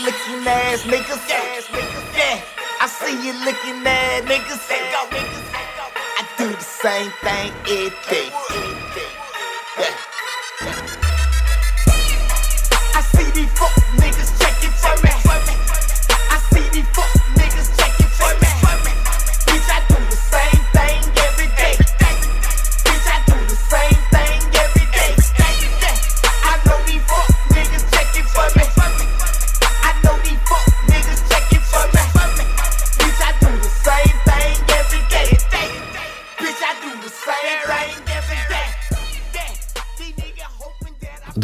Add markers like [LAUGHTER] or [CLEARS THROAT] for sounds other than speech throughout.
looking ass niggas. Yeah, I see you looking ass niggas. I do the same thing every day.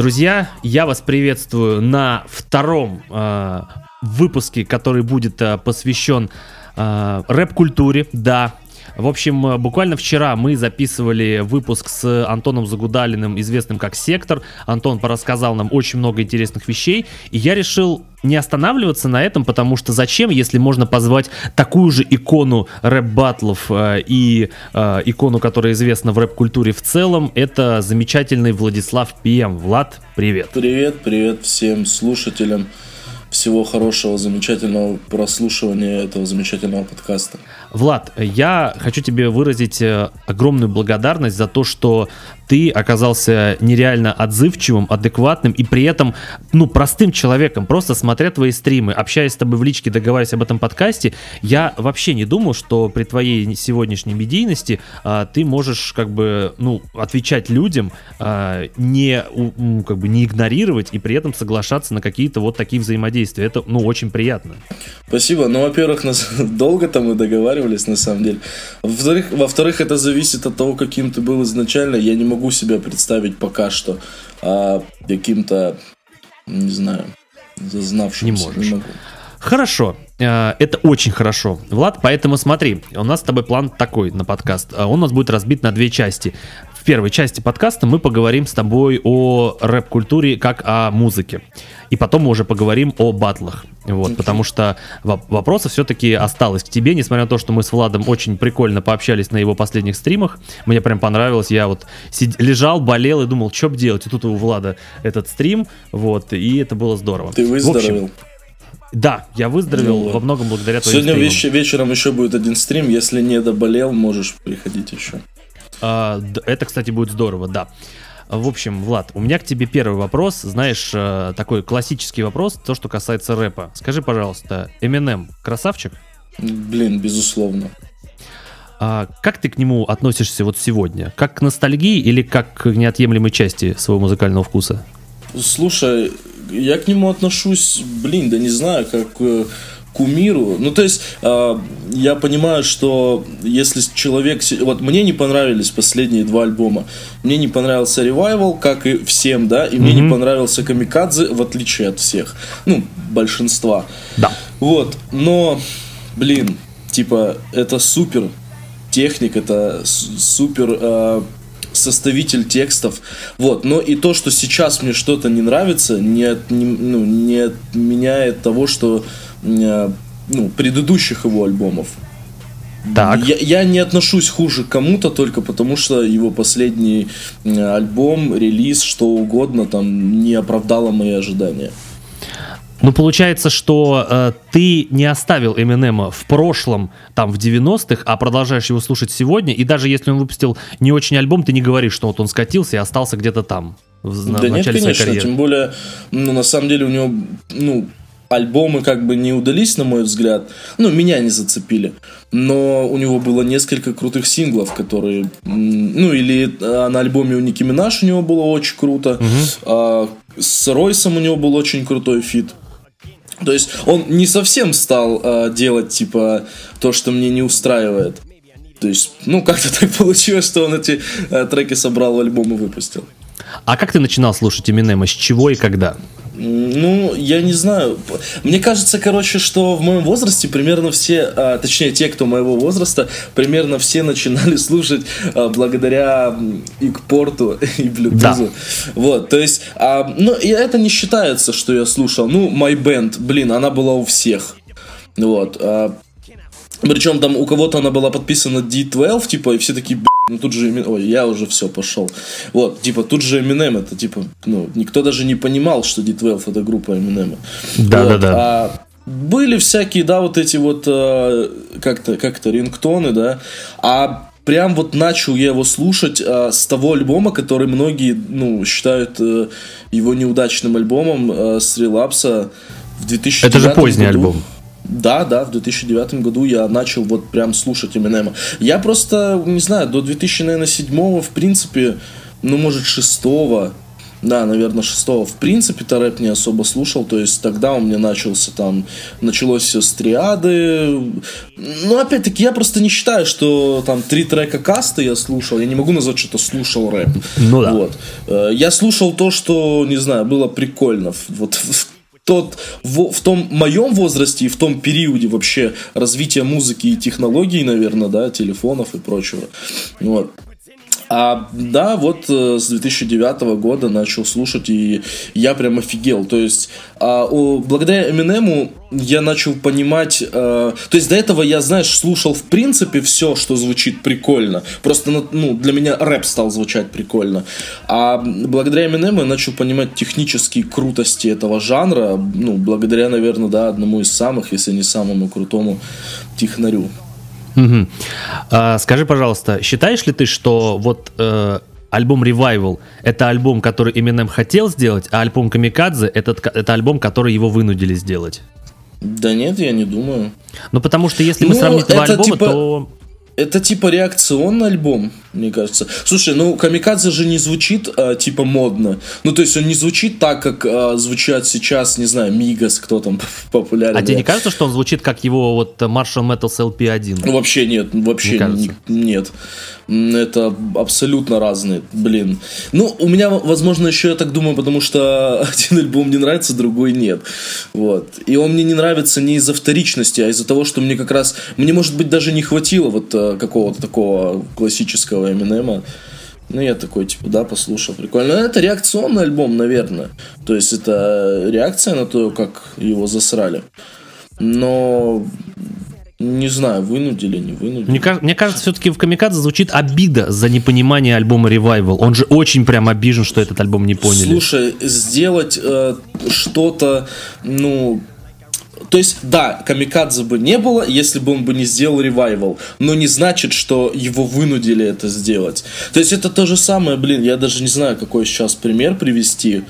Друзья, я вас приветствую на втором э, выпуске, который будет э, посвящен э, рэп-культуре. Да. В общем, э, буквально вчера мы записывали выпуск с Антоном Загудалиным, известным как Сектор. Антон порассказал нам очень много интересных вещей, и я решил не останавливаться на этом, потому что зачем, если можно позвать такую же икону рэп-баттлов э, и э, икону, которая известна в рэп-культуре в целом, это замечательный Владислав Пием. Влад, привет. Привет, привет всем слушателям. Всего хорошего, замечательного прослушивания этого замечательного подкаста. Влад, я хочу тебе выразить э, огромную благодарность за то, что ты оказался нереально отзывчивым, адекватным и при этом, ну, простым человеком. Просто смотря твои стримы, общаясь с тобой в личке, договариваясь об этом подкасте, я вообще не думал, что при твоей сегодняшней медийности а, ты можешь, как бы, ну, отвечать людям, а, не, у- м, как бы, не игнорировать и при этом соглашаться на какие-то вот такие взаимодействия. Это, ну, очень приятно. Спасибо. Ну, во-первых, нас [LAUGHS] долго-то мы договаривались, на самом деле. Во-вторых, во-вторых, это зависит от того, каким ты был изначально. Я не могу себя представить пока что а, каким-то, не знаю, зазнавшимся. Не можешь. могу. Хорошо, э, это очень хорошо, Влад, поэтому смотри, у нас с тобой план такой на подкаст. Э, Он у нас будет разбит на две части. В первой части подкаста мы поговорим с тобой о рэп-культуре как о музыке. И потом мы уже поговорим о батлах. Вот, потому что воп- вопросов все-таки осталось к тебе, несмотря на то, что мы с Владом очень прикольно пообщались на его последних стримах. Мне прям понравилось. Я вот сид- лежал, болел и думал, что бы делать. И тут у Влада этот стрим, вот, и это было здорово. Ты В общем, выздоровел. да, я выздоровел Ну, во многом благодаря твоим Сегодня стримам. веч- вечером еще будет один стрим. Если не доболел, можешь приходить еще. А, это, кстати, будет здорово, да. В общем, Влад, у меня к тебе первый вопрос. Знаешь, э, такой классический вопрос, то, что касается рэпа. Скажи, пожалуйста, Eminem красавчик? Блин, безусловно. А как ты к нему относишься вот сегодня? Как к ностальгии или как к неотъемлемой части своего музыкального вкуса? Слушай, я к нему отношусь, блин, да не знаю, как э, кумиру. Ну, то есть, э, я понимаю, что если человек... Вот мне не понравились последние два альбома. Мне не понравился Revival, как и всем, да, и мне не понравился Камикадзе, в отличие от всех. Ну, большинства. Да. Вот, но, блин, типа, это супер техник, это супер э, составитель текстов. Вот, но и то, что сейчас мне что-то не нравится, не, от- не, ну, не отменяет того, что ну, предыдущих его альбомов. Так. Я, я не отношусь хуже к кому-то только потому, что его последний э, альбом, релиз, что угодно там не оправдало мои ожидания. Ну, получается, что э, ты не оставил Эминема в прошлом, там, в 90-х, а продолжаешь его слушать сегодня, и даже если он выпустил не очень альбом, ты не говоришь, что вот он скатился и остался где-то там, в, на- да в нет, конечно, тем более, ну, на самом деле у него, ну, альбомы как бы не удались, на мой взгляд. Ну, меня не зацепили. Но у него было несколько крутых синглов, которые... Ну, или а, на альбоме у Ники Минаж у него было очень круто. А, с Ройсом у него был очень крутой фит. То есть он не совсем стал а, делать, типа, то, что мне не устраивает. То есть, ну, как-то [LAUGHS] так получилось, что он эти а, треки собрал в альбом и выпустил. А как ты начинал слушать Эминема, с чего и когда? Ну, я не знаю. Мне кажется, короче, что в моем возрасте примерно все, а, точнее, те, кто моего возраста, примерно все начинали [LAUGHS] слушать а, благодаря и к порту, [LAUGHS] и блютузу. Вот, то есть, а, ну, и это не считается, что я слушал. Ну, My Band, блин, она была у всех. Вот. а, причем там у кого-то она была подписана D12, типа, и все такие, «Б***ь, ну тут же ой, я уже все пошел. Вот, типа, тут же Eminem, это типа, ну, никто даже не понимал, что D12 это группа Eminem. Да-да-да. А были всякие, да, вот эти вот э, как-то, как-то рингтоны, да. А прям вот начал я его слушать э, с того альбома, который многие, ну, считают э, его неудачным альбомом э, с релапса в 2009 Это же поздний году. альбом. Да, да, в 2009 году я начал вот прям слушать Эминема. Я просто, не знаю, до 2007 в принципе, ну, может, шестого, да, наверное, шестого, в принципе-то рэп не особо слушал, то есть тогда у меня начался там, началось все с триады, ну, опять-таки, я просто не считаю, что там три трека каста я слушал, я не могу назвать, что слушал рэп. Ну да. Вот. Э, Я слушал то, что, не знаю, было прикольно. Вот [LAUGHS] тот, в, в том моем возрасте и в том периоде вообще развития музыки и технологий, наверное, да, телефонов и прочего. Вот. А да, вот э, с 2009 года начал слушать, и я прям офигел. То есть, а, о, благодаря Эминему я начал понимать... э, то есть, до этого я, знаешь, слушал в принципе все, что звучит прикольно. Просто, ну, ну, для меня рэп стал звучать прикольно. А благодаря Эминему я начал понимать технические крутости этого жанра. Ну, благодаря, наверное, да, одному из самых, если не самому крутому технарю. Мгм. А, скажи, пожалуйста, считаешь ли ты, что вот э, альбом Revival это альбом, который Eminem хотел сделать, а альбом Камикадзе это, это альбом, который его вынудили сделать? Да нет, я не думаю. Ну, потому что если мы Ну, сравним два альбома, типа- то... Это типа реакционный альбом, мне кажется. Слушай, ну Камикадзе же не звучит а, типа модно. Ну, то есть он не звучит так, как а, звучат сейчас, не знаю, Мигас, кто там [LAUGHS] популярен. А тебе не кажется, что он звучит как его вот Marshall Metals LP1? Ну, Вообще нет, вообще Не ни- нет. Это абсолютно разные, блин. Ну, у меня, возможно, еще я так думаю, потому что [LAUGHS] один альбом мне нравится, другой нет. Вот. И он мне не нравится не из-за вторичности, а из-за того, что мне как раз, мне, может быть, даже не хватило вот э, какого-то такого классического Эминема. Ну, я такой, типа, да, послушал, прикольно. Ну, Это реакционный альбом, наверное. То есть, это реакция на то, как его засрали. Но не знаю, вынудили, не вынудили. Мне, мне кажется, все-таки в Камикадзе звучит обида за непонимание альбома Revival. Он же очень прям обижен, что этот альбом не поняли. Слушай, сделать э, что-то, ну... То есть, да, Камикадзе бы не было, если бы он бы не сделал ревайвал. Но не значит, что его вынудили это сделать. То есть, это то же самое, блин, я даже не знаю, какой сейчас пример привести.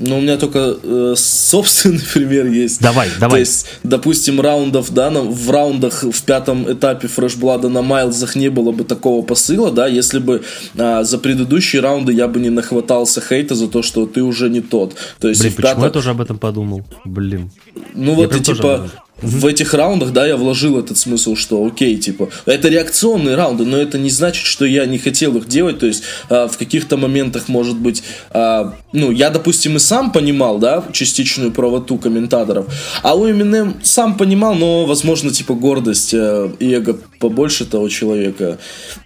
Но у меня только э, собственный [LAUGHS] пример есть. Давай, То давай. есть, допустим, раундов, да, на- в раундах в пятом этапе фрешблада на Майлзах не было бы такого посыла, да, если бы а, за предыдущие раунды я бы не нахватался хейта за то, что ты уже не тот. То есть Блин, почему пятом- я тоже об этом подумал? Блин. ну Я вот и типа. В этих раундах, да, я вложил этот смысл, что окей, типа, это реакционные раунды, но это не значит, что я не хотел их делать, то есть а, в каких-то моментах, может быть, а, ну, я, допустим, и сам понимал, да, частичную правоту комментаторов, а у Eminem сам понимал, но, возможно, типа, гордость э, и эго побольше того человека,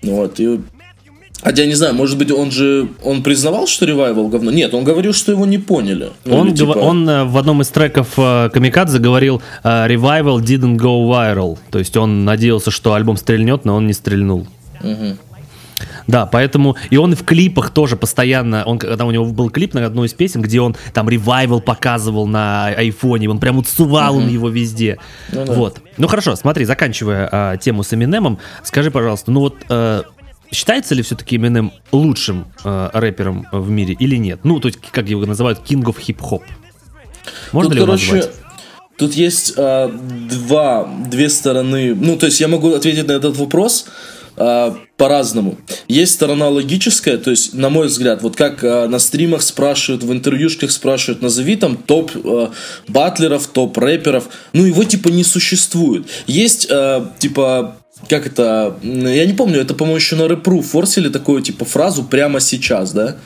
вот, и Хотя я не знаю, может быть, он же он признавал, что ревайвал говно? Нет, он говорил, что его не поняли. Ну, Он, или, типа, он э, в одном из треков э, Камикадзе говорил э, Revival didn't go viral. То есть он надеялся, что альбом стрельнет, но он не стрельнул. Да, поэтому и он в клипах тоже постоянно, он когда у него был клип на одной из песен, где он там ревайвал показывал на айфоне, он прям сувал он его везде. Ну да. Вот. Ну хорошо, смотри, заканчивая а, тему с Эминемом, скажи, пожалуйста, ну вот э, считается ли все-таки Эминем лучшим э, рэпером в мире или нет? Ну, то есть, как его называют, King of Hip Hop. Можно Тут, ли его короче, назвать? Тут есть а, два, две стороны. Ну, то есть я могу ответить на этот вопрос а, по-разному. Есть сторона логическая, то есть, на мой взгляд, вот как а, на стримах спрашивают, в интервьюшках спрашивают, назови там топ а, батлеров, топ рэперов. Ну, его типа не существует. Есть а, типа как это, я не помню, это, по-моему, еще на рэпру форсили такую, типа, фразу «прямо сейчас», да?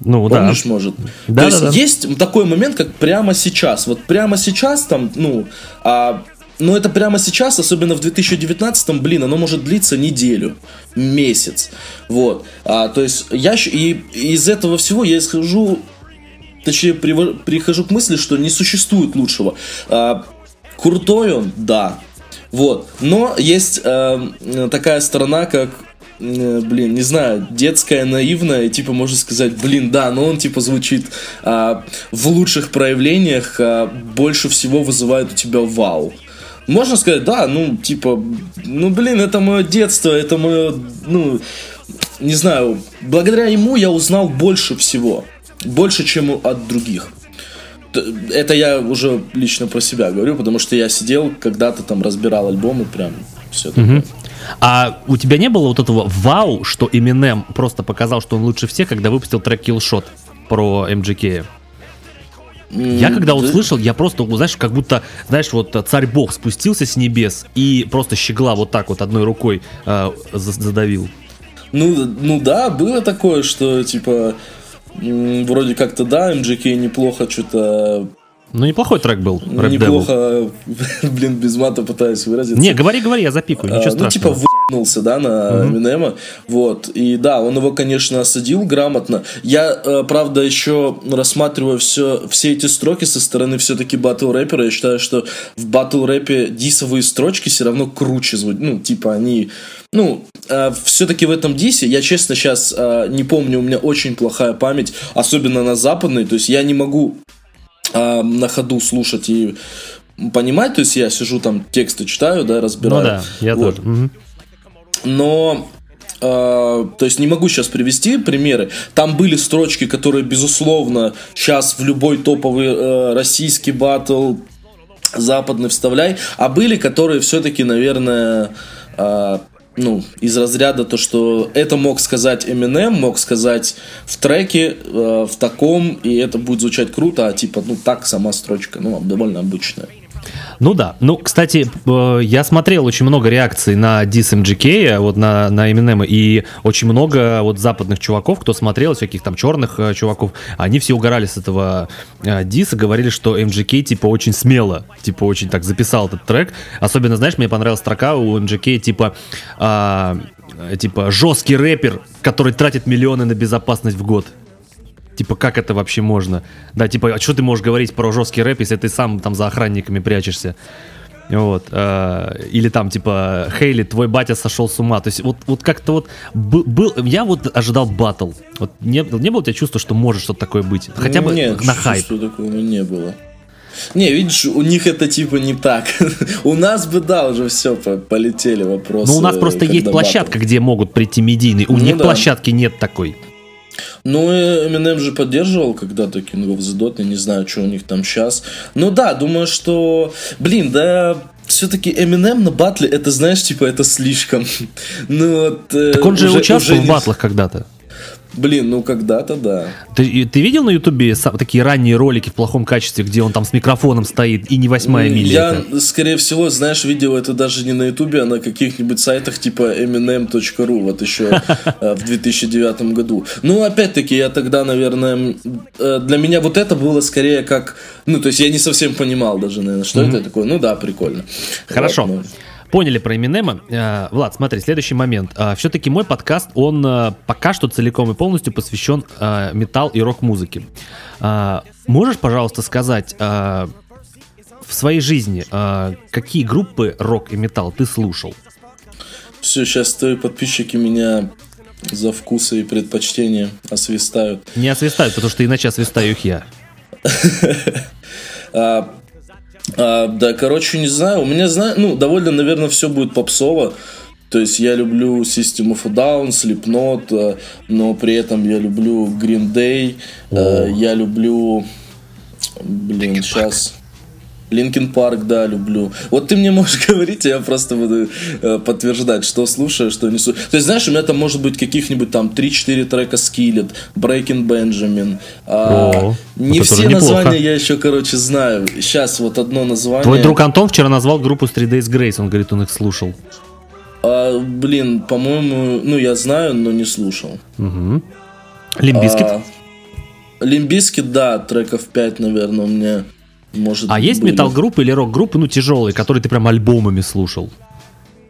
Ну Помнишь, да. может? Да, То есть да, да. есть такой момент, как прямо сейчас. Вот прямо сейчас там, ну, а, но это прямо сейчас, особенно в 2019, блин, оно может длиться неделю, месяц. Вот. А, то есть я и из этого всего я исхожу, точнее, прихожу к мысли, что не существует лучшего. А, крутой он, да. Вот. Но есть э, такая сторона, как э, блин, не знаю, детская, наивная, типа, можно сказать, блин, да, но он, типа, звучит а, в лучших проявлениях, а, больше всего вызывает у тебя вау. Можно сказать, да, ну, типа, ну, блин, это мое детство, это мое, ну, не знаю, благодаря ему я узнал больше всего, больше, чем от других. Это я уже лично про себя говорю, потому что я сидел, когда-то там разбирал альбомы, прям все такое. А у тебя не было вот этого вау, что Eminem просто показал, что он лучше всех, когда выпустил трек Kill Shot про MGK? Я когда да. услышал, я просто, знаешь, как будто, знаешь, вот царь бог спустился с небес и просто щегла вот так вот одной рукой э, за- задавил. Ну, ну да, было такое, что типа вроде как-то да, MGK неплохо что-то Ну, неплохой трек был, Рэп Devil. неплохо, [LAUGHS] блин, без мата пытаюсь выразиться. Не, говори, говори, я запикаю, ничего А, ну, типа, выебнулся, да, на Эминема. Вот. И да, он его, конечно, осадил грамотно. Я, э, правда, еще рассматриваю все, все эти строки со стороны все-таки батл рэпера. Я считаю, что в батл рэпе дисовые строчки все равно круче звучат. Ну, типа, они. Ну, все-таки в этом дисе, я честно сейчас не помню, у меня очень плохая память, особенно на западной, то есть я не могу а, на ходу слушать и понимать, то есть я сижу там тексты читаю, да, Ну разбираю. да, я Вот. тоже. Мгм. Но э, то есть не могу сейчас привести примеры. Там были строчки, которые, безусловно, сейчас в любой топовый э, российский батл западный вставляй, а были, которые все-таки, наверное, э, ну, из разряда то, что это мог сказать Eminem, мог сказать в треке, э, в таком, и это будет звучать круто, а типа, ну, так сама строчка, ну, довольно обычная. Ну да. Ну, кстати, э, я смотрел очень много реакций на дис MGK, вот на, на Eminem, и очень много вот западных чуваков, кто смотрел, всяких там черных э, чуваков, они все угорали с этого э, диса, говорили, что MGK, типа, очень смело, типа, очень так записал этот трек. Особенно, знаешь, мне понравилась строка у MGK, типа, а, типа, жесткий рэпер, который тратит миллионы на безопасность в год. Типа, как это вообще можно? Да, типа, а что ты можешь говорить про жесткий рэп, если ты сам там за охранниками прячешься? Вот. э, или там, типа, Хейли, твой батя сошел с ума. То есть, вот, вот как-то вот б- был. Я вот ожидал батл. Вот не, не было у тебя чувства, что может что-то такое быть? Хотя бы Нет, на хайп. чувства такого не было. Не, видишь, у них это типа не так. [LAUGHS] у нас бы, да, уже все полетели вопросы. Ну, у нас просто есть площадка, батл. где могут прийти медийные. У Ну них да. площадки нет такой. Ну, и Eminem же поддерживал когда-то King of the Dot, я не знаю, что у них там сейчас. Ну да, думаю, что... Блин, да... Все-таки Eminem на батле, это, знаешь, типа, это слишком. [LAUGHS] ну, вот, э, Так он же уже- участвовал уже в батлах когда-то. Блин, ну когда-то да. Ты, ты видел на Ютубе такие ранние ролики в плохом качестве, где он там с микрофоном стоит и не восьмая миля? Я, скорее всего, знаешь, видел это даже не на Ютубе, а на каких-нибудь сайтах типа eminem.ru, вот еще [LAUGHS] э, в 2009 году. Ну, опять-таки, я тогда, наверное, э, для меня вот это было скорее как... Ну, то есть я не совсем понимал даже, наверное, что это такое. Ну да, прикольно. Хорошо. Вот, ну. Поняли про Эминема. Э, Влад, смотри, следующий момент. Все-таки мой подкаст, он э, пока что целиком и полностью посвящен э, металл и рок-музыке. Э, Можешь, пожалуйста, сказать э, в своей жизни, э, какие группы рок и металл ты слушал? Все, сейчас твои подписчики меня за вкусы и предпочтения освистают. Не освистают, потому что иначе освистаю их я. [LAUGHS] А, да, короче, не знаю. У меня, знаю, ну, довольно, наверное, все будет попсово. То есть я люблю System of a Down, Slipknot, э, но при этом я люблю Green Day, э, я люблю, блин, сейчас... Linkin Park, да, люблю. Вот ты мне можешь [LAUGHS] говорить, а я просто буду э, подтверждать, что слушаю, что не слушаю. То есть, знаешь, у меня там может быть каких-нибудь там 3-4 трека Skillet, Breaking Benjamin. А, О, не все уже неплохо. названия я еще, короче, знаю. Сейчас вот одно название. Твой друг Антон вчера назвал группу 3 Days Grace, он говорит, он их слушал. А, блин, по-моему, ну я знаю, но не слушал. Limp Bizkit. А, Limp Bizkit, да, треков 5, наверное, у меня может А есть были. метал-группы или рок-группы, ну, тяжелые, которые ты прям альбомами слушал?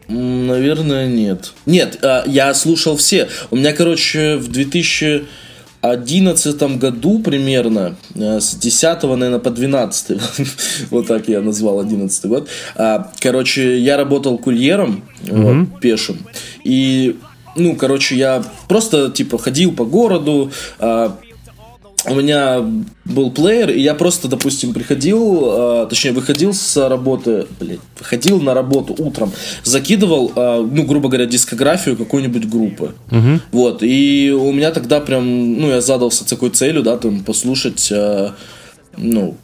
Наверное, нет. Нет, а, я слушал все. У меня, короче, в 2011 году примерно, э, с 10 наверное, по 12, [LAUGHS] вот так я назвал 11 год. А, Короче, я работал курьером, вот, пешим, и ну, короче, я просто, типа, ходил по городу, а, у меня был плеер, и я просто, допустим, приходил, а, точнее, выходил с работы, блядь, выходил на работу утром, закидывал, а, ну, грубо говоря, дискографию какой-нибудь группы. Вот, и у меня тогда прям, ну, я задался такой целью, да, там, послушать, а, ну,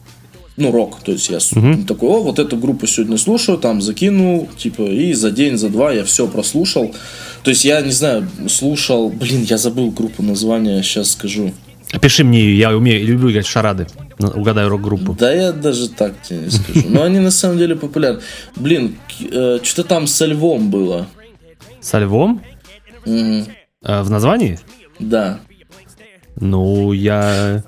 ну, рок. То есть я с- такой, о, вот эту группу сегодня слушаю, там закинул, типа, и за день, за два я все прослушал. То есть я, не знаю, слушал, блин, я забыл группу название, сейчас скажу. Опиши мне ее, я умею, люблю играть в шарады. Угадаю рок-группу. Да я даже так тебе не скажу. Но они на самом деле популярны. Блин, э, что-то там со львом было. Со львом? Э, в названии? Да. Ну, я...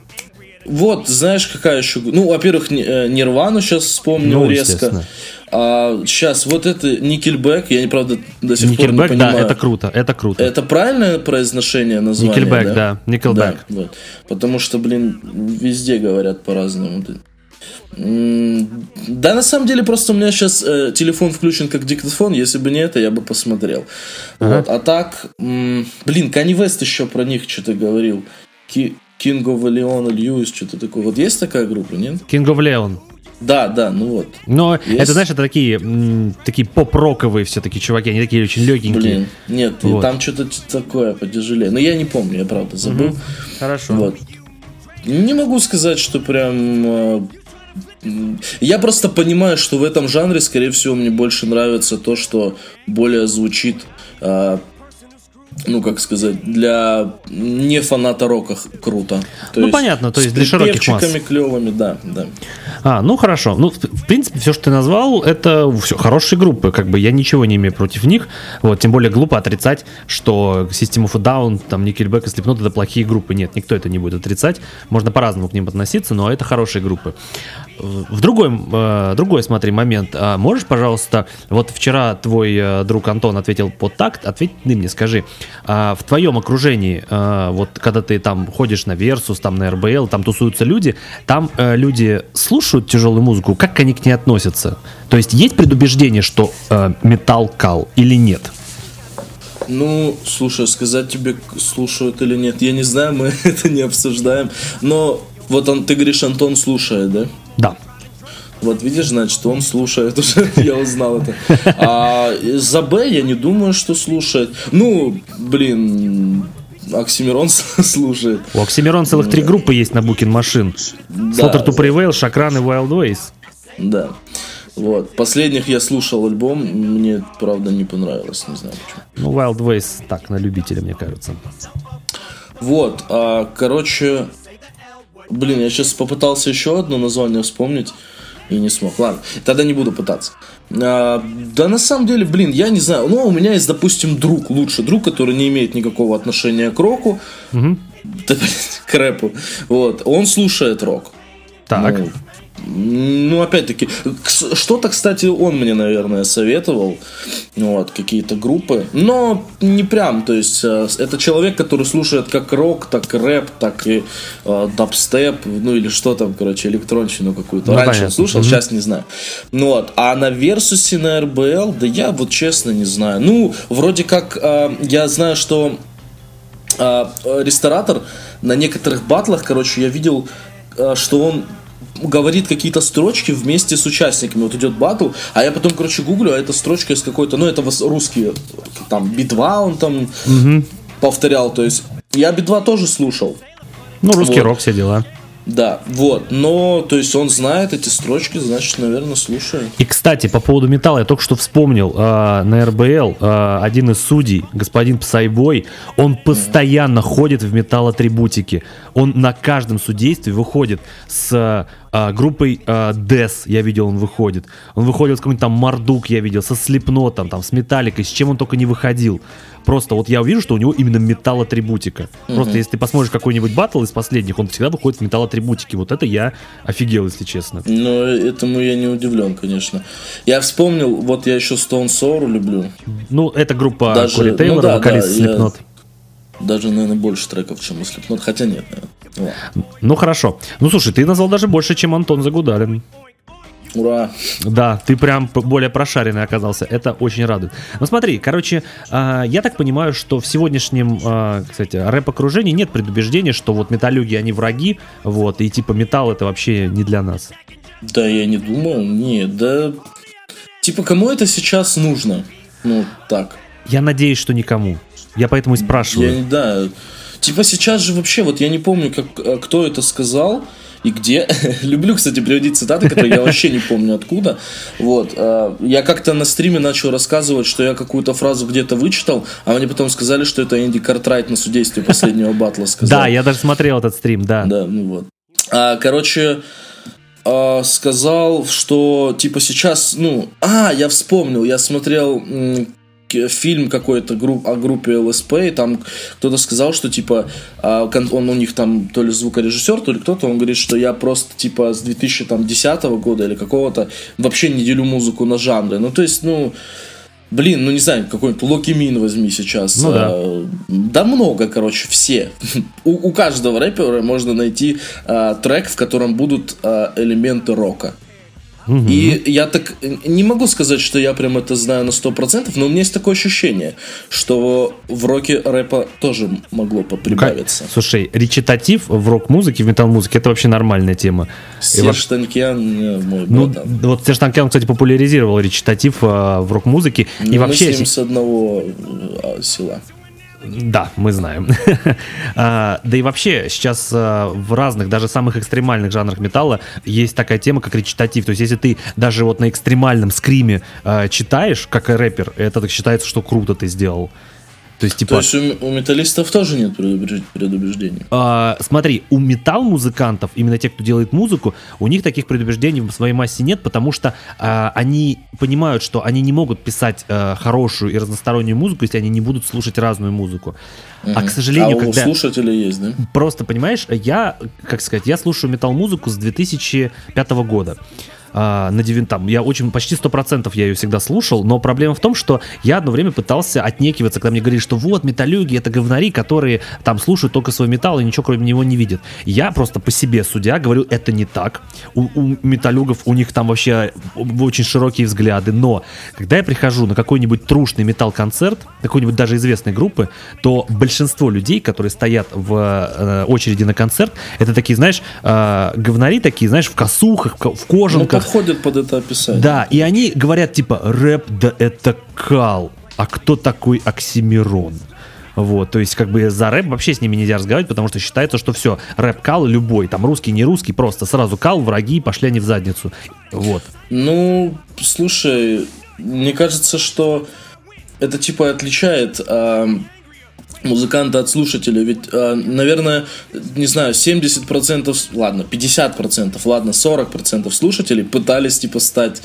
Вот, знаешь, какая еще... Ну, во-первых, э, Нирвану сейчас вспомнил Ну, резко. А сейчас вот это Никельбэк, я, правда, до сих пор не Никельбэк, да, понимаю. это круто, это круто. Это правильное произношение названия? Nickelback, да, Nickelback. Да, вот. Потому что, блин, везде говорят по-разному. Да, на самом деле, просто у меня сейчас телефон включен как диктофон. Если бы не это, я бы посмотрел. Вот. А так, м, блин, Кани Вест еще про них что-то говорил. Ки- King of Leon, Льюис, что-то такое. Вот есть такая группа, нет? King of Leon. Да, да, ну вот. Но Есть? это, знаешь, это такие, такие поп-роковые все-таки чуваки, они такие очень легенькие. Блин, нет, и Вот. там что-то такое потяжелее. Но я не помню, я правда забыл. Хорошо. Вот. Не могу сказать, что прям... э, Я просто понимаю, что в этом жанре, скорее всего, мне больше нравится то, что более звучит, э, ну, как сказать, для не фаната рока круто. То Ну, понятно, то с есть для широких масс. припевчиками клевыми, да, да. А, ну хорошо. Ну, в, в принципе, все, что ты назвал, это все хорошие группы. Как бы я ничего не имею против них. Вот, тем более глупо отрицать, что System of a Down, там, Nickelback и Slipknot это плохие группы. Нет, никто это не будет отрицать. Можно по-разному к ним относиться, но это хорошие группы. В другой, э, другой смотри, момент. А можешь, пожалуйста, вот вчера твой э, друг Антон ответил под такт, ответь ты мне, скажи, а в твоем окружении, э, вот когда ты там ходишь на Versus, там на РБЛ, там тусуются люди, там люди слушают тяжелую музыку, как они к ней относятся? То есть есть предубеждение, что металл кал или нет? Ну, слушай, сказать тебе, слушают или нет, я не знаю, мы [LAUGHS] это не обсуждаем. Но вот он, ты говоришь, Антон слушает, да? Да. Вот видишь, значит, он слушает уже, [LAUGHS] я узнал это. А за Б я не думаю, что слушает. Ну, блин, Оксимирон слушает. У Оксимирон целых три группы есть на Booking Machine. Slaughter to Prevail, Шакран и Wild Ways. Да. Вот. Последних я слушал альбом, мне, правда, не понравилось, не знаю почему. Ну, Wild Ways так, на любителя, мне кажется. Вот, а, короче, блин, я сейчас попытался еще одно название вспомнить и не смог. Ладно, тогда не буду пытаться. А, да на самом деле, блин, я не знаю. Ну, у меня есть, допустим, друг, лучший друг, который не имеет никакого отношения к року. Да, блин, к рэпу. Вот, он слушает рок. Так. Ну, ну, опять-таки, что-то, кстати, он мне, наверное, советовал, вот, какие-то группы, но не прям, то есть, э, это человек, который слушает как рок, так рэп, так и э, дабстеп, ну, или что там, короче, электронщину какую-то. Ну, Раньше понятно. слушал, Мгм. сейчас не знаю. Ну, вот, а на Версусе, на РБЛ, да я вот честно не знаю. Ну, вроде как, э, я знаю, что а, э, ресторатор на некоторых батлах, короче, я видел, а, что он говорит какие-то строчки вместе с участниками. Вот идет батл, а я потом, короче, гуглю, а это строчка из какой-то, ну, это русские, там, битва он там повторял, то есть я битва тоже слушал. Ну, русский Вот. рок, все дела. Да, вот, но, то есть он знает эти строчки, значит, наверное, слушает. И, кстати, по поводу металла, я только что вспомнил, э, на РБЛ э, один из судей, господин Псайбой, он постоянно ходит в металлоатрибутике. Он на каждом судействе выходит с э, группой э, Death, я видел, он выходит. Он выходит с какой-нибудь там Мардук, я видел, со Слепнотом, там, с Металликой, с чем он только не выходил. Просто вот я увижу, что у него именно металл-атрибутика. Просто если ты посмотришь какой-нибудь батл из последних, он всегда выходит в металл-атрибутике. Вот это я офигел, если честно. Но этому я не удивлен, конечно. Я вспомнил, вот я еще Stone Sour люблю. Ну, это группа Даже- Кори ну Тейлора, да, вокалист да, я- Slipknot. Даже, наверное, больше треков, чем у Slipknot, хотя нет, наверное. Ну, хорошо. Ну слушай, ты назвал даже больше, чем Антон Загудалин. Ура. Да, ты прям более прошаренный оказался. Это очень радует. Ну смотри, короче, а, я так понимаю, что в сегодняшнем, а, кстати, рэп-окружении нет предубеждения, что вот металлюги, они враги, вот, и типа металл это вообще не для нас. Да, я не думаю. Нет, да... Типа, кому это сейчас нужно? Ну, так. Я надеюсь, что никому. Я поэтому и спрашиваю. Я не да. Типа сейчас же вообще, вот я не помню, как, э, кто это сказал и где. [LAUGHS] Люблю, кстати, приводить цитаты, которые я вообще не помню откуда. Вот. э, Я как-то на стриме начал рассказывать, что я какую-то фразу где-то вычитал, а мне потом сказали, что это Энди Картрайт на судействе последнего батла сказал. Да, я даже смотрел этот стрим, да. Да, ну вот. А, короче, а, сказал, что типа сейчас, ну, а, я вспомнил, я смотрел фильм какой-то групп, о группе ЛСП, и там кто-то сказал, что типа а, он у них там то ли звукорежиссер, то ли кто-то, он говорит, что я просто типа с 2010 года или какого-то вообще не делю музыку на жанры. Ну, то есть, ну, Блин, ну не знаю, какой-нибудь Локи Мин возьми сейчас. Ну да. А, да много, короче, все. [LAUGHS] у, у каждого рэпера можно найти а, трек, в котором будут а, элементы рока. И я так не могу сказать, что я прям это знаю на 100%, но у меня есть такое ощущение, что в роке рэпа тоже могло прибавиться. Слушай, речитатив в рок-музыке, в метал-музыке это вообще нормальная тема. Серж Танкиан, э, мой Ну, братан. вот Серж Танкян, кстати, популяризировал речитатив а, в рок-музыке. Ну, и мы вообще, с ним с одного э, села. Да, мы знаем. [LAUGHS] А, Да и вообще сейчас а, в разных, даже самых экстремальных жанрах металла есть такая тема, как речитатив. То есть если ты даже вот на экстремальном скриме а, читаешь, как рэпер, это считается, что круто ты сделал. То есть, типа, То есть у, у металлистов тоже нет предубеж- предубеждений. а, смотри, у металл-музыкантов, именно те, кто делает музыку, у них таких предубеждений в своей массе нет, потому что а, они понимают, что они не могут писать а, хорошую и разностороннюю музыку, если они не будут слушать разную музыку. А, к сожалению, а у когда... слушателей есть, да? Просто, понимаешь, я, как сказать, я слушаю метал-музыку с 2005 года. А, на девин- там, я очень, почти 100% я ее всегда слушал, но проблема в том, что я одно время пытался отнекиваться, когда мне говорили, что вот, металлюги, это говнари, которые там слушают только свой металл и ничего кроме него не видят. Я просто по себе судя говорю, это не так. У, у металлюгов, у них там вообще очень широкие взгляды, но когда я прихожу на какой-нибудь трушный металл-концерт, какой-нибудь даже известной группы, то большинство людей, которые стоят в э, очереди на концерт, это такие, знаешь, э, говнари такие, знаешь, в косухах, в ко- в кожанках. Подходит под это описание. Да, и они говорят типа рэп, да это кал. А кто такой Оксимирон? Вот, то есть, как бы за рэп вообще с ними нельзя разговаривать, потому что считается, что все, рэп кал любой, там русский, не русский, просто сразу кал, враги, пошли они в задницу. Вот. Ну, слушай, мне кажется, что это типа отличает а, музыканта от слушателя. Ведь, а, наверное, не знаю, 70%, с- ладно, 50%, ладно, 40% слушателей пытались типа стать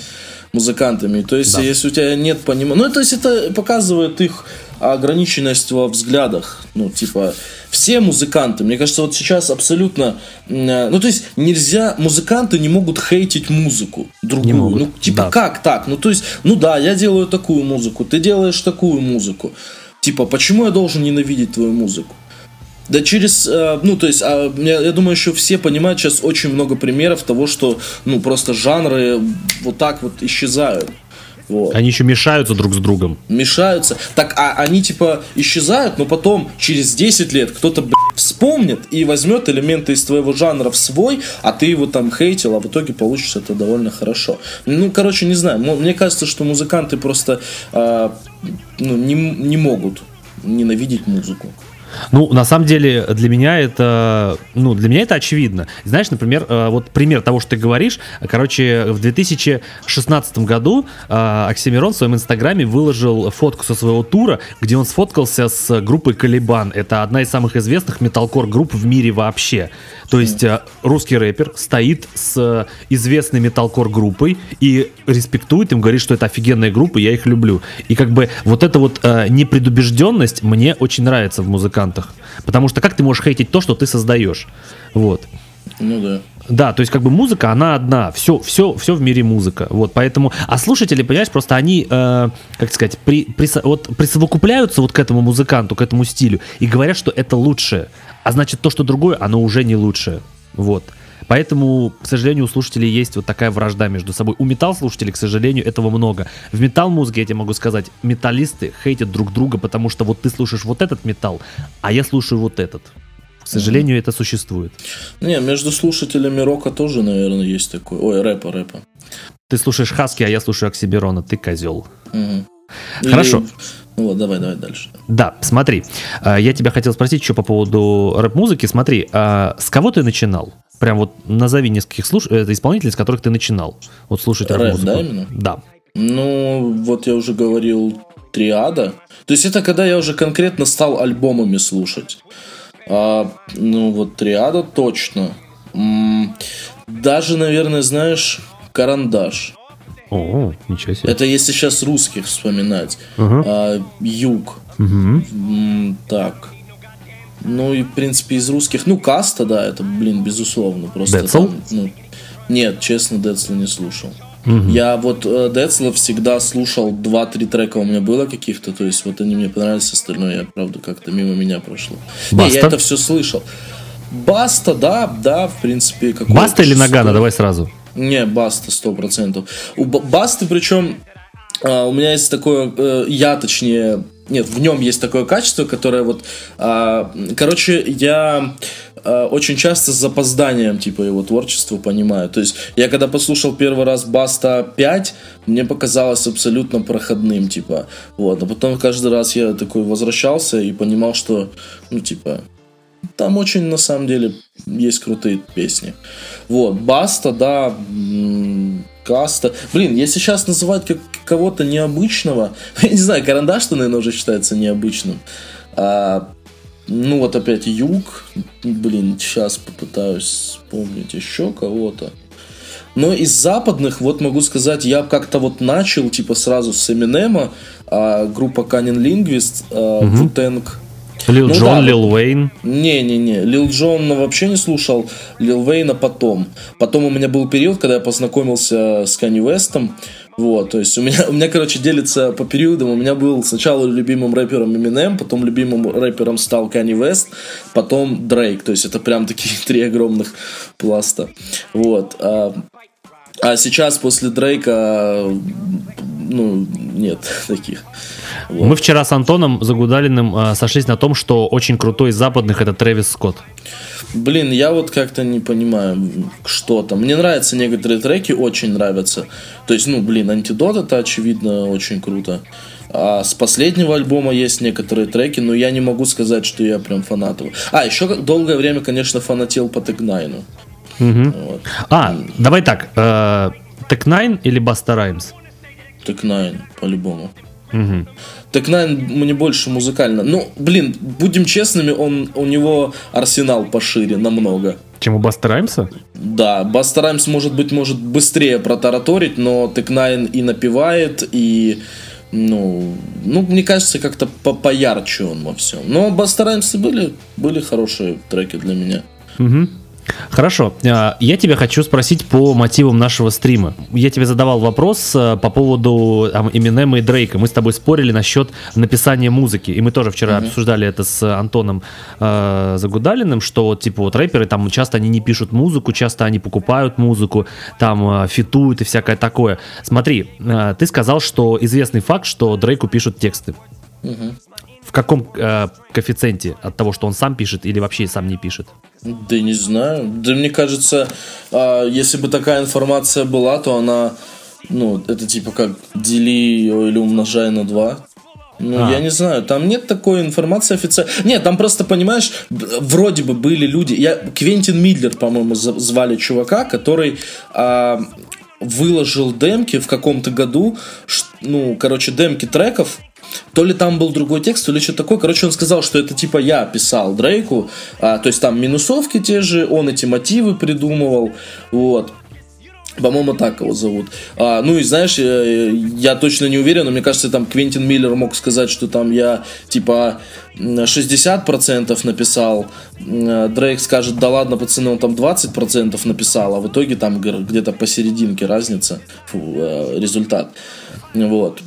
музыкантами. То есть, Да. если у тебя нет понимания... Ну, то есть, это показывает их ограниченность во взглядах. Ну, типа, все музыканты, мне кажется, вот сейчас абсолютно... э, Ну, то есть, нельзя... Музыканты не могут хейтить музыку другую. Ну, типа, да. как так? Ну, то есть, ну да, я делаю такую музыку, ты делаешь такую музыку. Типа, почему я должен ненавидеть твою музыку? Да через, э, ну, то есть, а, я, я думаю, еще все понимают сейчас очень много примеров того, что, ну, просто жанры вот так вот исчезают. Вот Они еще мешаются друг с другом. мешаются. Так, а они типа исчезают, но потом через 10 лет кто-то блядь, вспомнит и возьмет элементы из твоего жанра в свой, а ты его там хейтил, а в итоге получится это довольно хорошо. Ну, короче, не знаю. Мне кажется, что музыканты просто а, ну, не, не могут ненавидеть музыку. Ну, на самом деле, для меня это, ну, для меня это очевидно. Знаешь, например, э, вот пример того, что ты говоришь. Короче, в 2016 году э, Оксимирон в своем инстаграме выложил фотку со своего тура, где он сфоткался с группой Калибан. Это одна из самых известных металкор групп в мире вообще. То есть э, русский рэпер стоит с известной металкор группой и респектует им, говорит, что это офигенная группа, я их люблю. И как бы вот эта вот непредубежденность мне очень нравится в музыкантах. Потому что как ты можешь хейтить то, что ты создаешь? Вот. Ну да. Да, то есть как бы музыка, она одна, все, все, все в мире музыка, вот, поэтому, а слушатели, понимаешь, просто они, э, как сказать, при, присо- вот, присовокупляются вот к этому музыканту, к этому стилю и говорят, что это лучшее, а значит то, что другое, оно уже не лучшее, вот. Поэтому, к сожалению, у слушателей есть вот такая вражда между собой. У металл-слушателей, к сожалению, этого много. В металл-музыке, я тебе могу сказать, металлисты хейтят друг друга, потому что вот ты слушаешь вот этот металл, а я слушаю вот этот. К сожалению, это существует. Не, между слушателями рока тоже, наверное, есть такой. Ой, рэпа, рэпа. Ты слушаешь Хаски, а я слушаю Оксиберона, ты козел. Мгм. Хорошо. Или- Ну вот, давай, давай дальше. Да, смотри, а, я тебя хотел спросить еще по поводу рэп-музыки. Смотри, а с кого ты начинал? Прям вот назови нескольких слуш... э, исполнителей, с которых ты начинал. Вот слушать Рэп, рэп-музыку. да, именно? Да. Ну, вот я уже говорил, триада. То есть это когда я уже конкретно стал альбомами слушать. А, ну, вот триада точно. М, Даже, наверное, знаешь, карандаш. О, ничего себе. Это если сейчас русских вспоминать. Мгм. А, юг. Мгм. М, Так. Ну и, в принципе, из русских, ну, Каста, да, это, блин, безусловно. Просто Децл? там, ну, нет, честно, Децла не слушал. Я вот э, Децла всегда слушал 2-3 трека у меня было каких-то, то есть вот они мне понравились, остальное, я, правда, как-то мимо меня прошло. Не, Баста? я это все слышал. Баста, да, да, в принципе, какой Баста или Нагана? Давай сразу. не, Баста, сто процентов. У Ба- Басты, причем, а, у меня есть такое, э, я точнее, нет, в нем есть такое качество, которое вот, а, короче, я а, очень часто с запозданием, типа, его творчество понимаю. То есть, я когда послушал первый раз Баста 5, мне показалось абсолютно проходным, типа, вот. А потом каждый раз я такой возвращался и понимал, что, ну, типа, там очень, на самом деле, есть крутые песни. Вот, Баста, да, Каста. Блин, если сейчас называть как кого-то необычного, [LAUGHS] я не знаю, Карандаш-то, наверное, уже считается необычным. А, ну, вот опять Юг. Блин, сейчас попытаюсь вспомнить еще кого-то. Но из западных, вот могу сказать, я как-то вот начал, типа, сразу с Эминема, а, группа Canyon Linguist, а, Wu-Tang, Лил Ну Джон, да, Лил Уэйн. не-не-не, Лил Джона вообще не слушал, Лил Вейна потом. Потом у меня был период, когда я познакомился с Канни Вестом. Вот, то есть у меня, [LAUGHS] у меня, короче, делится по периодам. У меня был сначала любимым рэпером Eminem, потом любимым рэпером стал Канни Вест, потом Дрейк. То есть это прям такие [LAUGHS] три огромных пласта. Вот. А, а сейчас после Дрейка, ну, нет [LAUGHS] таких. Вот. Мы вчера с Антоном Загудалиным э, сошлись на том, что очень крутой из западных это Трэвис Скотт. Блин, я вот как-то не понимаю, что там. Мне нравятся некоторые треки, очень нравятся. То есть, ну, блин, антидот это очевидно очень круто. А с последнего альбома есть некоторые треки, но я не могу сказать, что я прям фанат его. А, еще долгое время, конечно, фанател по Тегнайну. Вот. А, давай так. Э, или Busta Rhymes? Tech N9ne, по-любому. Мгм. Tech N9ne мне больше музыкально. Ну, блин, будем честными, он, у него арсенал пошире намного. Чем у Баста Раймса? Да, Busta Rhymes может быть может быстрее протараторить, но Тек-9 и напевает, и ну, ну, мне кажется, как-то по поярче он во всем. Но Баста Раймсы были, были хорошие треки для меня. Мгм. Хорошо, А, я тебя хочу спросить по мотивам нашего стрима. Я тебе задавал вопрос э, по поводу там, Эминема и Дрейка. Мы с тобой спорили насчет написания музыки, и мы тоже вчера обсуждали это с Антоном э, Загудалиным, что типа вот рэперы там часто они не пишут музыку, часто они покупают музыку, там э, фитуют и всякое такое. Смотри, э, ты сказал, что известный факт, что Дрейку пишут тексты. В каком э, коэффициенте от того, что он сам пишет или вообще сам не пишет? Да не знаю. Да мне кажется, а, если бы такая информация была, то она, ну, это типа как дели или умножай на 2. Ну, А. я не знаю, там нет такой информации официально. Нет, там просто, понимаешь, вроде бы были люди. Я Квентин Мидлер, по-моему, звали чувака, который а, выложил демки в каком-то году, ну, короче, демки треков. То ли там был другой текст, то ли что-то такое. Короче, он сказал, что это типа я писал Дрейку. а, то есть там минусовки те же, он эти мотивы придумывал. Вот. По-моему, так его зовут. А, ну и знаешь, э, я точно не уверен, но мне кажется, там Квентин Миллер мог сказать, что там я типа м, 60% написал. Э, Дрейк скажет, да ладно, пацаны, он там 20% написал, а в итоге там где-то посерединке разница, фу, э, результат. Вот.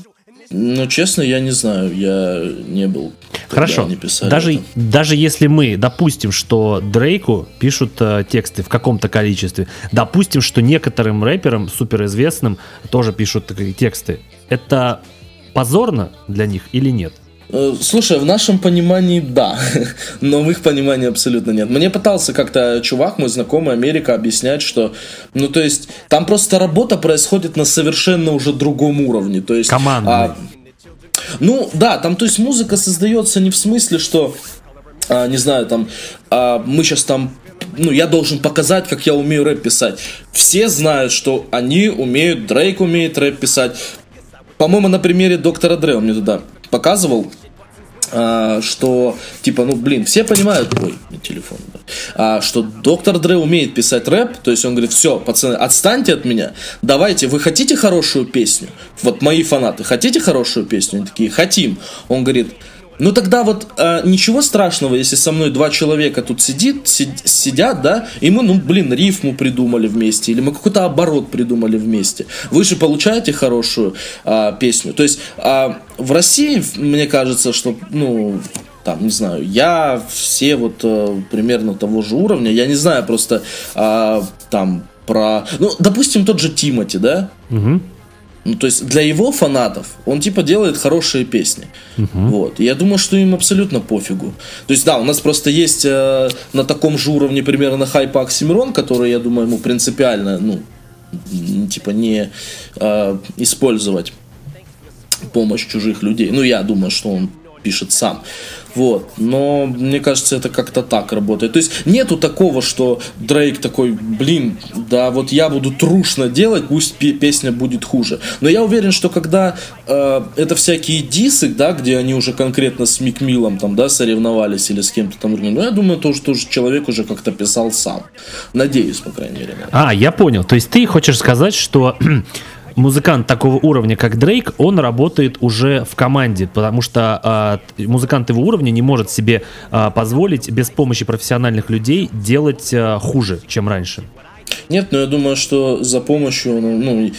Ну, честно, я не знаю, я не был. Хорошо. они писали Даже, это. даже если мы допустим, что Дрейку пишут э, тексты в каком-то количестве, допустим, что некоторым рэперам суперизвестным тоже пишут такие тексты, это позорно для них или нет? Э, Слушай, в нашем понимании да, [LAUGHS] но в их понимании абсолютно нет. Мне пытался как-то чувак, мой знакомый Америка, объяснять, что, ну то есть, там просто работа происходит на совершенно уже другом уровне. То есть, Командный. а, ну да, там то есть музыка создается не в смысле, что, а, не знаю, там а, мы сейчас там ну, я должен показать, как я умею рэп писать. Все знают, что они умеют, Дрейк умеет рэп писать. По-моему, на примере доктора Дре он мне туда показывал, а, что, типа, ну, блин, все понимают, ой, телефон, а, что доктор Дре умеет писать рэп, то есть он говорит, все, пацаны, отстаньте от меня, давайте, вы хотите хорошую песню? Вот мои фанаты, хотите хорошую песню? Они такие, хотим. Он говорит, ну тогда вот э, ничего страшного, если со мной два человека тут сидит, си- сидят, да, и мы, ну, блин, рифму придумали вместе, или мы какой-то оборот придумали вместе. Вы же получаете хорошую а, песню. То есть а, в России, мне кажется, что, ну, там, не знаю, я все вот э, примерно того же уровня, я не знаю просто а, там про, ну, допустим, тот же Тимати, да, ну, то есть для его фанатов он типа делает хорошие песни. Вот. И я думаю, что им абсолютно пофигу. То есть, да, у нас просто есть э, на таком же уровне примерно хайпа Оксимирон, который, я думаю, ему принципиально, ну, типа не э, использовать помощь чужих людей. Ну, я думаю, что он пишет сам. Вот. Но мне кажется, это как-то так работает. То есть нету такого, что Дрейк такой, блин, да вот я буду трушно делать, пусть пе- песня будет хуже. Но я уверен, что когда э, это всякие дисы, да, где они уже конкретно с Мик Миллом там, да, соревновались или с кем-то там ну я думаю, то, что человек уже как-то писал сам. Надеюсь, по крайней мере. А, я понял. То есть ты хочешь сказать, что [CLEARS THROAT] музыкант такого уровня, как Дрейк, он работает уже в команде, потому что т- музыкант его уровня не может себе а, позволить без помощи профессиональных людей делать а, хуже, чем раньше. Нет, но я думаю, что за помощью, ну,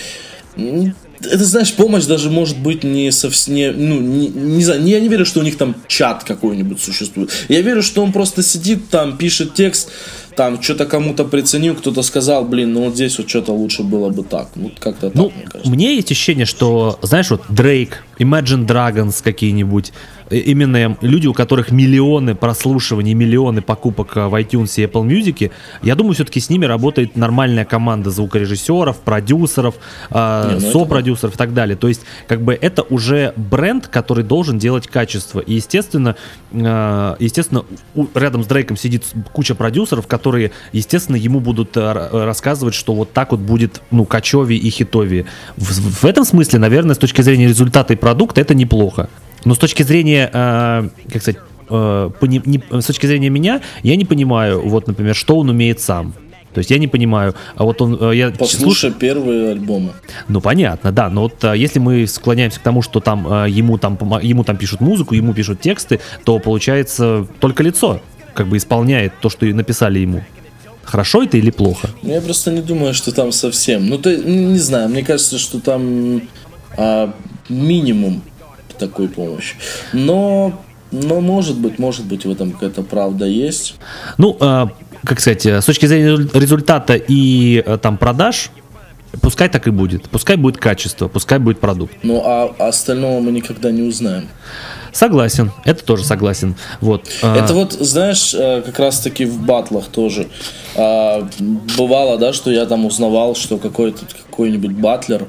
ну, это, знаешь, помощь даже может быть не совсем, не, ну, не, не знаю, я не верю, что у них там чат какой-нибудь существует. Я верю, что он просто сидит там, пишет текст, там что-то кому-то приценил, кто-то сказал, блин, ну вот здесь вот что-то лучше было бы так. Вот как-то так, Ну, мне кажется. мне есть ощущение, что, знаешь, вот Дрейк, Imagine Dragons какие-нибудь, именно люди, у которых миллионы прослушиваний, миллионы покупок э, в iTunes и Apple Music, я думаю, все-таки с ними работает нормальная команда звукорежиссеров, продюсеров, э, Не, ну это сопродюсеров и так далее. То есть, как бы это уже бренд, который должен делать качество. И, естественно, э, естественно, у- рядом с Дрейком сидит куча продюсеров, которые, естественно, ему будут э, р- рассказывать, что вот так вот будет, ну, качевее и хитовее. В, в этом смысле, наверное, с точки зрения результата и продукта, это неплохо. Но с точки зрения, э, как сказать, э, пони- не- с точки зрения меня, я не понимаю, вот, например, что он умеет сам. То есть я не понимаю, а вот он, э, я Послушай первые альбомы. ну понятно, да, но вот а, если мы склоняемся к тому, что там ему там ему там пишут музыку, ему пишут тексты, то получается только лицо как бы исполняет то, что написали ему. Хорошо это или плохо? Ну, я просто не думаю, что там совсем. Ну, то, не знаю, мне кажется, что там а, минимум такой помощи. Но, но может быть, может быть, в этом какая-то правда есть. Ну, а, как сказать, э, с точки зрения резуль- результата и э, там продаж, пускай так и будет. Пускай будет качество, пускай будет продукт. Ну, а остального мы никогда не узнаем. Согласен, это тоже согласен. Вот. а, Это вот, знаешь, э, как раз-таки в батлах тоже а, бывало, да, что я там узнавал, что какой-то какой-нибудь батлер,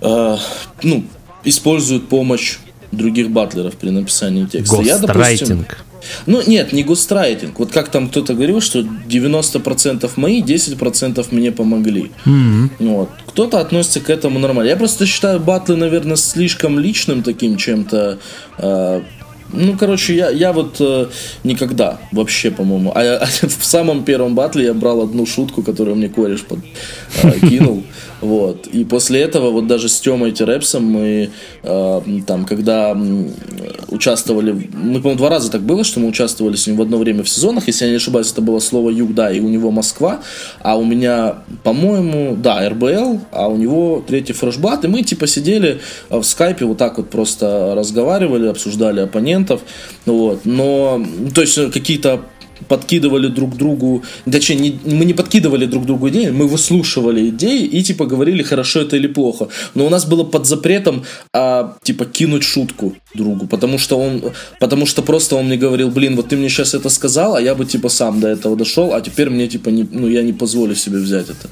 ну, использует помощь других батлеров при написании текста. Я, допустим, Гострайтинг. Ну, нет, не гострайтинг. Вот как там кто-то говорил, что 90% мои, 10% мне помогли. Вот. Кто-то относится к этому нормально. Я просто считаю батлы, наверное, слишком личным таким чем-то. э, Ну, короче, я, я вот э, никогда вообще, по-моему. А, а [LAUGHS] в самом первом батле я брал одну шутку, которую мне кореш под, э, кинул. [LAUGHS] Вот. И после этого, вот даже с Тёмой Терепсом мы э, там, когда участвовали, мы, по-моему, два раза так было, что мы участвовали с ним в одно время в сезонах, если я не ошибаюсь, это было слово Юг, да, и у него Москва, а у меня, по-моему, да, РБЛ, а у него третий фрешбат, и мы типа сидели э, в скайпе вот так вот просто разговаривали, обсуждали оппонентов, вот, но, то есть э, какие-то подкидывали друг другу, точнее, не, мы не подкидывали друг другу идеи, мы выслушивали идеи и типа говорили, хорошо это или плохо. Но у нас было под запретом, а, типа, кинуть шутку другу, потому что он, потому что просто он мне говорил, блин, вот ты мне сейчас это сказал, а я бы типа сам до этого дошел, а теперь мне типа, не, ну я не позволю себе взять это.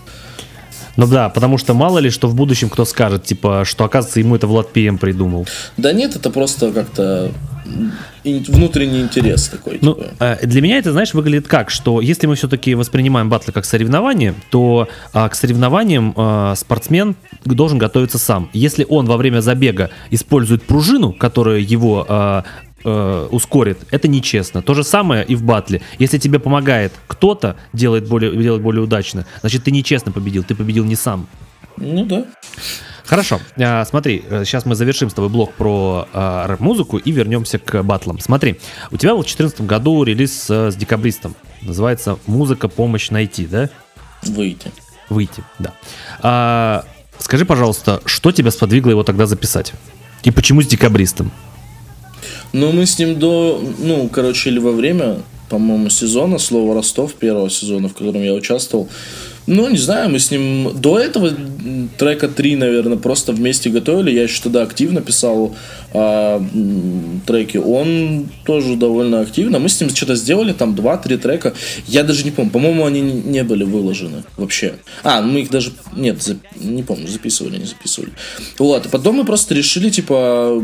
Ну да, потому что мало ли, что в будущем кто скажет, типа, что оказывается ему это Влад ПМ придумал. Да нет, это просто как-то внутренний интерес такой. Ну, типа. э, для меня это, знаешь, выглядит как, что если мы все-таки воспринимаем батлы как соревнование, то а, к соревнованиям а, спортсмен должен готовиться сам. Если он во время забега использует пружину, которая его а, э, ускорит, это нечестно. То же самое и в батле. Если тебе помогает кто-то делает более, делать более удачно, значит ты нечестно победил, ты победил не сам. Ну да. Хорошо, а, смотри, э, сейчас мы завершим с тобой блок про а, рэп-музыку и вернемся к батлам. Смотри, у тебя был в 2014 году релиз э, с декабристом. Называется «Музыка. Помощь найти», да? Выйти. Выйти, да. А, скажи, пожалуйста, что тебя сподвигло его тогда записать? И почему с декабристом? Ну, мы с ним до, ну, короче, или во время, по-моему, сезона, слово Ростов, первого сезона, в котором я участвовал, ну, не знаю, мы с ним до этого трека 3, наверное, просто вместе готовили. Я еще тогда активно писал а, м, треки. Он тоже довольно активно. Мы с ним что-то сделали, там 2-3 трека. Я даже не помню. По-моему, они не были выложены вообще. А, мы их даже... Нет, за- не помню, записывали, не записывали. Вот, и потом мы просто решили, типа,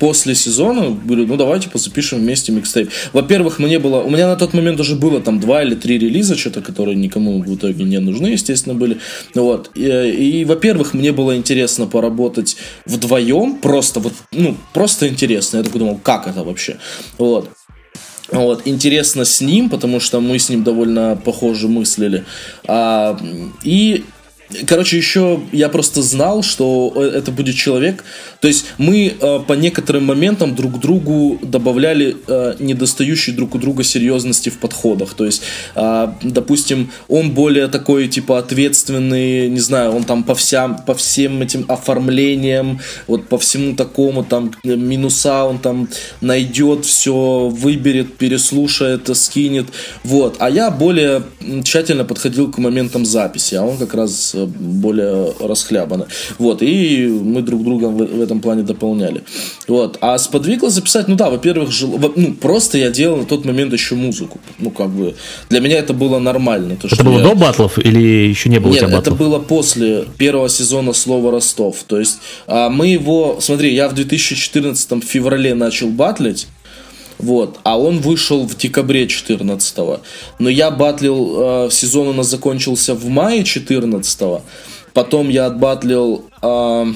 после сезона, говорю, ну, давай, типа, запишем вместе микстейп. Во-первых, мне было... У меня на тот момент уже было там два или три релиза, что-то, которые никому в итоге не нужны, естественно, были. Вот. И, и, во-первых, мне было интересно поработать вдвоем, просто вот, ну, просто интересно. Я такой думал, как это вообще? Вот. Вот, интересно с ним, потому что мы с ним довольно похоже мыслили. А, и, короче, еще я просто знал, что э, это будет человек. То есть мы э, по некоторым моментам друг другу добавляли э, недостающей друг у друга серьезности в подходах. То есть, а, допустим, он более такой, типа, ответственный, не знаю, он там по, всям, по всем этим оформлениям, вот по всему такому, там, э, минуса он там найдет все, выберет, переслушает, скинет, вот. А я более тщательно подходил к моментам записи, а он как раз э, более расхлябанно. Вот, и мы друг друга в, в этом плане дополняли. Вот. А сподвигло записать, ну да, во-первых, жел- ну, просто я делал на тот момент еще музыку. Ну, как бы, для меня это было нормально. То, Это было я- до батлов или еще не было нет, у тебя это батлов? было после первого сезона слова Ростов. То есть а, мы его, смотри, я в 2014 феврале начал батлить. Вот, а он вышел в декабре 14 Но я батлил, э, сезон у нас закончился в мае 14 Потом я отбатлил а,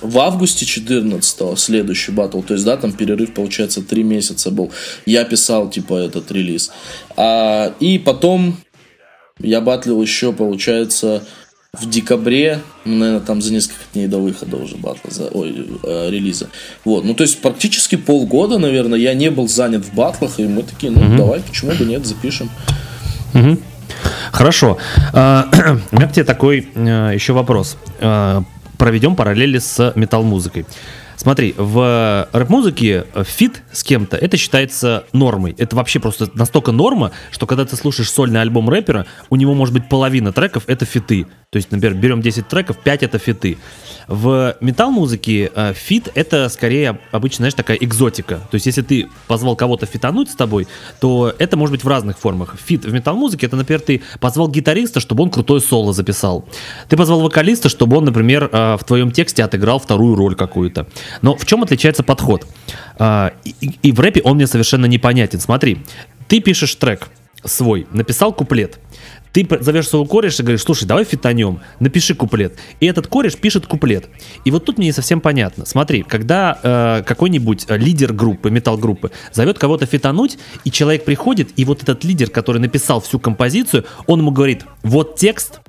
в августе 14 следующий батл, то есть, да, там перерыв, получается, три месяца был. Я писал, типа, этот релиз. А, и потом я батлил еще, получается, в декабре, ну, наверное, там за несколько дней до выхода уже батла, за, ой, э, релиза. Вот, ну, то есть, практически полгода, наверное, я не был занят в батлах, и мы такие, ну, давай, почему бы нет, запишем. Мгм. Хорошо. А, [CLEARS THROAT] У меня к тебе такой э, еще вопрос. А, Проведем параллели с метал-музыкой. Смотри, в рэп-музыке фит с кем-то, это считается нормой. Это вообще просто настолько норма, что когда ты слушаешь сольный альбом рэпера, у него может быть половина треков это фиты. То есть, например, берем 10 треков, 5 это фиты. В метал-музыке э, фит это скорее обычно, знаешь, такая экзотика. То есть, если ты позвал кого-то фитануть с тобой, то это может быть в разных формах. Фит в метал-музыке это, например, ты позвал гитариста, чтобы он крутое соло записал. Ты позвал вокалиста, чтобы он, например, э, в твоем тексте отыграл вторую роль какую-то. Но в чем отличается подход? А, И, и- в рэпе он мне совершенно непонятен. Смотри, ты пишешь трек свой, написал куплет. Ты зовешь своего кореша и говоришь, слушай, давай фитанем, напиши куплет. И этот кореш пишет куплет. И вот тут мне не совсем понятно. Смотри, когда э, какой-нибудь э, лидер группы, метал-группы, зовет кого-то фитануть, и человек приходит, и вот этот лидер, который написал всю композицию, он ему говорит, вот текст,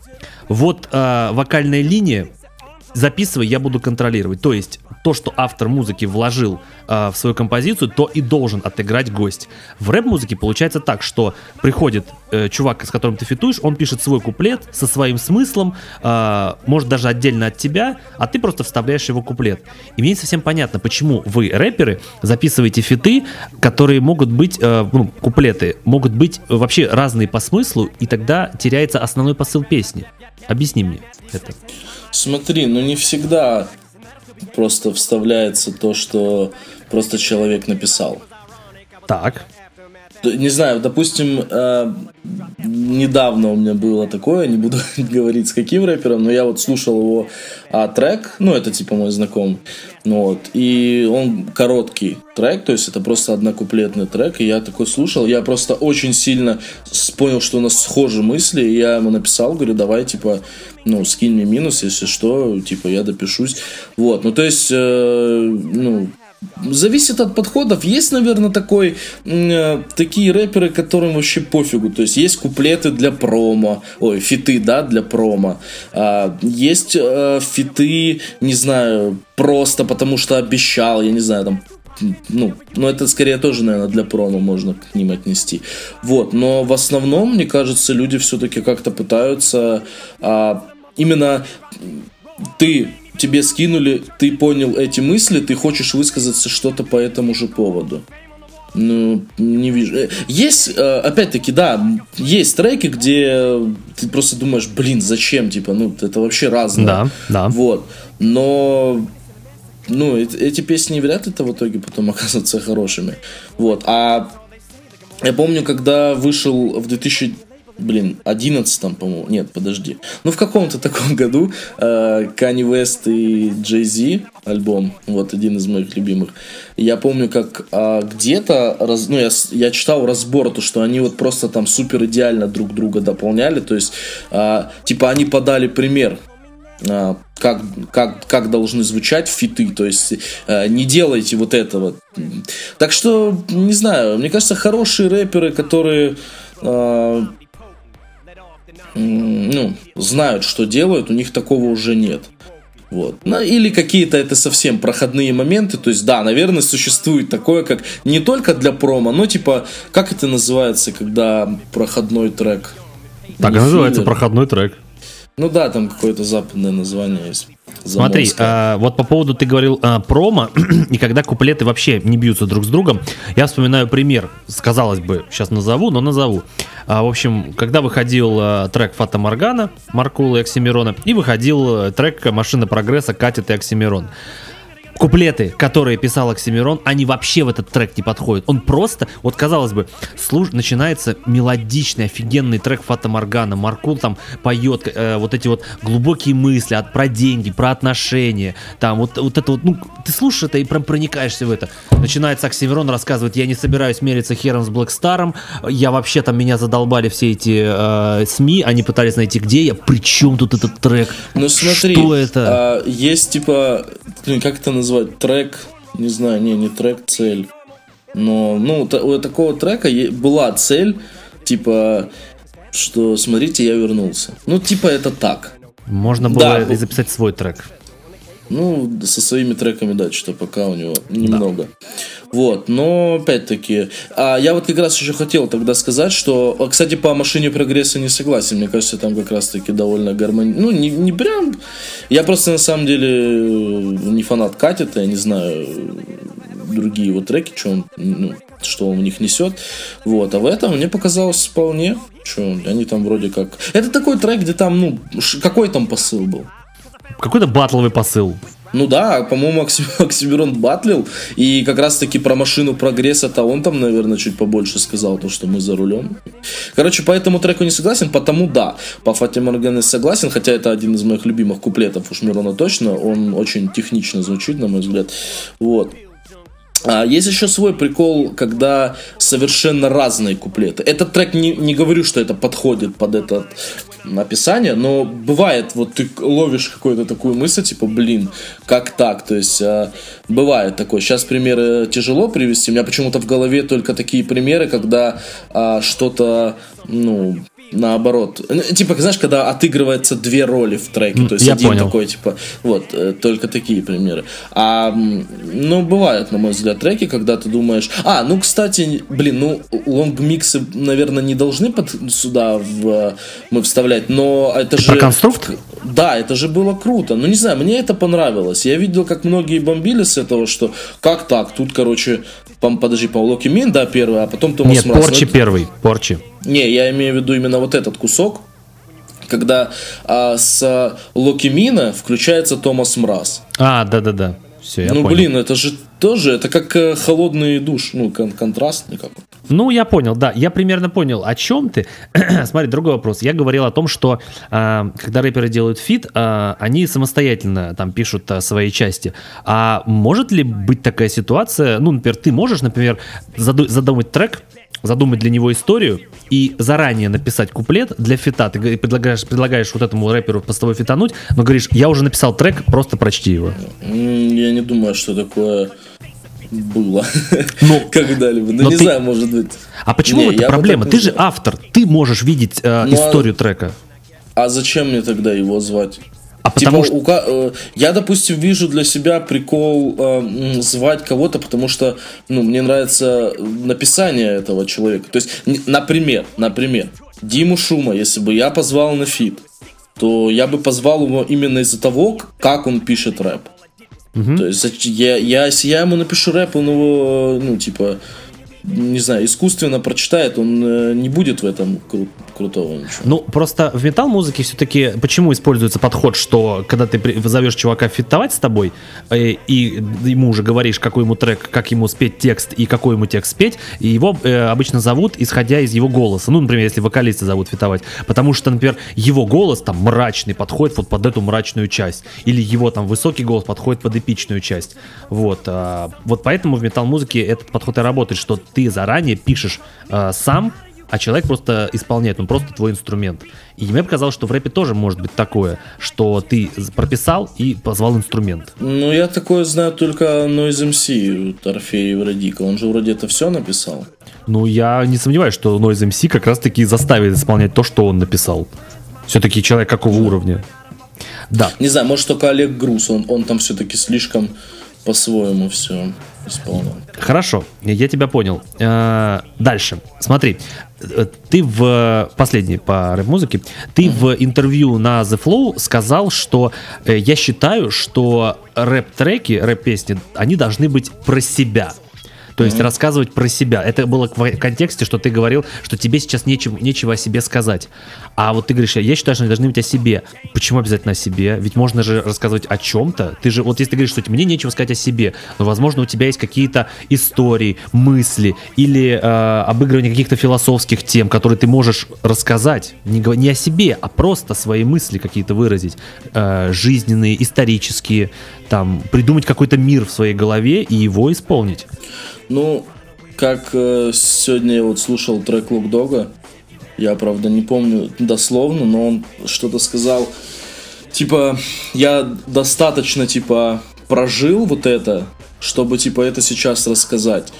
вот э, вокальная линия, записывай, я буду контролировать. То есть то, что автор музыки вложил э, в свою композицию, то и должен отыграть гость. В рэп-музыке получается так, что приходит э, чувак, с которым ты фитуешь, он пишет свой куплет со своим смыслом, э, может даже отдельно от тебя, а ты просто вставляешь его куплет. И мне не совсем понятно, почему вы, рэперы, записываете фиты, которые могут быть, э, ну, куплеты, могут быть вообще разные по смыслу, и тогда теряется основной посыл песни. Объясни мне это. Смотри, ну не всегда просто вставляется то, что просто человек написал. Так. Не знаю, допустим, э, недавно у меня было такое, не буду [LAUGHS] говорить с каким рэпером, но я вот слушал его а, трек, ну это типа мой знакомый, ну вот, и он короткий трек, то есть это просто однокуплетный трек, и я такой слушал, я просто очень сильно понял, что у нас схожи мысли, и я ему написал, говорю, давай, типа, ну, скинь мне минус, если что, типа, я допишусь, вот, ну, то есть, э, ну, Зависит от подходов. Есть, наверное, такой, э, такие рэперы, которым вообще пофигу. То есть есть куплеты для промо, ой, фиты, да, для промо. А, есть э, фиты, не знаю, просто потому что обещал, я не знаю, там ну, но это скорее тоже, наверное, для промо можно к ним отнести. Вот, но в основном, мне кажется, люди все-таки как-то пытаются а, именно ты тебе скинули, ты понял эти мысли, ты хочешь высказаться что-то по этому же поводу. Ну, не вижу. Э, Есть, э, опять-таки, да, есть треки, где ты просто думаешь, блин, зачем, типа, ну, это вообще разное. Да, да. Вот. Но, ну, эт- эти песни вряд ли-то в итоге потом [LAUGHS] оказываются хорошими. Вот. А я помню, когда вышел в 2000 блин, 11 по-моему, нет, подожди. Ну, в каком-то таком [LAUGHS] году э, Kanye West и Jay Z альбом, вот один из моих любимых. Я помню, как а, где-то, раз, ну, я, я читал разбор, то, что они вот просто там супер идеально друг друга дополняли, то есть, а, типа, они подали пример, а, как, как, как должны звучать фиты, то есть э, не делайте вот этого. Так что, не знаю, мне кажется, хорошие рэперы, которые м, ну, знают, что делают, у них такого уже нет. Вот. Ну, или какие-то это совсем проходные моменты. То есть, да, наверное, существует такое, как не только для промо, но типа, как это называется, когда проходной трек? Так называется проходной трек. Ну да, там какое-то западное название есть. Смотри, а, вот по поводу ты говорил а, промо, [CLEARS THROAT] и когда куплеты вообще не бьются друг с другом, я вспоминаю пример, казалось бы, сейчас назову, но назову. А, в общем, когда выходил а, трек Фата Моргана, Маркула и Оксимирона, и выходил а, трек Машина Прогресса, Катит и Оксимирон. Куплеты, которые писал Оксимирон, они вообще в этот трек не подходят. Он просто, вот казалось бы, слуш... начинается мелодичный, офигенный трек Фата Моргана. Маркул там поет э, вот эти вот глубокие мысли от, про деньги, про отношения. Там вот, вот это вот, ну, ты слушаешь это и прям проникаешься в это. Начинается Оксимирон рассказывать, я не собираюсь мериться хером с Блэкстаром, я вообще там, меня задолбали все эти э, СМИ, они пытались найти, где я, при чем тут этот трек? Ну смотри, Что это? а, есть типа, ну, как это назвать, трек, не знаю, не, не трек, цель. Но, ну, у такого трека была цель, типа, что, смотрите, я вернулся. Ну, типа, это так. Можно Да, было и записать свой трек. Ну, со своими треками, да, что пока у него немного. Вот, но опять-таки, а я вот как раз еще хотел тогда сказать, что, а, кстати, по машине прогресса не согласен. Мне кажется, там как раз-таки довольно гармони... Ну, не, не прям. Я просто на самом деле не фанат Катита, я не знаю другие его треки, что он, ну, что он в них несет. Вот, а в этом мне показалось вполне. Что, они там вроде как. Это такой трек, где там, ну, какой там посыл был? Какой-то батловый посыл. Ну да, по-моему, Окси- [LAUGHS] Оксимирон батлил, и как раз-таки про машину прогресса-то он там, наверное, чуть побольше сказал, то, что мы за рулем. Короче, по этому треку не согласен, потому да, по Фате Моргане согласен, хотя это один из моих любимых куплетов у Шмирона точно, он очень технично звучит, на мой взгляд. Вот. А есть еще свой прикол, когда совершенно разные куплеты. Этот трек не, не говорю, что это подходит под это описание, но бывает, вот ты ловишь какую-то такую мысль, типа, блин, как так? То есть а, бывает такое. Сейчас примеры тяжело привести. У меня почему-то в голове только такие примеры, когда а, что-то, ну, наоборот. Ну, Типа, знаешь, когда отыгрывается две роли в треке. То есть я один понял. такой, типа, вот, э, только такие примеры. А, ну, бывают, на мой взгляд, треки, когда ты думаешь... А, ну, кстати, блин, ну, лонгмиксы, наверное, не должны под сюда в, мы вставлять, но это же... про конструкт? Да, это же было круто. Ну, не знаю, мне это понравилось. Я видел, как многие бомбили с этого, что как так? Тут, короче, подожди, по Локи Мин, да, первый, а потом Томас Нет, Мраз. Порчи это- первый, Порчи. не, я имею в виду именно вот этот кусок, когда а, с Локимина включается Томас Мраз. А, да-да-да. Все, я ну, понял. блин, это же тоже, это как э, холодный душ, ну, кон- контрастный как. Ну, я понял, да, я примерно понял, о чем ты. [CLEARS THROAT] Смотри, другой вопрос. Я говорил о том, что а, когда рэперы делают фит, а, они самостоятельно там пишут а, свои части. А может ли быть такая ситуация, ну, например, ты можешь, например, заду- задумать трек, задумать для него историю и заранее написать куплет для фита. Ты предлагаешь, предлагаешь вот этому рэперу с тобой фитануть, но говоришь, я уже написал трек, просто прочти его. Я не думаю, что такое было Ну, [LAUGHS] когда-либо. Ну, не ты- знаю, может быть. А почему Не, бы проблема? Ты же автор, ты можешь видеть э, Ну, а- историю трека. А зачем мне тогда его звать? А потому Типа, что... у э, я, допустим, вижу для себя прикол э, звать кого-то, потому что, ну, мне нравится написание этого человека. То есть, например, например, Диму Шума, если бы я позвал на фит, то я бы позвал его именно из-за того, как он пишет рэп. То есть, я, я, если я ему напишу рэп, он его, ну, типа, не знаю, искусственно прочитает, он э, не будет в этом кру- крутого ничего. Ну, просто в метал-музыке все-таки почему используется подход, что когда ты зовешь чувака фитовать с тобой, э, и ему уже говоришь, какой ему трек, как ему спеть текст и какой ему текст спеть, и его э, обычно зовут, исходя из его голоса. Ну, например, если вокалиста зовут фитовать. Потому что, например, его голос там мрачный, подходит вот под эту мрачную часть. Или его там высокий голос подходит под эпичную часть. Вот. а, вот поэтому в метал-музыке этот подход и работает, что ты заранее пишешь а, сам, а человек просто исполняет, он просто твой инструмент. И мне показалось, что в рэпе тоже может быть такое, что ты прописал и позвал инструмент. Ну, я такое знаю только Noise MC, вот Орфея Евредика. Он же вроде это все написал. Ну, я не сомневаюсь, что Noise MC как раз-таки заставит исполнять то, что он написал. Все-таки человек какого уровня. Да. Не знаю, может только Олег Груз, он, он там все-таки слишком по-своему все исполнял. Хорошо, я тебя понял. Э, Дальше. Смотри, э, ты в последний по рэп-музыке, ты в интервью на The Flow сказал, что э, я считаю, что рэп-треки, рэп-песни, они должны быть про себя. То есть рассказывать про себя. Это было в контексте, что ты говорил, что тебе сейчас нечем, нечего о себе сказать. А вот ты говоришь, я считаю, что они должны быть о себе. Почему обязательно о себе? Ведь можно же рассказывать о чем-то. Ты же, вот если ты говоришь, что мне нечего сказать о себе, но, возможно, у тебя есть какие-то истории, мысли или э, обыгрывание каких-то философских тем, которые ты можешь рассказать. Не, не о себе, а просто свои мысли какие-то выразить. Э, жизненные, исторические. Там, придумать какой-то мир в своей голове и его исполнить. Ну, как э, сегодня я вот слушал трек Лук Дога, я, правда, не помню дословно, но он что-то сказал, типа, я достаточно, типа, прожил вот это, чтобы, типа, это сейчас рассказать.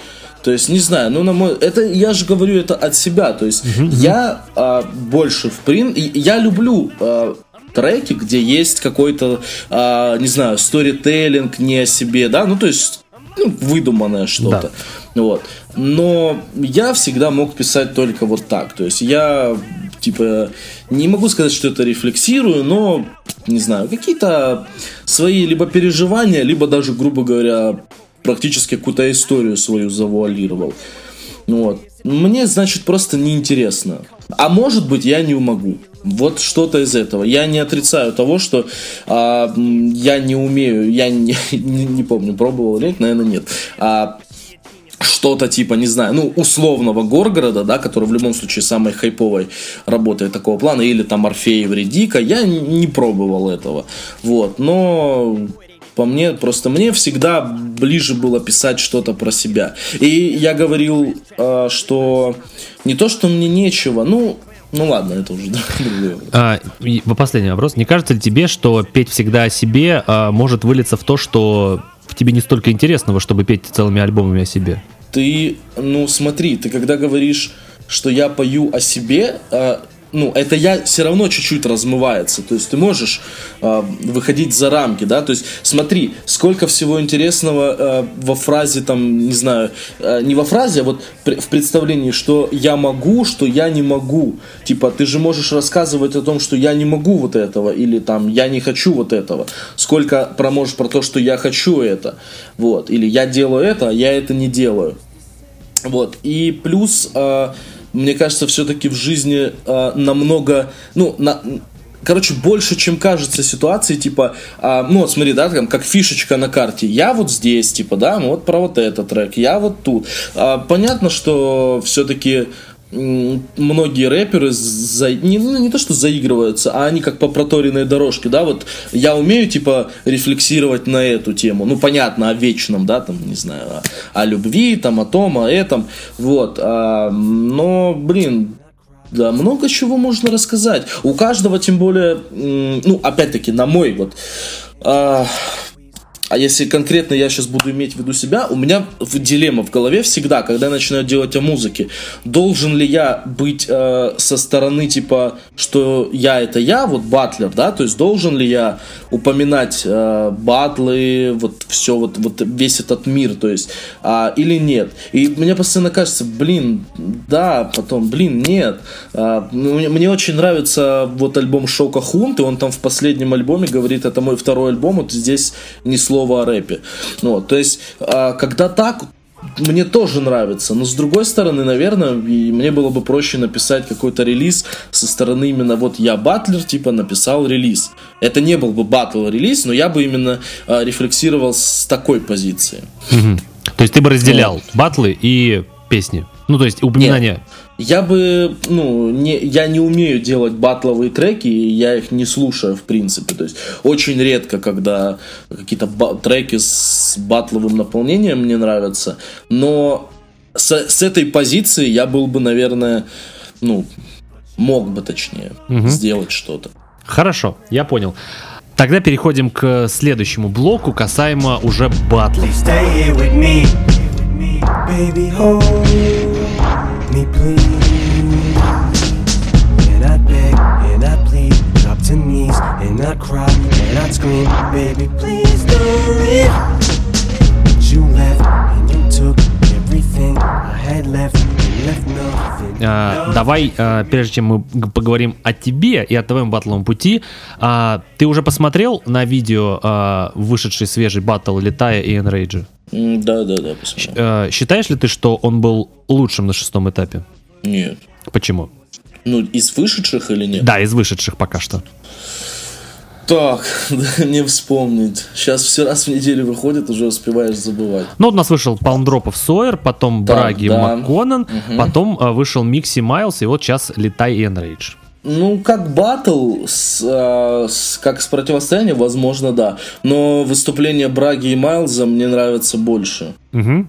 То есть, не знаю, ну, на мой... Это, я же говорю это от себя, то есть, я а, больше, в прин... и Я люблю а, треки, где есть какой-то, а, не знаю, сторителлинг не о себе, да, ну, то есть, ну, выдуманное что-то. Вот. Но я всегда мог писать только вот так. То есть я, типа, не могу сказать, что это рефлексирую, но, не знаю, какие-то свои либо переживания, либо даже, грубо говоря, практически какую-то историю свою завуалировал. Вот. Мне, значит, просто неинтересно. А может быть, я не могу. Вот что-то из этого. Я не отрицаю того, что а, я не умею, я не, [LAUGHS] не, не помню, пробовал ли, наверное, нет. А, что-то типа, не знаю, ну, условного Горгорода, да, который в любом случае самой хайповой работает такого плана, или там Орфея Вредика, я не пробовал этого, вот, но по мне, просто мне всегда ближе было писать что-то про себя. И я говорил, э, что не то, что мне нечего, ну, ну ладно, это уже [LAUGHS] другое. А, и последний вопрос. Не кажется ли тебе, что петь всегда о себе а, может вылиться в то, что в тебе не столько интересного, чтобы петь целыми альбомами о себе? Ты, ну смотри, ты когда говоришь, что я пою о себе, э, ну, это я все равно чуть-чуть размывается. То есть ты можешь э, выходить за рамки, да. То есть смотри, сколько всего интересного э, во фразе, там, не знаю, э, не во фразе, а вот при, в представлении, что я могу, что я не могу. Типа, ты же можешь рассказывать о том, что я не могу вот этого, или там я не хочу вот этого. Сколько про можешь про то, что я хочу это. Вот. Или я делаю это, а я это не делаю. Вот. И плюс. Э, мне кажется, все-таки в жизни э, намного, ну, на, короче, больше, чем кажется ситуации, типа, а, ну вот смотри, да, там, как фишечка на карте, я вот здесь, типа, да, вот про вот этот трек, я вот тут. А, понятно, что все-таки многие рэперы за, не, ну, не то что заигрываются, а они как по проторенной дорожке, да, вот я умею типа рефлексировать на эту тему, ну понятно, о вечном, да, там, не знаю, о, о любви, там, о том, о этом, вот, а, но, блин, да, много чего можно рассказать. У каждого, тем более, ну, опять-таки, на мой вот а, а если конкретно я сейчас буду иметь в виду себя, у меня дилемма в голове всегда, когда я начинаю делать о музыке. Должен ли я быть э, со стороны, типа, что я это я, вот батлер, да, то есть должен ли я упоминать э, батлы, вот все, вот, вот весь этот мир, то есть, э, или нет. И мне постоянно кажется, блин, да, потом, блин, нет. Э, мне, мне очень нравится вот альбом Шока Хунт, и он там в последнем альбоме говорит, это мой второй альбом, вот здесь ни слова слова о рэпе. Ну, то есть, а, когда так, мне тоже нравится, но с другой стороны, наверное, мне было бы проще написать какой-то релиз со стороны именно вот я батлер, типа написал релиз. Это не был бы батл релиз, но я бы именно э, рефлексировал с такой позиции. Угу. То есть ты бы разделял вот. батлы и песни? Ну, то есть упоминание... Нет я бы, ну, не, я не умею делать батловые треки, и я их не слушаю, в принципе. То есть, очень редко, когда какие-то треки с батловым наполнением мне нравятся. Но с, с этой позиции я был бы, наверное, ну, мог бы, точнее, угу. сделать что-то. Хорошо, я понял. Тогда переходим к следующему блоку, касаемо уже батлов. Baby, me, please. And I beg, and I plead, drop to knees, and I cry, and I scream, baby, please don't leave. But you left, and you took everything I had left. А, давай, а, прежде чем мы поговорим о тебе и о твоем батловом пути, а, ты уже посмотрел на видео а, вышедший свежий батл Летая и Энрейджа? Да, да, да, посмотрел. А, считаешь ли ты, что он был лучшим на шестом этапе? Нет. Почему? Ну, из вышедших или нет? Да, из вышедших пока что. Так, [LAUGHS] не вспомнить. Сейчас все раз в неделю выходит, уже успеваешь забывать. Ну, вот у нас вышел Палмдропов Сойер, потом так, Браги да. МакКоннен, угу. потом а, вышел Микси Майлз, и вот сейчас Летай и Энрейдж. Ну, как батл, с, а, с, как с противостоянием, возможно, да. Но выступление Браги и Майлза мне нравится больше. Угу.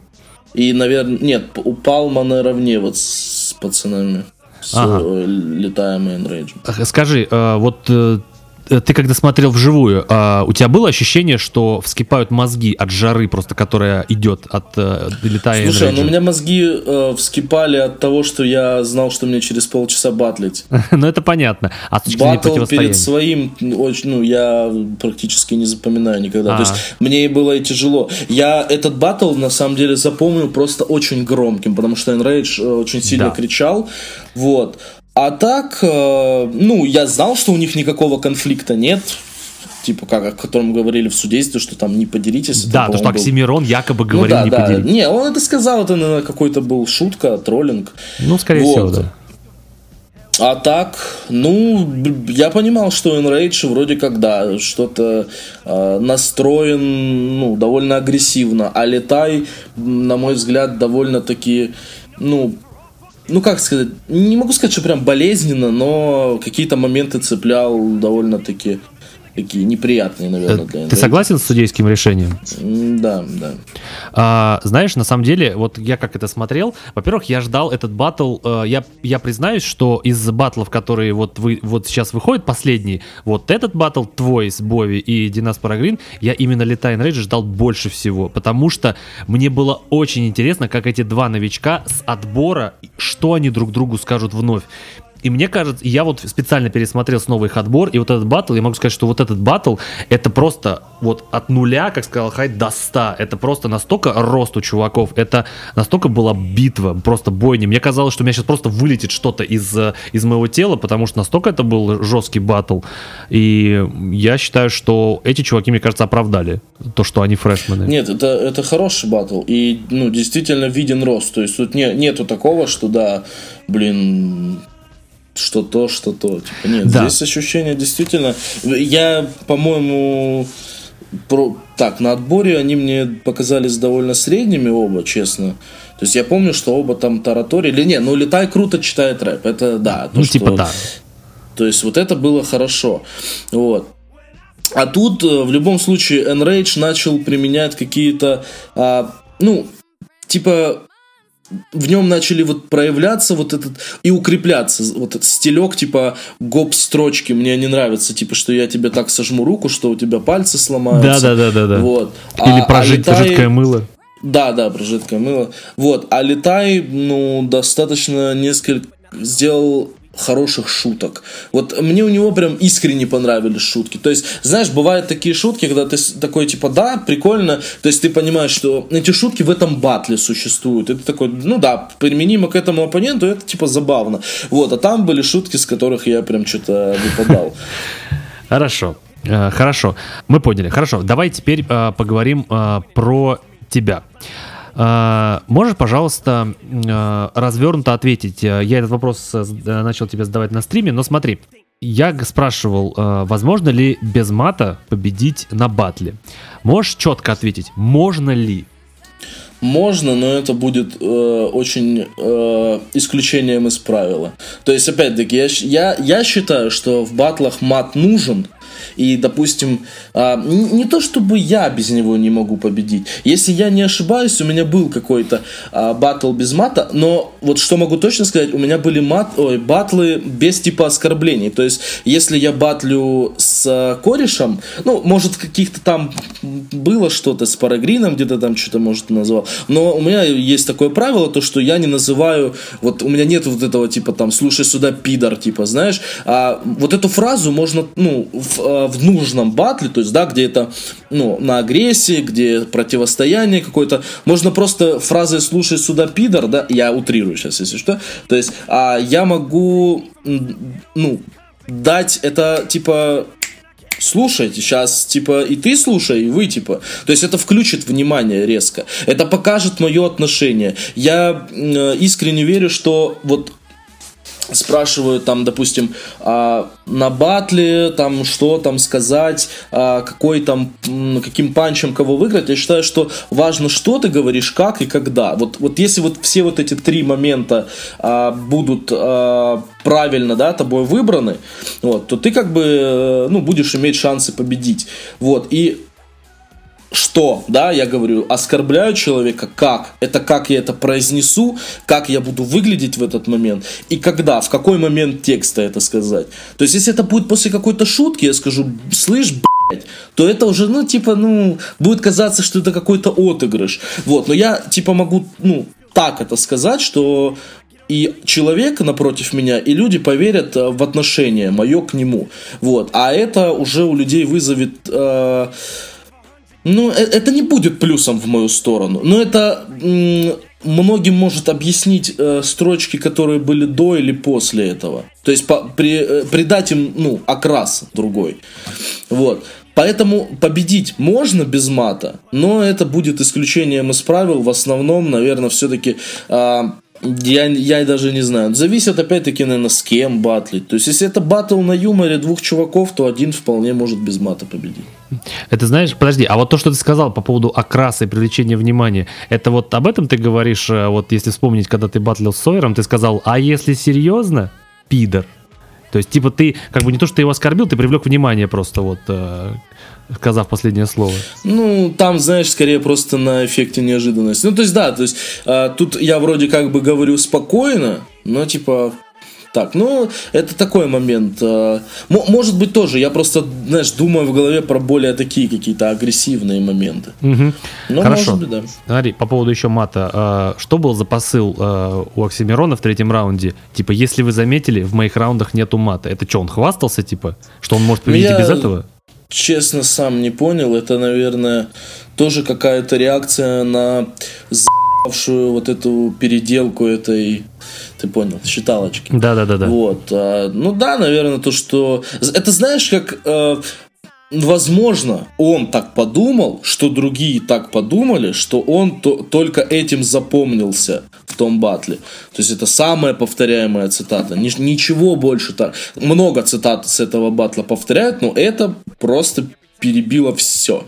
И, наверное, нет, у Палма наравне вот с пацанами. С ага. Э, летаем и Энрейджем. Скажи, э, вот э, Э, ты когда смотрел вживую, а, у тебя было ощущение, что вскипают мозги от жары, просто которая идет от э, летая Слушай, ну у меня мозги э, вскипали от того, что я знал, что мне через полчаса батлить. [LAUGHS] ну это понятно. А с Батл перед своим, очень, ну я практически не запоминаю никогда. То есть мне было и тяжело. Я этот батл на самом деле запомнил просто очень громким, потому что Enrage э, очень сильно кричал. Вот. А так, э, ну, я знал, что у них никакого конфликта нет. Типа, как о котором говорили в судействе, что там не поделитесь. Да, то, что Оксимирон был... якобы говорил ну, да, не да. поделитесь. Не, он это сказал, это, наверное, какой-то был шутка, троллинг. Ну, скорее вот. всего, да. А так, ну, я понимал, что Enrage вроде как, да, что-то э, настроен, ну, довольно агрессивно, а Летай, на мой взгляд, довольно-таки, ну, ну как сказать, не могу сказать, что прям болезненно, но какие-то моменты цеплял довольно-таки такие неприятные, наверное, для Ты согласен с судейским решением? Да, да. А, знаешь, на самом деле, вот я как это смотрел, во-первых, я ждал этот батл, э, я, я признаюсь, что из батлов, которые вот, вы, вот сейчас выходят, последний, вот этот батл твой с Бови и Динас Парагрин, я именно Летай Рейдж ждал больше всего, потому что мне было очень интересно, как эти два новичка с отбора, что они друг другу скажут вновь. И мне кажется, я вот специально пересмотрел снова их отбор, и вот этот батл, я могу сказать, что вот этот батл, это просто вот от нуля, как сказал Хайд, до 100. Это просто настолько рост у чуваков, это настолько была битва, просто бойня. Мне казалось, что у меня сейчас просто вылетит что-то из, э, из моего тела, потому что настолько это был жесткий батл. И я считаю, что эти чуваки, мне кажется, оправдали то, что они фрешмены. Нет, это, это хороший батл. И, ну, действительно виден рост. То есть тут не, нету такого, что да, блин, что то, что то. Типа, нет, Да. здесь ощущение действительно. Я, по-моему, про... так, на отборе они мне показались довольно средними оба, честно. То есть я помню, что оба там тараторили. Не, ну Летай круто читает рэп. Это да. то, ну, типа что- да. то есть вот это было хорошо. Вот. А тут э, в любом случае Enrage начал применять какие-то, а, ну, типа в нем начали вот проявляться вот этот и укрепляться вот этот стилек типа гоп строчки мне не нравится типа что я тебе так сожму руку что у тебя пальцы сломаются Да-да-да-да-да. вот Или А- про а Летай- жидкое мыло. да, да, про жидкое мыло. Вот, а Летай, ну, достаточно несколько сделал хороших шуток. Вот мне у него прям искренне понравились шутки. То есть, знаешь, бывают такие шутки, когда ты такой, типа, да, прикольно, то есть ты понимаешь, что эти шутки в этом батле существуют. Ты такой, ну да, применимо к этому оппоненту, это типа забавно. Вот, а там были шутки, с которых я прям что-то выпадал. [LAUGHS] Хорошо, Э, хорошо, мы поняли. Хорошо, давай теперь э, поговорим э, про тебя. Э, можешь, пожалуйста, э, развернуто ответить? Э, Я этот вопрос э, э, начал тебе задавать на стриме, но смотри. Я спрашивал, возможно ли без мата победить на батле? Можешь четко ответить, можно ли? Можно, но это будет э, очень э, исключением из правила. То есть, опять-таки, я, я, я считаю, что в батлах мат нужен. И, допустим, а, не то чтобы я без него не могу победить. Если я не ошибаюсь, у меня был какой-то а, батл без мата, но вот что могу точно сказать, у меня были мат, ой, батлы без типа оскорблений. То есть, если я батлю с а, корешем, ну, может, каких-то там было что-то с парагрином, где-то там что-то, может, назвал. Но у меня есть такое правило, то, что я не называю, вот у меня нет вот этого типа там, слушай сюда, пидор, типа, знаешь. А вот эту фразу можно, ну, в, а, в нужном батле, то есть, да, где это, ну, на агрессии, где противостояние какое-то, можно просто фразой слушай сюда, пидор, да, я утрирую сейчас, если что. То есть, а я могу, ну, дать это, типа, слушайте, сейчас, типа, и ты слушай, и вы, типа. То есть это включит внимание резко. Это покажет мое отношение. Я э, искренне верю, что вот спрашивают там, допустим, а, на батле, там, что там сказать, а, какой там, каким панчем кого выиграть, я считаю, что важно, что ты говоришь, как и когда. Вот, вот если вот все вот эти три момента а, будут правильно, да, тобой выбраны, вот, то ты как бы, э, ну, будешь иметь шансы победить. Вот, и что, да, я говорю, оскорбляю человека, как, это как я это произнесу, как я буду выглядеть в этот момент, и когда, в какой момент текста это сказать. То есть, если это будет после какой-то шутки, я скажу, слышь, блядь, то это уже, ну, типа, ну, будет казаться, что это какой-то отыгрыш. Вот, но я, типа, могу, ну, так это сказать, что и человек напротив меня, и люди поверят э, в отношение мое к нему. Вот. А это уже у людей вызовет... э, ну, э- это не будет плюсом в мою сторону. Но это многим может объяснить э, строчки, которые были до или после этого. То есть по- при- э, придать им, ну, окрас другой. Вот. Поэтому победить можно без мата, но это будет исключением из правил. В основном, наверное, все-таки я, я даже не знаю. Зависит опять-таки, наверное, с кем батлить. То есть, если это батл на юморе двух чуваков, то один вполне может без мата победить. Это знаешь, подожди, а вот то, что ты сказал по поводу окраса и привлечения внимания, это вот об этом ты говоришь, э, вот если вспомнить, когда ты батлил с Сойером, ты сказал, а если серьезно, пидор. То есть, типа, ты, как бы не то, что ты его оскорбил, ты привлек внимание просто, вот, э, сказав последнее слово. Ну, там, знаешь, скорее просто на эффекте неожиданности. Ну, то есть, да, то есть, э, тут я вроде как бы говорю спокойно, но, типа, так, ну, это такой момент. э, мо- Может быть, тоже. Я просто, знаешь, думаю в голове про более такие какие-то агрессивные моменты. Мгм. Ну, Хорошо. может быть, да. Смотри, по поводу еще мата. э, Что был за посыл э, у Оксимирона в третьем раунде? Типа, если вы заметили, в моих раундах нету мата. Это что, он хвастался, типа? Что он может победить Я- без этого? Честно, сам не понял. Это, наверное, тоже какая-то реакция на за***вшую вот эту переделку этой, ты понял, считалочки. Да-да-да-да. Вот. а, ну да, наверное, то, что... Это знаешь, как... э, Возможно, он так подумал, что другие так подумали, что он то- только этим запомнился в том батле. То есть это самая повторяемая цитата. Ни- ничего больше так. Много цитат с этого батла повторяют, но это просто перебило все.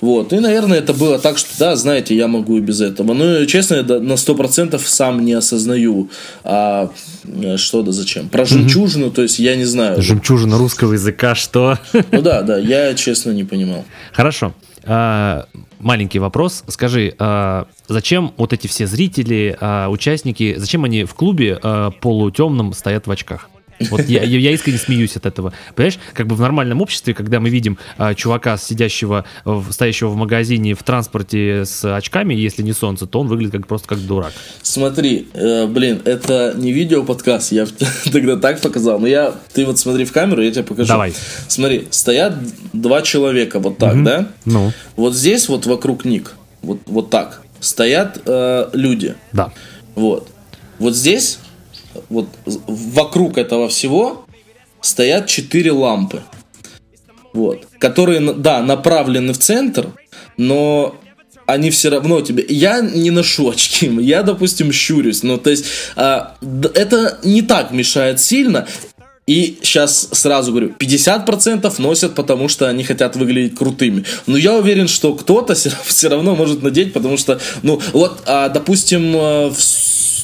Вот. И, наверное, это было так, что да, знаете, я могу и без этого. Но, честно, я на 100% сам не осознаю, а, э, что да зачем. Про жемчужину, то есть я не знаю. Жемчужина русского языка, что? Ну да, да, я честно не понимал. Хорошо. А, маленький вопрос. Скажи, а, зачем вот эти все зрители, а, участники, зачем они в клубе а, полутемном стоят в очках? Вот я, я- искренне смеюсь от этого. Понимаешь, как бы в нормальном обществе, когда мы видим а, чувака, сидящего, в- стоящего в магазине в транспорте с очками, если не солнце, то он выглядит как просто как дурак. Смотри, э, блин, это не видео подкаст, я [LAUGHS] тогда так показал. Но я, ты вот смотри в камеру, я тебе покажу. Давай. Смотри, стоят два человека вот так, да? Ну, Вот здесь вот вокруг ник, вот, вот так, стоят э, люди. да. Вот. Вот здесь, вот вокруг этого всего стоят четыре лампы. Вот. Которые, да, направлены в центр, но они все равно тебе... Я не ношу очки, [LAUGHS] я, допустим, щурюсь. Ну, то есть, а, это не так мешает сильно. И сейчас сразу говорю, 50% носят, потому что они хотят выглядеть крутыми. Но я уверен, что кто-то [LAUGHS] все равно может надеть, потому что, ну, вот, а, допустим, э, в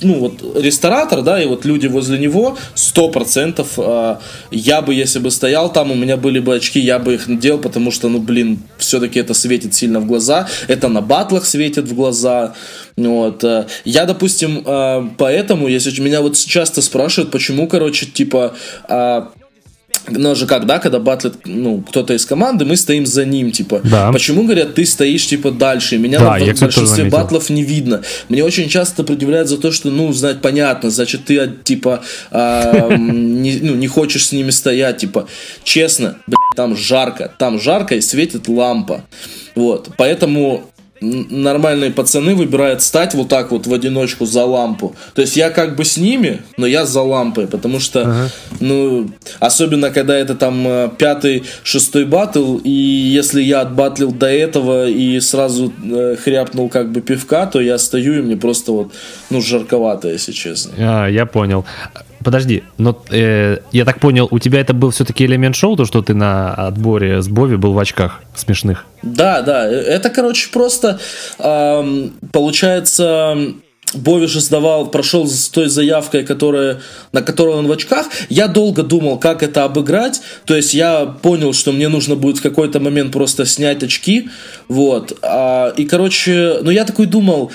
ну, вот, ресторатор, да, и вот люди возле него, 100% а, я бы, если бы стоял там, у меня были бы очки, я бы их надел, потому что, ну, блин, все-таки это светит сильно в глаза, это на батлах светит в глаза, вот. э, Я, допустим, э, поэтому, если меня вот часто спрашивают, почему, короче, типа, а, ну же как, да, когда батлит, ну, кто-то из команды, мы стоим за ним, типа. Да. Почему, говорят, ты стоишь, типа, дальше? Меня Да, в кстати, тоже большинстве батлов не видно. Мне очень часто предъявляют за то, что, ну, знать, понятно, значит, ты, а, типа, м, [LAUGHS] не, ну, не хочешь с ними стоять, типа. Честно, блядь, там жарко, там жарко и светит лампа. Вот, поэтому нормальные пацаны выбирают стать вот так вот в одиночку за лампу. То есть я как бы с ними, но я за лампой, потому что, ну, особенно когда это там э, пятый, шестой батл, и если я отбатлил до этого и сразу э, хряпнул как бы пивка, то я стою и мне просто вот, ну, жарковато, если честно. А, я понял. Подожди, но э, я так понял, у тебя это был все-таки элемент шоу, то, что ты на отборе с Бови был в очках смешных. Да, да, э, это, короче, просто ам, получается. Бови же сдавал, прошел с той заявкой, которая, на которой он в очках. Я долго думал, как это обыграть. То есть я понял, что мне нужно будет в какой-то момент просто снять очки. Вот. А, и, короче, ну я такой думал,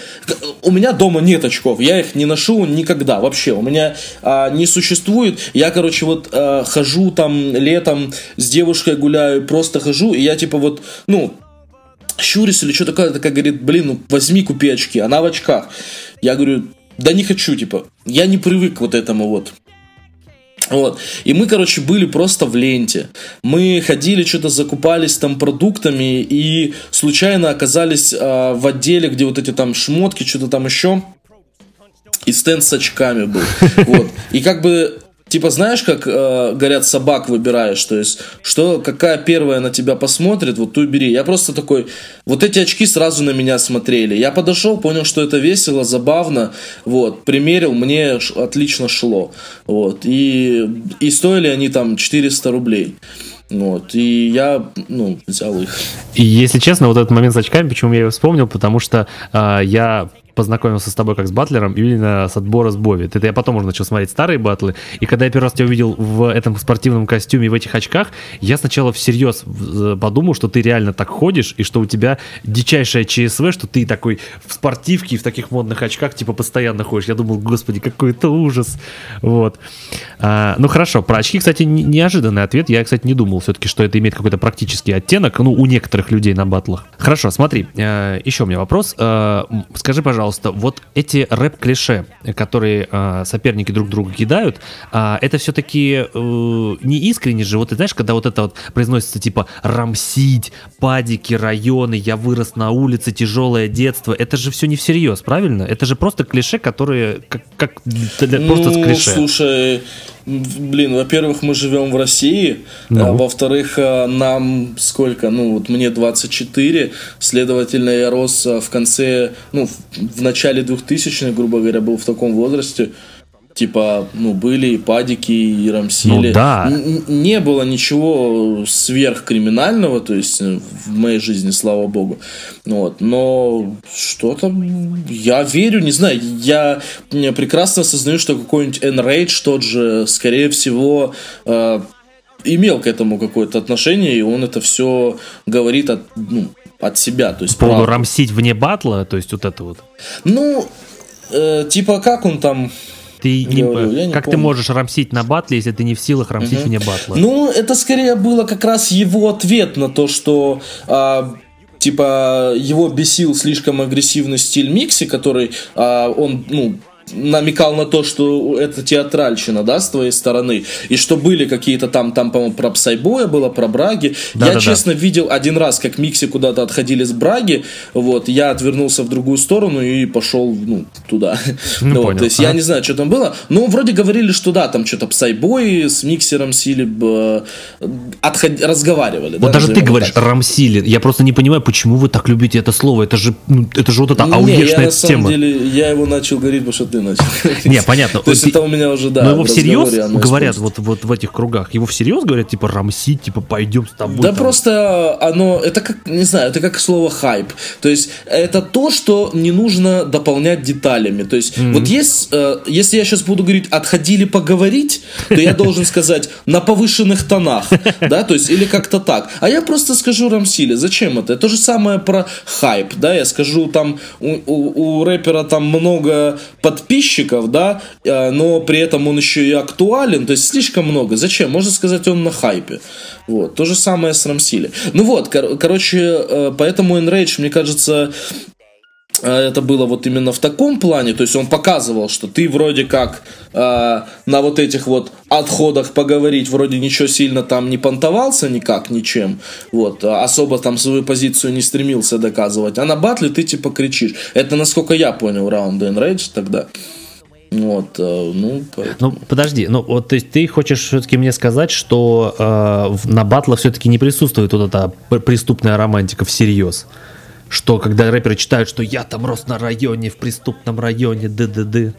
у меня дома нет очков, я их не ношу никогда вообще. У меня а, не существует. Я, короче, вот а, хожу там летом с девушкой гуляю, просто хожу, и я типа вот, ну, щурюсь или что такое, такая говорит, блин, ну возьми, купи очки. Она в очках. Я говорю, да не хочу, типа, я не привык к вот этому вот. Вот. И мы, короче, были просто в ленте. Мы ходили, что-то закупались там продуктами и случайно оказались а, в отделе, где вот эти там шмотки, что-то там еще. И стенд с очками был. [LAUGHS] Вот. И как бы Типа, знаешь, как э, говорят, собак выбираешь, то есть, что, какая первая на тебя посмотрит, вот ту бери. Я просто такой, вот эти очки сразу на меня смотрели. Я подошел, понял, что это весело, забавно, вот, примерил, мне отлично шло, вот, и, и стоили они там 400 рублей. Вот, и я, ну, взял их. И если честно, вот этот момент с очками, почему я его вспомнил, потому что а, я познакомился с тобой как с батлером именно с отбора с Бови. Это я потом уже начал смотреть старые батлы. И когда я первый раз тебя увидел в этом спортивном костюме в этих очках, я сначала всерьез подумал, что ты реально так ходишь, и что у тебя дичайшая ЧСВ, что ты такой в спортивке и в таких модных очках, типа, постоянно ходишь. Я думал, господи, какой это ужас. Вот. А, ну хорошо, про очки, кстати, не- неожиданный ответ. Я, кстати, не думал все-таки, что это имеет какой-то практический оттенок, ну, у некоторых людей на батлах. Хорошо, смотри, э, еще у меня вопрос. Э, скажи, пожалуйста, вот эти рэп-клише, которые э, соперники друг друга кидают, а, это все-таки не искренне же, вот ты знаешь, когда вот это вот произносится типа рамсить, падики, районы, я вырос на улице, тяжелое детство, это же все не всерьез, правильно? Это же просто клише, которые как, как для- просто с ну, клише. слушай, блин, во-первых, мы живем в России, Ну. а во-вторых, а, нам сколько, ну вот мне 24, следовательно, я рос а, в конце, ну, в, в начале 2000-х, грубо говоря, был в таком возрасте, Типа, ну, были и падики, и рамсили. Ну да. Н- Не было ничего сверхкриминального, то есть э, в моей жизни, слава богу. Вот. Но что-то я верю, не знаю, я прекрасно осознаю, что какой-нибудь Enrage тот же, скорее всего, э, имел к этому какое-то отношение, и он это все говорит от, ну, от себя. То есть, По поводу правда. рамсить вне батла, то есть вот это вот. Ну, э, типа, как он там Ты не- Говорю, не как ты можешь рамсить на батле, если ты не в силах рамсить вне батла? Ну, это скорее было как раз его ответ на то, что а, типа его бесил слишком агрессивный стиль Микси, который а, он, ну, намекал на то, что это театральщина, да, с твоей стороны, и что были какие-то там, там, по-моему, про Псайбоя было, про Браги. я, Да-да-да. честно, видел один раз, как Микси куда-то отходили с Браги, вот, я отвернулся в другую сторону и пошел, ну, туда. [LAUGHS] Ну, Вот, понял. То есть я Ага. не знаю, что там было. Ну, вроде говорили, что да, там что-то Псайбой с Миксером Сили б, э, отход- разговаривали. Вот да, даже ты говоришь так. рамсили. Я просто не понимаю, почему вы так любите это слово. Это же, ну, это же вот эта я ауешная на самом тема. деле, я его начал говорить, потому что ты начал [LAUGHS] говорить. Не, понятно. То есть это у меня уже, да, Но его в всерьез говорят вот, вот в этих кругах? Его всерьез говорят, типа, рамсить, типа, пойдем с тобой. Да просто оно, это как, не знаю, это как слово хайп. То есть это то, что не нужно дополнять деталями. То есть вот есть, э, если я сейчас буду говорить «отходили поговорить», то я должен сказать «на повышенных тонах», да, то есть или как-то так. А я просто скажу Рамсиле, зачем это? То же самое про хайп, да, я скажу там у, у- у рэпера там много подписчиков, да, э, но при этом он еще и актуален, то есть слишком много. Зачем? Можно сказать, он на хайпе. Вот. То же самое с Рамсили. Ну вот, кор- короче, э, поэтому Enrage, мне кажется, это было вот именно в таком плане, то есть он показывал, что ты вроде как э, на вот этих вот отходах поговорить вроде ничего сильно там не понтовался никак, ничем, вот, а особо там свою позицию не стремился доказывать, а на батле ты типа кричишь. Это насколько я понял раунда Enrage тогда. Вот, э, ну, поэтому- Ну, подожди, ну вот то есть ты хочешь все-таки мне сказать, что э, на батлах все-таки не присутствует вот эта преступная романтика всерьез? Что когда рэперы читают, что я там рос на районе, в преступном районе, д-д-д.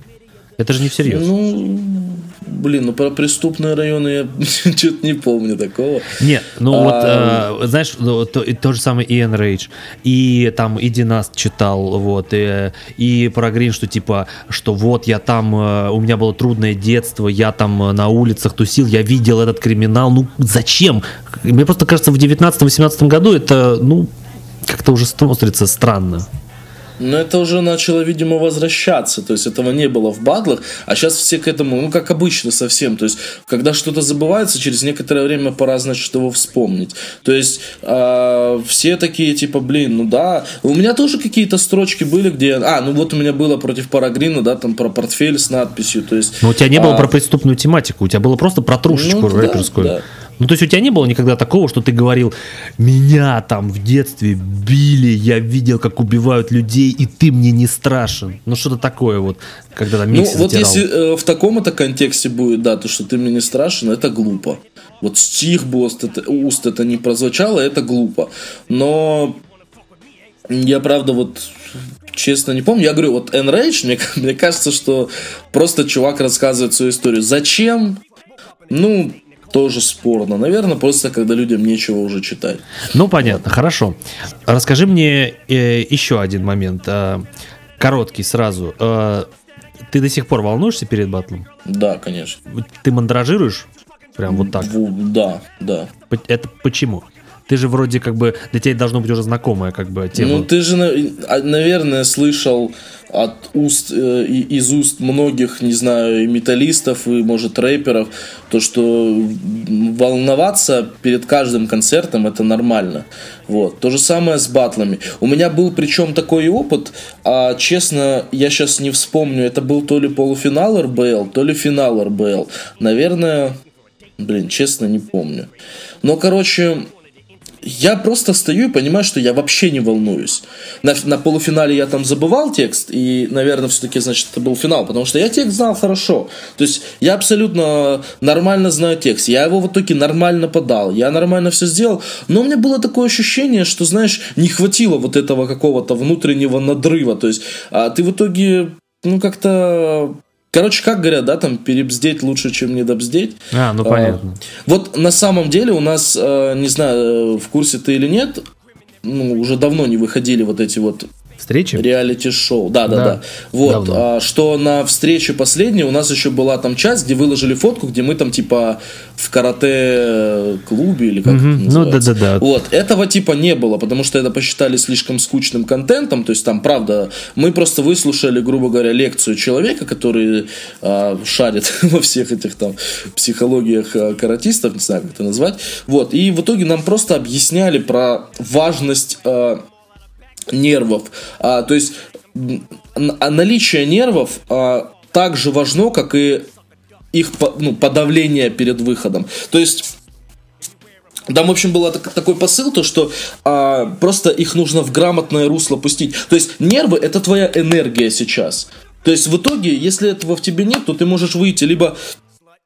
Это же не всерьез. Ну, блин, ну про преступные районы я [LAUGHS] что-то не помню такого. Нет, ну А, вот, э, знаешь, ну, то, то же самое и Enrage, и там и Династ читал, вот, и, и про Грин, что типа, что вот я там, э, у меня было трудное детство, я там э, на улицах тусил, я видел этот криминал, ну зачем? Мне просто кажется, в 19-18 году это, ну, как-то уже смотрится странно. Но это уже начало, видимо, возвращаться. То есть этого не было в батлах, а сейчас все к этому, ну, как обычно совсем. То есть, когда что-то забывается, через некоторое время пора, значит, его вспомнить. То есть, а, все такие, типа, блин, ну да. У меня тоже какие-то строчки были, где... А, ну вот у меня было против Парагрина, да, там про портфель с надписью. То есть, Но у тебя не было а, про преступную тематику, у тебя было просто про трушечку Ну, да, рэперскую. да. Ну, то есть у тебя не было никогда такого, что ты говорил, меня там в детстве били, я видел, как убивают людей, и ты мне не страшен. Ну, что-то такое вот, когда там Ну, вот затирал. если э, в таком это контексте будет, да, то, что ты мне не страшен, это глупо. Вот с чьих бы уст это, уст это не прозвучало, это глупо. Но я, правда, вот честно не помню. Я говорю, вот Enrage, мне, [LAUGHS] мне кажется, что просто чувак рассказывает свою историю. Зачем? Ну, тоже спорно. Наверное, просто когда людям нечего уже читать. Ну, понятно, хорошо. Расскажи мне э, еще один момент. А, короткий сразу. Э, Ты до сих пор волнуешься перед батлом? Да, конечно. Ты мандражируешь? Прям вот так. Да, да. Это почему? Ты же вроде как бы, для тебя должно быть уже знакомая как бы тема. Ну, ты же, а, наверное, слышал от уст, э, из уст многих, не знаю, и металлистов, и, может, рэперов, то, что волноваться перед каждым концертом это нормально. Вот. То же самое с батлами. У меня был причем такой опыт, а честно, я сейчас не вспомню, это был то ли полуфинал РБЛ, то ли финал РБЛ. Наверное, блин, честно, не помню. Но, короче, я просто стою и понимаю, что я вообще не волнуюсь. На, на полуфинале я там забывал текст, и, наверное, все-таки, значит, это был финал, потому что я текст знал хорошо. То есть я абсолютно нормально знаю текст, я его в итоге нормально подал, я нормально все сделал, но у меня было такое ощущение, что, знаешь, не хватило вот этого какого-то внутреннего надрыва. То есть а ты в итоге, ну, как-то... Короче, как говорят, да, там, перебздеть лучше, чем недобздеть. А, ну понятно. Вот на самом деле у нас, э, не знаю, э, в курсе ты или нет, ну, уже давно не выходили вот эти вот Встречи? реалити-шоу. Да, да, Да, да. Вот, давно. а, что на встрече последней у нас еще была там часть, где выложили фотку, где мы там типа в карате-клубе или как Мгм. это Ну, называется. да-да-да. Вот, этого типа не было, потому что это посчитали слишком скучным контентом, то есть там, правда, мы просто выслушали, грубо говоря, лекцию человека, который а, шарит [LAUGHS] во всех этих там психологиях а, каратистов, не знаю, как это назвать, вот, и в итоге нам просто объясняли про важность а, нервов. А, то есть наличие нервов а, так же важно, как и их ну, подавление перед выходом. То есть там, в общем, был так- такой посыл, то что а, просто их нужно в грамотное русло пустить. То есть нервы это твоя энергия сейчас. То есть в итоге, если этого в тебе нет, то ты можешь выйти либо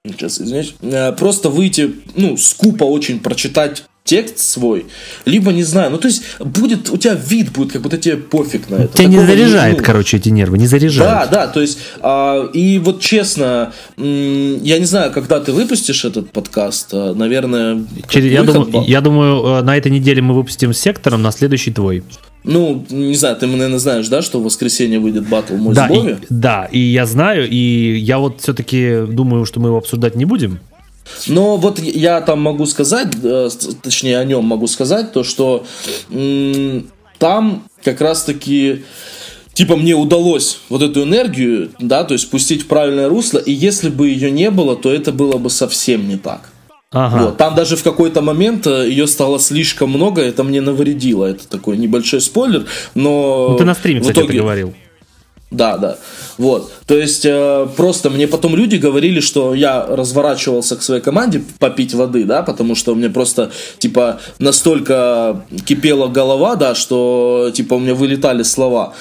сейчас извиняюсь, э, просто выйти, ну, скупо очень прочитать текст свой, либо не знаю, ну то есть будет у тебя вид будет, как будто тебе пофиг на это. Тебя не заряжает, ну, короче, эти нервы, не заряжает. да, да, то есть, а, и вот честно, я не знаю, когда ты выпустишь этот подкаст, а, наверное, Через- я, выход думаю, я думаю, э, на этой неделе мы выпустим с сектором, на следующий твой. ну, не знаю, ты, наверное, знаешь, да, что в воскресенье выйдет батл «Мой Да с и, Бови»? да, и я знаю, и я вот все-таки думаю, что мы его обсуждать не будем. Но вот я там могу сказать, э, точнее о нем могу сказать, то что там как раз таки типа мне удалось вот эту энергию, да, то есть пустить в правильное русло, и если бы ее не было, то это было бы совсем не так. Ага. Вот, там даже в какой-то момент э, ее стало слишком много, это мне навредило. Это такой небольшой спойлер, но... Ну, ты на стриме, в кстати, это итоге- говорил. Да, да. Вот. То есть э, просто мне потом люди говорили, что я разворачивался к своей команде попить воды, да, потому что меня просто типа настолько кипела голова, да, что типа у меня вылетали слова.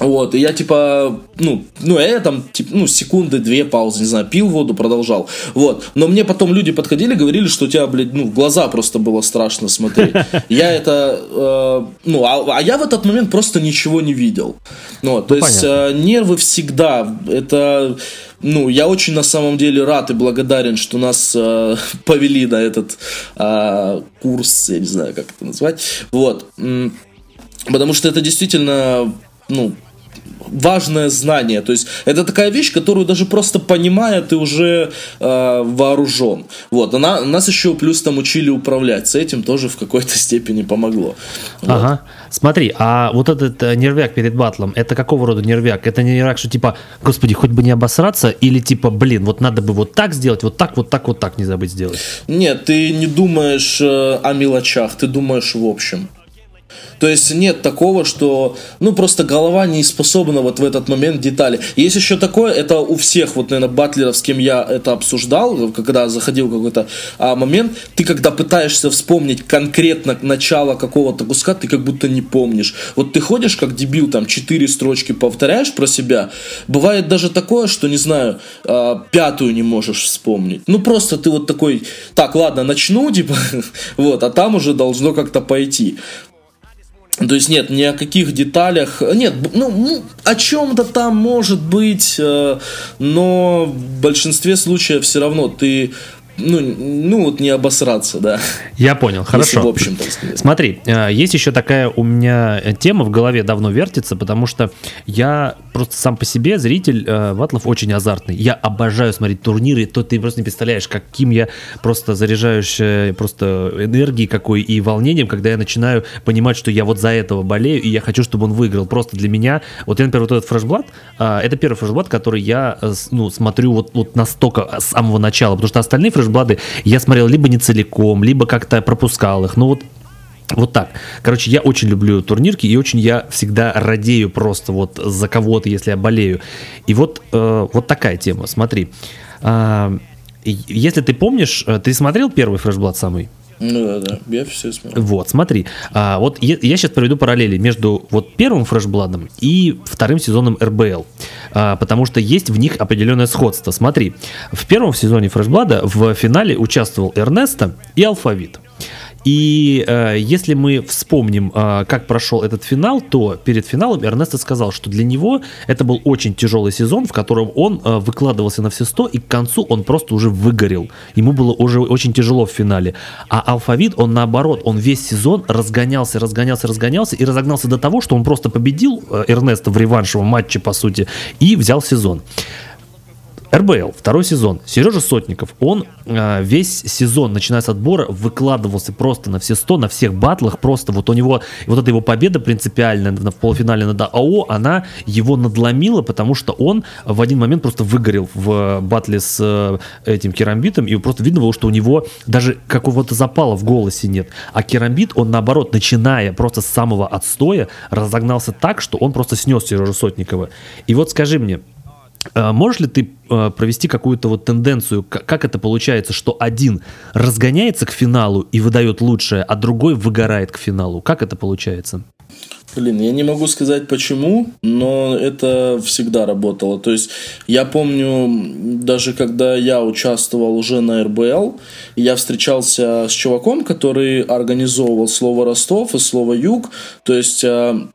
Вот, и я типа, ну, ну, я там, типа, ну, секунды, две паузы, не знаю, пил воду, продолжал. Вот. Но мне потом люди подходили, говорили, что у тебя, блядь, ну, в глаза просто было страшно смотреть. [LAUGHS] Я это, э, ну, а, а я в этот момент просто ничего не видел. Ну, вот, то есть понятно. э, нервы всегда, это, ну, я очень на самом деле рад и благодарен, что нас э, [LAUGHS] повели на этот э, курс, я не знаю, как это назвать. Вот. Потому что это действительно, ну, важное знание. То есть это такая вещь, которую даже просто понимая, ты уже э, вооружен. Вот. Она, нас еще плюс там учили управлять. С этим тоже в какой-то степени помогло. Вот. Ага. Смотри, а вот этот э, нервяк перед батлом, это какого рода нервяк? Это не нервяк, что типа, господи, хоть бы не обосраться, или типа, блин, вот надо бы вот так сделать, вот так, вот так, вот так не забыть сделать. Нет, ты не думаешь э, о мелочах, ты думаешь в общем. То есть нет такого, что, ну, просто голова не способна вот в этот момент детали. Есть еще такое, это у всех, вот, наверное, батлеров, с кем я это обсуждал, когда заходил какой-то а, момент, ты когда пытаешься вспомнить конкретно начало какого-то куска, ты как будто не помнишь. Вот ты ходишь как дебил, там, четыре строчки повторяешь про себя, бывает даже такое, что, не знаю, а, пятую не можешь вспомнить. Ну, просто ты вот такой, так, ладно, начну, [LAUGHS] типа, вот, а там уже должно как-то пойти. То есть нет, ни о каких деталях, нет, ну, ну, о чем-то там может быть, э, но в большинстве случаев все равно ты ну, ну вот не обосраться, да. Я понял, Если хорошо. в общем, так сказать. Смотри, э, есть еще такая у меня тема в голове давно вертится, потому что я просто сам по себе зритель э, батлов очень азартный. Я обожаю смотреть турниры, то ты просто не представляешь, каким я просто заряжаюсь э, просто энергией какой и волнением, когда я начинаю понимать, что я вот за этого болею, и я хочу, чтобы он выиграл. Просто для меня, вот я, например, вот этот фрешблат, это первый фрешблат, который я ну, смотрю вот, вот настолько с самого начала, потому что остальные фрешблады я смотрел либо не целиком, либо как-то пропускал их. Ну вот вот так. Короче, я очень люблю турнирки и очень я всегда радею просто вот за кого-то, если я болею. И вот, э, вот такая тема. Смотри, и- если ты помнишь, э, ты смотрел первый фрешблад самый? Ну да, да, я все смотрю. Вот, смотри, а, вот я, я сейчас проведу параллели между вот первым фрешбладом и вторым сезоном РБЛ, А, потому что есть в них определенное сходство. Смотри, в первом сезоне фрешблада в финале участвовал Эрнесто и Алфавит. И э, если мы вспомним, э, как прошел этот финал, то перед финалом Эрнесто сказал, что для него это был очень тяжелый сезон, в котором он э, выкладывался на все 100, и к концу он просто уже выгорел. Ему было уже очень тяжело в финале. А Алфавит, он наоборот, он весь сезон разгонялся, разгонялся, разгонялся и разогнался до того, что он просто победил э, Эрнеста в реваншевом матче, по сути, и взял сезон. РБЛ, второй сезон. Сережа Сотников, он э, весь сезон, начиная с отбора, выкладывался просто на все 100, на всех батлах. Просто вот у него, вот эта его победа принципиальная в полуфинале над АО, она его надломила, потому что он в один момент просто выгорел в батле с э, этим керамбитом, и просто видно было, что у него даже какого-то запала в голосе нет. А керамбит, он наоборот, начиная просто с самого отстоя, разогнался так, что он просто снес Сережу Сотникова. И вот скажи мне, Э, Можешь ли ты э, провести какую-то вот тенденцию, как это получается, что один разгоняется к финалу и выдает лучшее, а другой выгорает к финалу? Как это получается? Блин, я не могу сказать почему, но это всегда работало. То есть я помню, даже когда я участвовал уже на РБЛ, я встречался с чуваком, который организовывал слово Ростов и слово Юг. То есть а,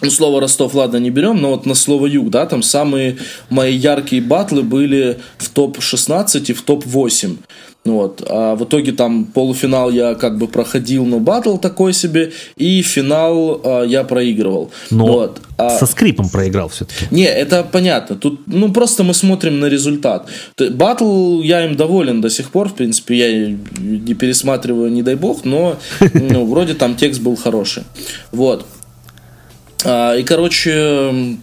ну, слово Ростов, ладно, не берем, но вот на слово Юг, да, там самые мои яркие батлы были в топ-16 и в топ-8. Вот. А в итоге там полуфинал я как бы проходил, но батл такой себе, и финал а, я проигрывал. Но Вот. А- со скрипом проиграл все-таки. не, это понятно. Тут, ну, просто мы смотрим на результат. Батл, я им доволен до сих пор, в принципе, я не пересматриваю, не дай бог, но ну, вроде там текст был хороший. Вот. А, и, короче,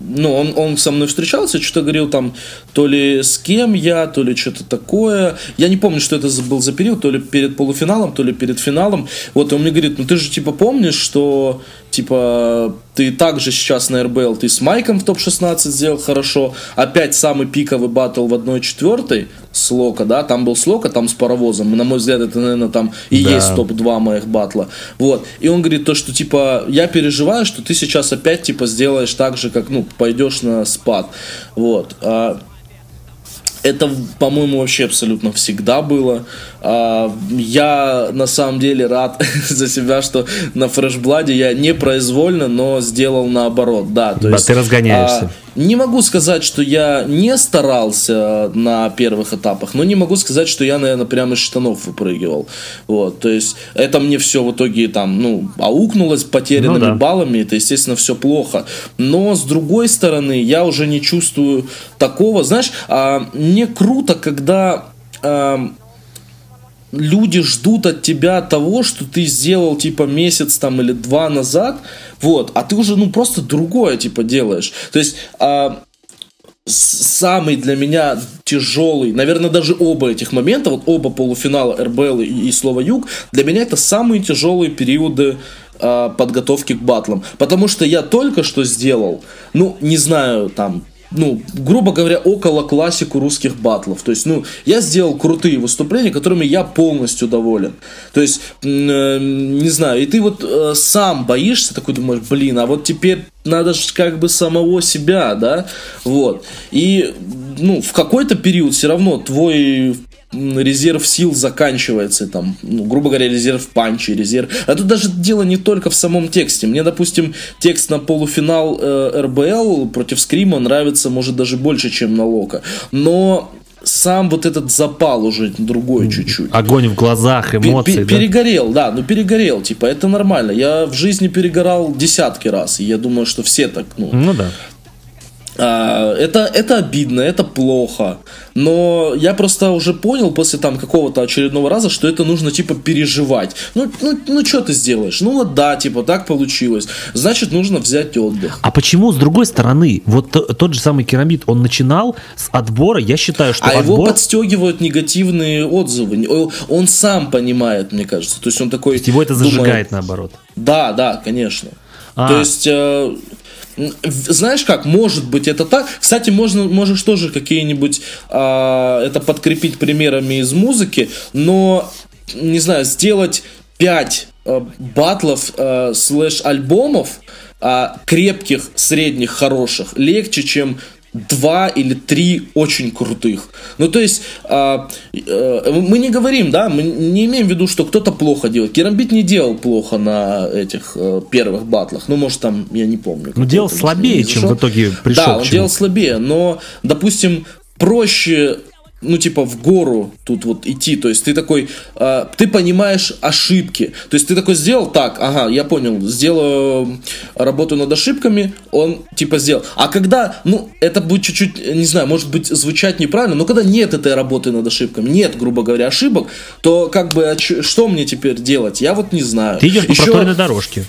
ну, он, он со мной встречался, что-то говорил там, то ли с кем я, то ли что-то такое. Я не помню, что это был за период, то ли перед полуфиналом, то ли перед финалом. Вот, он мне говорит, ну ты же типа помнишь, что типа ты также сейчас на РБЛ, ты с Майком в топ-16 сделал хорошо, опять самый пиковый батл в 1-4 с Лока, да, там был с Лока, там с Паровозом, на мой взгляд, это, наверное, там и Да. есть топ-2 моих батла, вот, и он говорит то, что, типа, я переживаю, что ты сейчас опять, типа, сделаешь так же, как, ну, пойдешь на спад, вот, А, это, по-моему, вообще абсолютно всегда было. А, Я на самом деле рад [LAUGHS] за себя, что на фрешбладе я непроизвольно, но сделал наоборот. Да, то Да, есть, ты разгоняешься. а, не могу сказать, что я не старался на первых этапах, но не могу сказать, что я, наверное, прямо из штанов выпрыгивал. Вот, то есть это мне все в итоге там, ну, аукнулось потерянными Ну да. баллами, это, естественно, все плохо. Но, с другой стороны, я уже не чувствую такого, знаешь, а, мне круто, когда... а, люди ждут от тебя того, что ты сделал типа месяц там или два назад, вот, а ты уже ну просто другое типа делаешь. То есть а, самый для меня тяжелый, наверное, даже оба этих момента, вот оба полуфинала РБЛ и, и Слово Юг, для меня это самые тяжелые периоды а, подготовки к батлам. Потому что я только что сделал, ну, не знаю, там, ну, грубо говоря, около классику русских батлов. То есть, ну, я сделал крутые выступления, которыми я полностью доволен. То есть, э, не знаю, и ты вот э, сам боишься, такой думаешь, блин, а вот теперь надо же как бы самого себя, да, вот. И, ну, в какой-то период все равно твой резерв сил заканчивается, там, ну, грубо говоря, резерв панчи, резерв... А тут даже дело не только в самом тексте. Мне, допустим, текст на полуфинал э, РБЛ против Скрима нравится, может, даже больше, чем на Лока. Но сам вот этот запал уже другой чуть-чуть. Огонь в глазах, эмоции, пе- да? Перегорел, да, ну перегорел, типа, это нормально. Я в жизни перегорал десятки раз, и я думаю, что все так, ну, Ну да. А, это, это обидно, это плохо. Но я просто уже понял после там какого-то очередного раза, что это нужно типа переживать. Ну, ну, ну что ты сделаешь? Ну вот да, типа так получилось. Значит, нужно взять отдых. А почему, с другой стороны, вот тот же самый керамид, он начинал с отбора, я считаю, что А его отбор... подстегивают негативные отзывы. Он сам понимает, мне кажется. То есть он такой... Его это думает, зажигает наоборот. Да, да, конечно. А. То есть, э, знаешь как, может быть это так. Кстати, можно, можешь тоже какие-нибудь а, это подкрепить примерами из музыки, но, не знаю, сделать 5 батлов э, слэш альбомов а, крепких, средних, хороших легче, чем два или три очень крутых. Ну, то есть, а, э, мы не говорим, да, мы не имеем в виду, что кто-то плохо делает. Керамбит не делал плохо на этих э, первых батлах. Ну, может, там, я не помню. Ну, делал слабее, чем в итоге пришел Да, он делал слабее, но, допустим, проще ну, типа, в гору тут вот идти. То есть ты такой, э, ты понимаешь ошибки. То есть ты такой сделал так, ага, я понял, сделаю работу над ошибками, он типа сделал. А когда, ну, это будет чуть-чуть, не знаю, может быть, звучать неправильно, но когда нет этой работы над ошибками, нет, грубо говоря, ошибок, то как бы, а что мне теперь делать? Я вот не знаю. Ты идешь по Ещё- проторенной дорожке.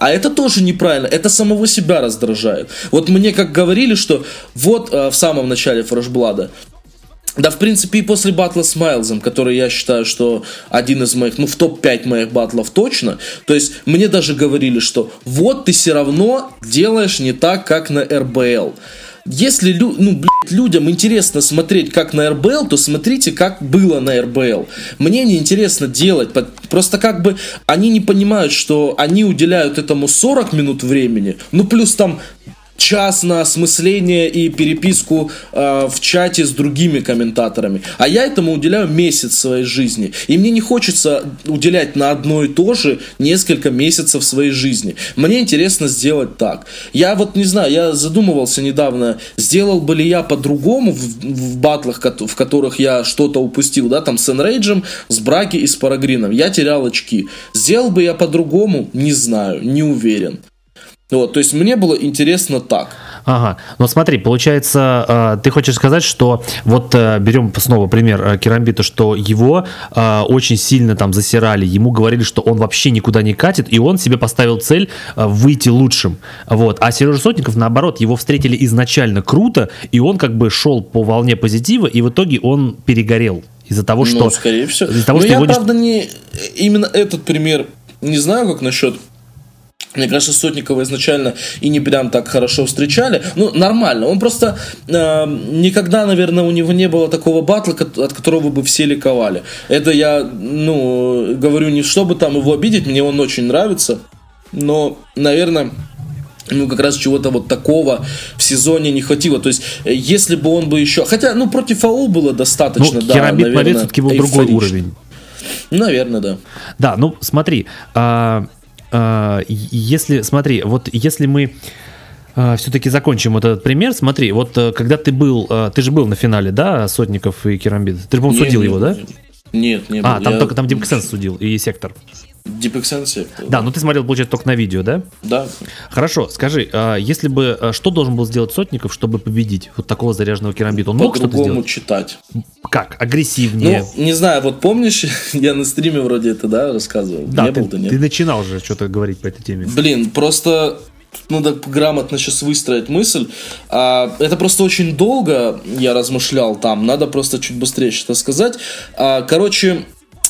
а это тоже неправильно, это самого себя раздражает. Вот мне как говорили, что вот э, в самом начале Фрешблада, да, в принципе, и после батла с Майлзом, который я считаю, что один из моих, ну, в топ-5 моих батлов точно. То есть, мне даже говорили, что вот ты все равно делаешь не так, как на РБЛ. Если ну, блядь, людям интересно смотреть, как на РБЛ, то смотрите, как было на РБЛ. Мне не интересно делать. Просто как бы они не понимают, что они уделяют этому 40 минут времени, ну плюс там час на осмысление и переписку э, в чате с другими комментаторами. А я этому уделяю месяц своей жизни. И мне не хочется уделять на одно и то же несколько месяцев своей жизни. Мне интересно сделать так. Я вот не знаю, я задумывался недавно, сделал бы ли я по-другому в, в батлах, в которых я что-то упустил, да, там с Энрейджем, с Браки и с Парагрином. Я терял очки. Сделал бы я по-другому? Не знаю, не уверен. Вот, то есть мне было интересно так. Ага, но смотри, получается, э, ты хочешь сказать, что вот э, берем снова пример э, Керамбита, что его очень сильно там засирали, ему говорили, что он вообще никуда не катит, и он себе поставил цель выйти лучшим. Вот. А Сережа Сотников, наоборот, его встретили изначально круто, и он как бы шел по волне позитива, и в итоге он перегорел из-за того, что... ну, скорее всего. Из-за того, Но что я, его правда, не... Именно этот пример не знаю, как насчет мне кажется, Сотникова изначально и не прям так хорошо встречали. Ну, нормально. Он просто э, никогда, наверное, у него не было такого батла, от которого бы все ликовали. Это я, ну, говорю не чтобы там его обидеть, мне он очень нравится. Но, наверное, ну, как раз чего-то вот такого в сезоне не хватило. То есть, если бы он бы еще... Хотя, ну, против АУ было Ну, достаточно, да, Керамбит наверное, Побед все-таки был другой эйфорично. уровень. Наверное, да. Да, ну смотри, а, если, смотри, вот если мы все-таки закончим вот этот пример, смотри, вот э, когда ты был, э, ты же был на финале, да, Сотников и Керамбит, ты же, по-моему, судил не, его, да? Нет, не А, был. там Я только там Sense судил и Сектор. Deep Extensive. Да, ну ты смотрел, получается, только на видео, да? Да. Хорошо, скажи, а если бы, а, что должен был сделать Сотников, чтобы победить вот такого заряженного керамбита? Он мог что-то сделать? читать. Как? Агрессивнее? Ну, не знаю, вот помнишь, [LAUGHS] я на стриме вроде это, да, рассказывал? да, не ты, был, да нет? ты начинал уже что-то говорить по этой теме. Блин, просто надо грамотно сейчас выстроить мысль. А, это просто очень долго я размышлял там. Надо просто чуть быстрее что-то сказать. А, короче,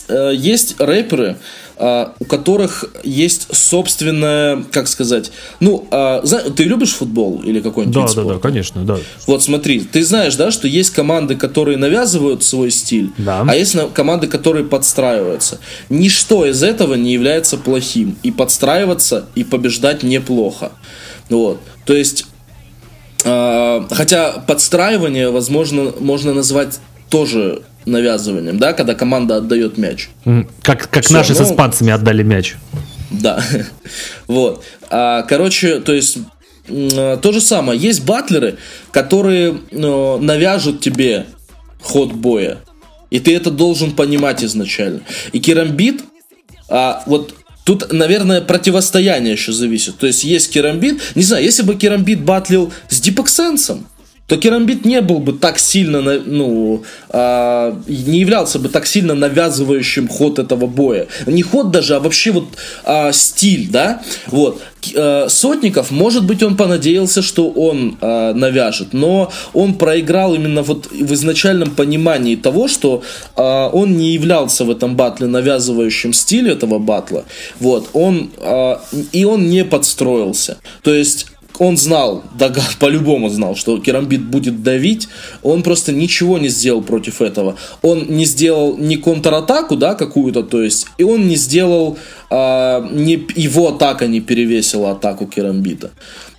э, есть рэперы, у которых есть собственная, как сказать, ну, зна- ты любишь футбол или какой-нибудь Да, вид да, да, спорта? конечно, да. Вот смотри, ты знаешь, да, что есть команды, которые навязывают свой стиль, Да. а есть команды, которые подстраиваются. Ничто из этого не является плохим. И подстраиваться, и побеждать неплохо. Вот. То есть, а, хотя подстраивание, возможно, можно назвать тоже навязыванием, да, когда команда отдает мяч. Как, как Всё, наши с ну- испанцами отдали мяч. Да. [LAUGHS] вот. А, короче, то есть а, то же самое. Есть батлеры, которые э, навяжут тебе ход боя. И ты это должен понимать изначально. И керамбит, а, вот Тут, наверное, противостояние еще зависит. То есть есть керамбит. Не знаю, если бы керамбит батлил с дипоксенсом, то Керамбит не был бы так сильно, ну, э, не являлся бы так сильно навязывающим ход этого боя. Не ход даже, а вообще вот э, стиль, да, вот. Э, Сотников, может быть, он понадеялся, что он э, навяжет, но он проиграл именно вот в изначальном понимании того, что э, он не являлся в этом батле навязывающим стиль этого батла, вот, он, э, и он не подстроился. То есть он знал, да, [LAUGHS] по-любому знал, что Керамбит будет давить, он просто ничего не сделал против этого. Он не сделал ни контратаку, да, какую-то, то есть, и он не сделал, а, не, его атака не перевесила атаку Керамбита.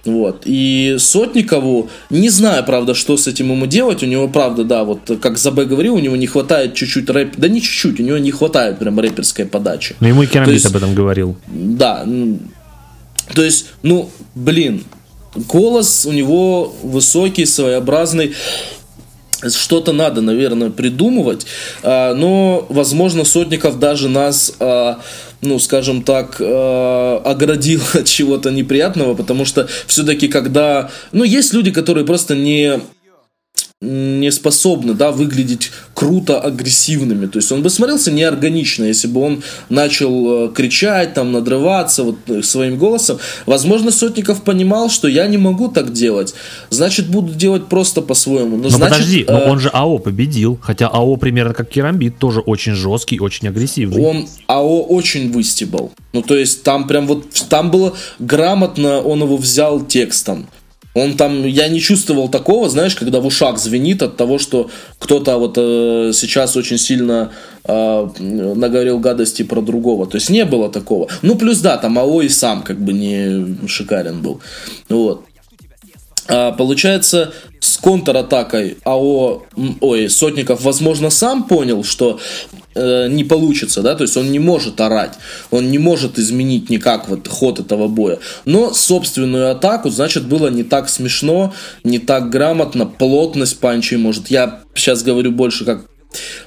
Вот. И Сотникову, не знаю, правда, что с этим ему делать, у него, правда, да, вот как Забе говорил, у него не хватает чуть-чуть рэп, да не чуть-чуть, у него не хватает прям рэперской подачи. Но ему и Керамбит есть, об этом говорил. Да, то есть, ну, блин, голос у него высокий, своеобразный. Что-то надо, наверное, придумывать. А, но, возможно, Сотников даже нас а, ну, скажем так, э, оградил [LAUGHS] от чего-то неприятного, потому что все-таки, когда, ну, есть люди, которые просто не не способны, да, выглядеть круто агрессивными. То есть он бы смотрелся неорганично, если бы он начал э, кричать, там, надрываться вот э, своим голосом. Возможно, Сотников понимал, что я не могу так делать. Значит, буду делать просто по-своему. Но, но значит, подожди, э... но он же АО победил. Хотя АО примерно как Керамбит, тоже очень жесткий, очень агрессивный. Он АО очень выстебал. Ну, то есть там прям вот, там было грамотно, он его взял текстом. Он там, я не чувствовал такого, знаешь, когда в ушах звенит от того, что кто-то вот э, сейчас очень сильно э, наговорил гадости про другого. То есть не было такого. Ну, плюс да, там АО и сам как бы не шикарен был. Вот. А, получается, с контратакой АО, ой, Сотников, возможно, сам понял, что э, не получится, да, то есть он не может орать, он не может изменить никак вот ход этого боя. Но собственную атаку, значит, было не так смешно, не так грамотно, плотность панчей, может, я сейчас говорю больше как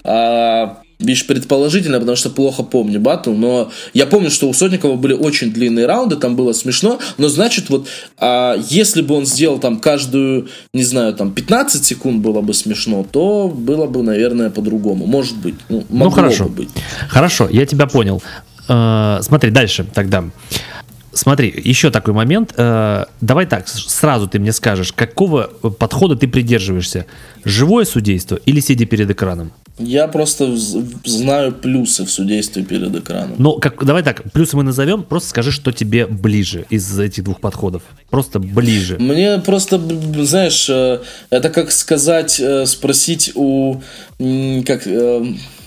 а, лишь предположительно, потому что плохо помню батл, но я помню, что у Сотникова были очень длинные раунды, там было смешно, но значит вот, а, если бы он сделал там каждую, не знаю, там 15 секунд было бы смешно, то было бы, наверное, по-другому. Может быть. Ну, ну хорошо. Бы быть. Хорошо, я тебя понял. Э, смотри, дальше тогда. Смотри, еще такой момент. Э, давай так, сразу ты мне скажешь, какого подхода ты придерживаешься? Живое судейство или сидя перед экраном? Я просто знаю плюсы в судействе перед экраном. Ну, как, давай так, плюсы мы назовем, просто скажи, что тебе ближе из этих двух подходов. Просто ближе. Мне просто, знаешь, э, это как сказать, э, спросить у, как,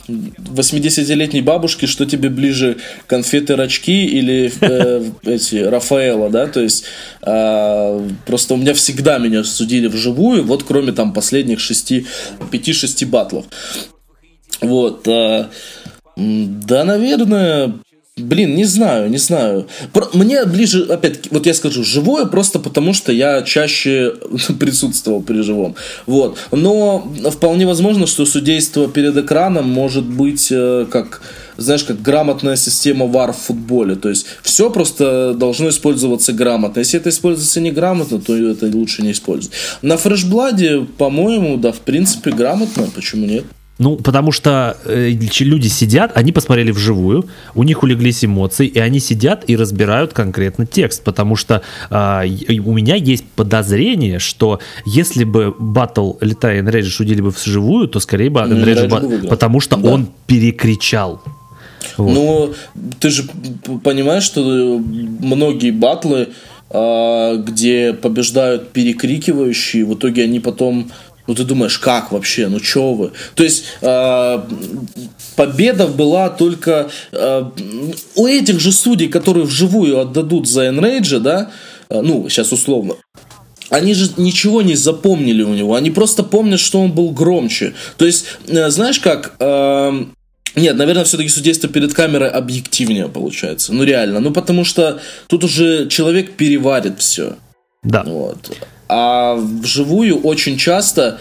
80-летней бабушки, что тебе ближе, конфеты рачки или э, [LAUGHS] эти Рафаэла, да, то есть э, просто у меня всегда меня судили вживую, вот кроме там последних шести, пяти-шести батлов. Вот, э, да, наверное, Блин, не знаю, не знаю. Мне ближе, опять, вот я скажу, живое просто потому, что я чаще [LAUGHS] присутствовал при живом. Вот. Но вполне возможно, что судейство перед экраном может быть э, как знаешь, как грамотная система VAR в футболе. То есть все просто должно использоваться грамотно. Если это используется неграмотно, то это лучше не использовать. На фрешбладе, по-моему, да, в принципе, грамотно. Почему нет? Ну, потому что э, люди сидят, они посмотрели вживую, у них улеглись эмоции, и они сидят и разбирают конкретно текст. Потому что э, у меня есть подозрение, что если бы батл Летая и Энрейджи шудили бы вживую, то скорее бы Энрейджи, ба... потому что да. он перекричал. Вот. Ну, ты же понимаешь, что многие батлы, э, где побеждают перекрикивающие, в итоге они потом ну ты думаешь, как вообще, ну чё вы? То есть э, победа была только э, у этих же судей, которые вживую отдадут за Энрейджа, да, э, ну сейчас условно, они же ничего не запомнили у него, они просто помнят, что он был громче. То есть, э, знаешь как, э, нет, наверное, все-таки судейство перед камерой объективнее получается. Ну реально, ну потому что тут уже человек переварит все. Да. Вот. А вживую очень часто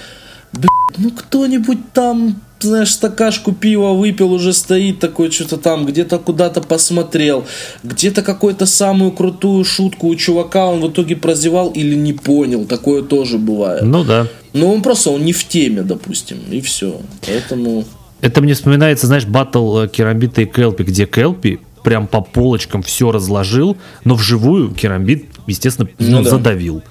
ну кто-нибудь там, знаешь, стакашку пива выпил, уже стоит такой что-то там, где-то куда-то посмотрел, где-то какую-то самую крутую шутку у чувака он в итоге прозевал или не понял, такое тоже бывает. Ну да. Но он просто, он не в теме, допустим, и все. Поэтому... Это мне вспоминается, знаешь, батл э, Керамбита и Келпи, где Келпи прям по полочкам все разложил, но вживую Керамбит, естественно, Ну ну, да. задавил.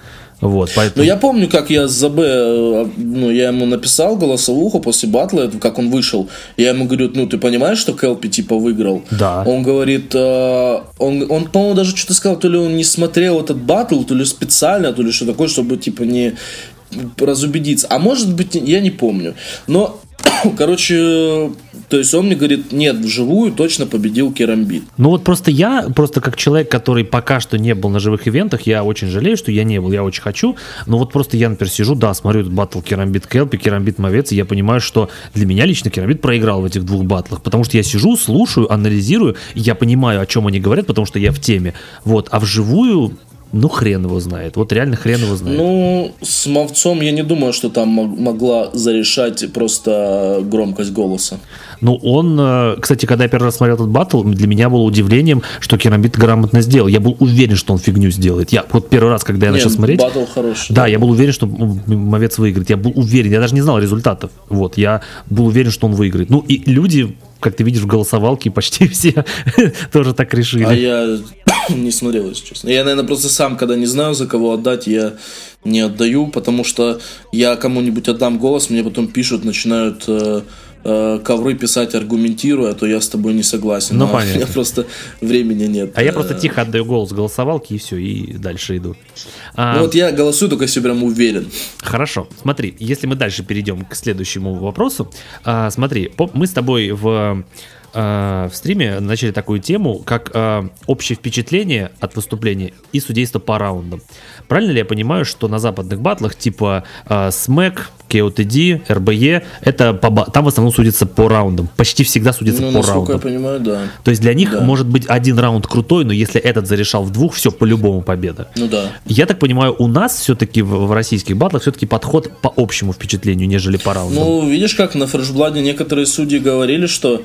Вот, поэтому... Ну, я помню, как я с ЗБ, э, ну, я ему написал голосовуху после батла, как он вышел. Я ему говорю, ну, ты понимаешь, что Келпи, типа, выиграл? Да. Он говорит, э, он, он по-моему, даже что-то сказал, то ли он не смотрел этот батл, то ли специально, то ли что такое, чтобы, типа, не разубедиться. А может быть, я не помню. Но, [COUGHS] короче, то есть он мне говорит, нет, вживую точно победил Керамбит. Ну вот просто я, просто как человек, который пока что не был на живых ивентах, я очень жалею, что я не был, я очень хочу, но вот просто я, например, сижу, да, смотрю этот батл Керамбит Келпи, Керамбит Мовец, и я понимаю, что для меня лично Керамбит проиграл в этих двух батлах, потому что я сижу, слушаю, анализирую, я понимаю, о чем они говорят, потому что я в теме, вот, а вживую, ну хрен его знает, вот реально хрен его знает. Ну, с Мовцом я не думаю, что там мог- могла зарешать просто громкость голоса. Ну, он, э, кстати, когда я первый раз смотрел этот батл, для меня было удивлением, что Керамбит грамотно сделал. Я был уверен, что он фигню сделает. Я вот первый раз, когда я начал Нет, смотреть... Батл хороший. Да, я был уверен, что Мовец выиграет. Я был уверен, я даже не знал результатов. Вот, я был уверен, что он выиграет. Ну, и люди, как ты видишь в голосовалке, почти [LAUGHS] все тоже так решили. А я [COUGHS] не смотрел, если честно. Я, наверное, просто сам, когда не знаю, за кого отдать, я не отдаю, потому что я кому-нибудь отдам голос, мне потом пишут, начинают э, э, ковры писать, аргументируя, то я с тобой не согласен. Ну, А понятно. У меня просто времени нет. А я Э, просто тихо отдаю голос в голосовалке, и все, и дальше иду. А, Ну, вот я голосую, только если прям уверен. Хорошо, смотри, если мы дальше перейдем к следующему вопросу, а, смотри, мы с тобой в, а, в стриме начали такую тему, как а, общее впечатление от выступления и судейство по раундам. Правильно ли я понимаю, что на западных батлах типа а, SMAC, KOTD, RBE, это по там в основном судится по раундам, почти всегда судится Ну, по насколько я раундам. понимаю, да. То есть для них Да. может быть один раунд крутой, но если этот зарешал в двух, все, по-любому победа. Ну да. Я так понимаю, у нас все-таки в, в российских батлах все-таки подход по общему впечатлению, нежели по раундам. Ну, видишь, как на фрешбладе некоторые судьи говорили, что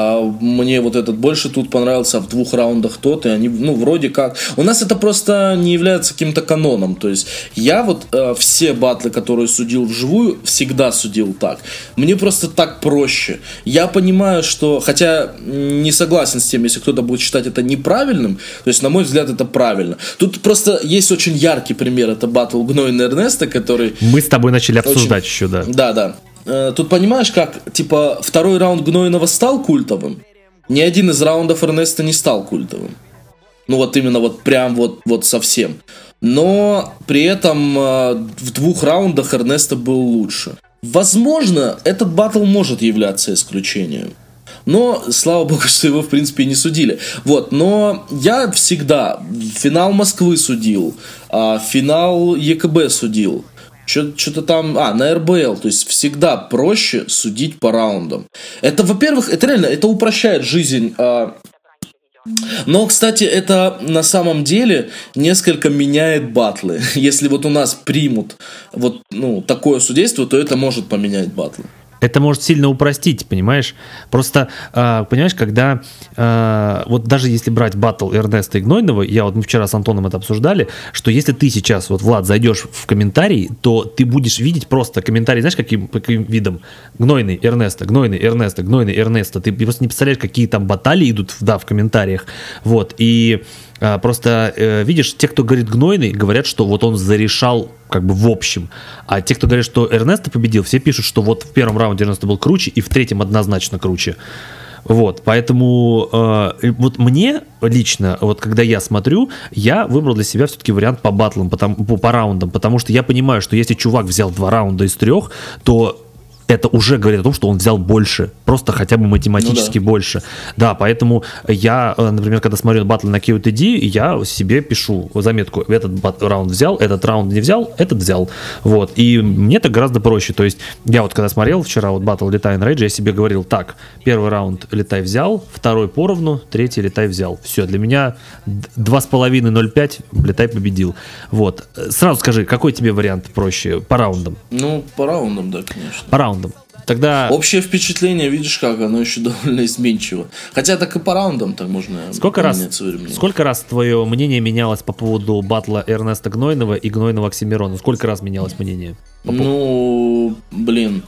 а, мне вот этот больше тут понравился, а в двух раундах тот, и они, ну, вроде как... У нас это просто не является каким-то каноном, то есть я вот а, все батлы, которые судил вживую, всегда судил так. Мне просто так проще. Я понимаю, что, хотя не согласен с тем, если кто-то будет считать это неправильным, то есть, на мой взгляд, это правильно. Тут просто есть очень яркий пример, это батл Гнойна Эрнеста, который Мы с тобой начали очень- обсуждать еще, да. да, да. Э, Тут понимаешь, как, типа, второй раунд Гнойного стал культовым, ни один из раундов Эрнеста не стал культовым. Ну вот именно вот прям вот, вот совсем. Но при этом э, в двух раундах Эрнеста был лучше. Возможно, этот батл может являться исключением. Но, слава богу, [LAUGHS] что его, в принципе, не судили. Вот, но я всегда финал Москвы судил, а финал ЕКБ судил. Что-то там, а, на РБЛ, то есть всегда проще судить по раундам. Это, во-первых, это реально, это упрощает жизнь. а, но, кстати, это на самом деле несколько меняет батлы. [LAUGHS] Если вот у нас примут вот ну, такое судейство, то это может поменять батлы. Это может сильно упростить, понимаешь? Просто, а, понимаешь, когда а, вот даже если брать батл Эрнеста и Гнойного, я вот мы вчера с Антоном это обсуждали, что если ты сейчас, вот, Влад, зайдешь в комментарий, то ты будешь видеть просто комментарий, знаешь, каким, каким видом? Гнойный Эрнеста, Гнойный Эрнеста, Гнойный Эрнеста. Ты просто не представляешь, какие там баталии идут, да, в комментариях. Вот, и а, просто, э, видишь, те, кто говорит Гнойный, говорят, что вот он зарешал как бы в общем. А те, кто говорят, что Эрнесто победил, все пишут, что вот в первом раунде Эрнесто был круче, и в третьем однозначно круче. Вот, поэтому э, вот мне лично, вот когда я смотрю, я выбрал для себя все-таки вариант по батлам, потому, по, по раундам, потому что я понимаю, что если чувак взял два раунда из трех, то это уже говорит о том, что он взял больше, просто хотя бы математически Ну да. больше. Да, поэтому я, э, например, когда смотрю батл на QTD, я себе пишу заметку, этот раунд взял, этот раунд не взял, этот взял. Вот, и мне так гораздо проще, то есть я вот когда смотрел вчера вот батл Летай на Рейдже, я себе говорил, так, первый раунд Летай взял, второй поровну, третий Летай взял. Все, для меня д- 2,5-0,5 Летай победил. Вот, Э, сразу скажи, какой тебе вариант проще по раундам? Ну, по раундам, да, конечно. По раундам. Тогда Общее впечатление, видишь как, оно еще довольно изменчиво. Хотя так и по раундам так можно Сколько раз, сколько раз твое мнение менялось по поводу батла Эрнеста Гнойного и Гнойного Оксимирона? Сколько раз менялось мнение? По Ну, блин,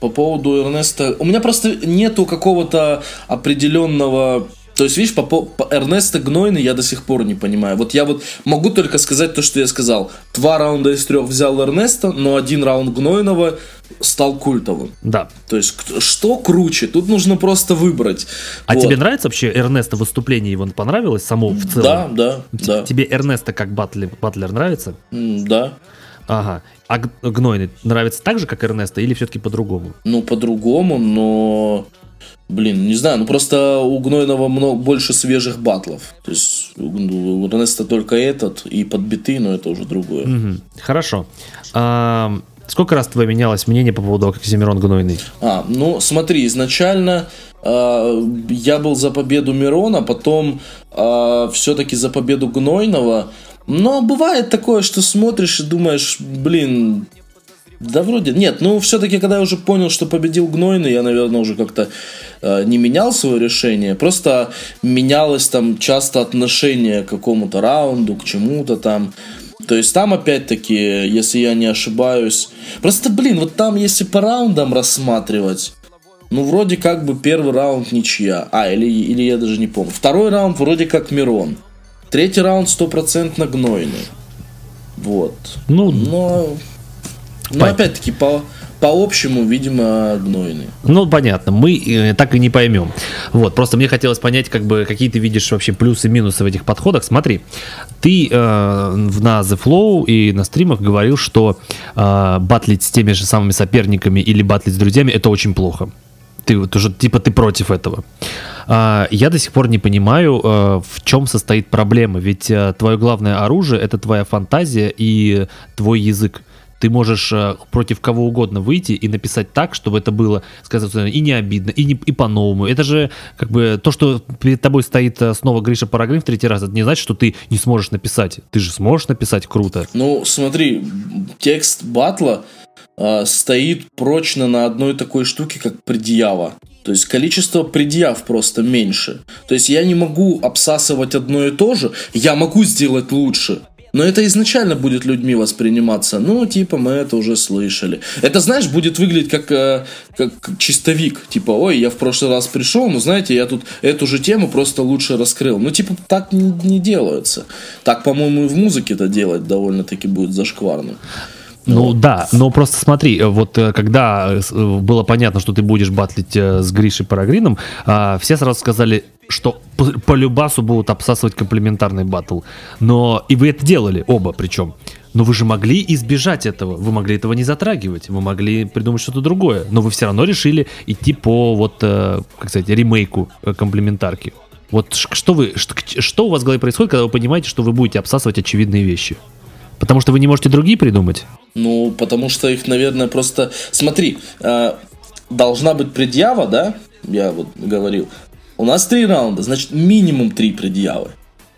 по поводу Эрнеста... У меня просто нету какого-то определенного... То есть, видишь, по, по, Эрнеста Гнойный я до сих пор не понимаю. Вот я вот могу только сказать то, что я сказал. Два раунда из трех взял Эрнеста, но один раунд Гнойного стал культовым. Да. То есть, что круче? Тут нужно просто выбрать. А Вот. тебе нравится вообще Эрнеста выступление его понравилось само в целом? Да, да, Т- да. Тебе Эрнеста как батлер, батлер нравится? Да. Ага. А Гнойный нравится так же, как Эрнеста, или все-таки по-другому? Ну, по-другому, но... Блин, не знаю, ну просто у Гнойного много, больше свежих батлов. То есть у, Эрнеста только этот и подбиты, но это уже другое. Мгм. Хорошо. А, сколько раз твое менялось мнение по поводу Оксимирон Гнойный? А, ну смотри, изначально э, я был за победу Мирона, потом все-таки за победу Гнойного. Но бывает такое, что смотришь и думаешь, блин, да вроде нет, ну все-таки, когда я уже понял, что победил Гнойный, я, наверное, уже как-то э, не менял свое решение, просто менялось там часто отношение к какому-то раунду, к чему-то там. То есть там опять-таки, если я не ошибаюсь, просто, блин, вот там если по раундам рассматривать, ну вроде как бы первый раунд ничья, а или или я даже не помню. Второй раунд вроде как Мирон, третий раунд стопроцентно Гнойный. Вот. Ну, Но, но Пон- опять-таки по, по общему, видимо, гнойный. Ну, понятно, мы э, так и не поймем. Вот, просто мне хотелось понять, как бы, какие ты видишь вообще плюсы и минусы в этих подходах. Смотри, ты э, на The Flow и на стримах говорил, что э, батлить с теми же самыми соперниками или батлить с друзьями это очень плохо. Ты вот уже, типа, ты против этого. А, я до сих пор не понимаю, э, в чем состоит проблема. Ведь э, твое главное оружие это твоя фантазия и твой язык ты можешь э, против кого угодно выйти и написать так, чтобы это было, сказать, и не обидно, и, не, и по-новому. Это же как бы то, что перед тобой стоит э, снова Гриша Парагрин в третий раз, это не значит, что ты не сможешь написать. Ты же сможешь написать круто. Ну, смотри, текст батла а, стоит прочно на одной такой штуке, как предъява. То есть количество предъяв просто меньше. То есть я не могу обсасывать одно и то же, я могу сделать лучше. Но это изначально будет людьми восприниматься. Ну, типа, мы это уже слышали. Это, знаешь, будет выглядеть как, э, как чистовик. Типа, ой, я в прошлый раз пришел, но знаете, я тут эту же тему просто лучше раскрыл. Ну, типа, так не, не делается. Так, по-моему, и в музыке это делать довольно-таки будет зашкварно. Ну да, но просто смотри, э, вот э, когда было понятно, что ты будешь батлить с Гришей Парагрином, а, все сразу сказали, что по, по любасу будут обсасывать комплементарный батл. Но и вы это делали, оба причем. Но вы же могли избежать этого, вы могли этого не затрагивать, вы могли придумать что-то другое, но вы все равно решили идти по вот, э, как сказать, ремейку э, комплементарки. Вот что вы, что, что у вас в голове происходит, когда вы понимаете, что вы будете обсасывать очевидные вещи? Потому что вы не можете другие придумать? Ну, потому что их, наверное, просто... Смотри, э, должна быть предъява, да? Я вот говорил. У нас три раунда, значит, минимум три предъявы.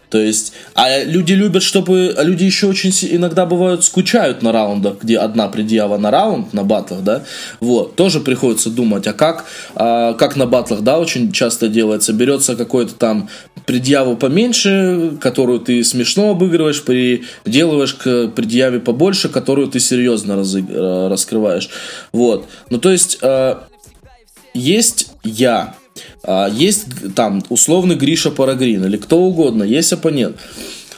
То есть, а люди любят, чтобы... А люди еще очень иногда бывают скучают на раундах, где одна предъява на раунд, на батлах, да? Вот, тоже приходится думать, а как, а, как на батлах, да, очень часто делается, берется какой-то там предъяву поменьше, которую ты смешно обыгрываешь, приделываешь к предъяве побольше, которую ты серьезно разыг- э, раскрываешь. Вот. Ну, то есть, э, есть я, а, есть г- там условный Гриша Парагрин или кто угодно, есть оппонент.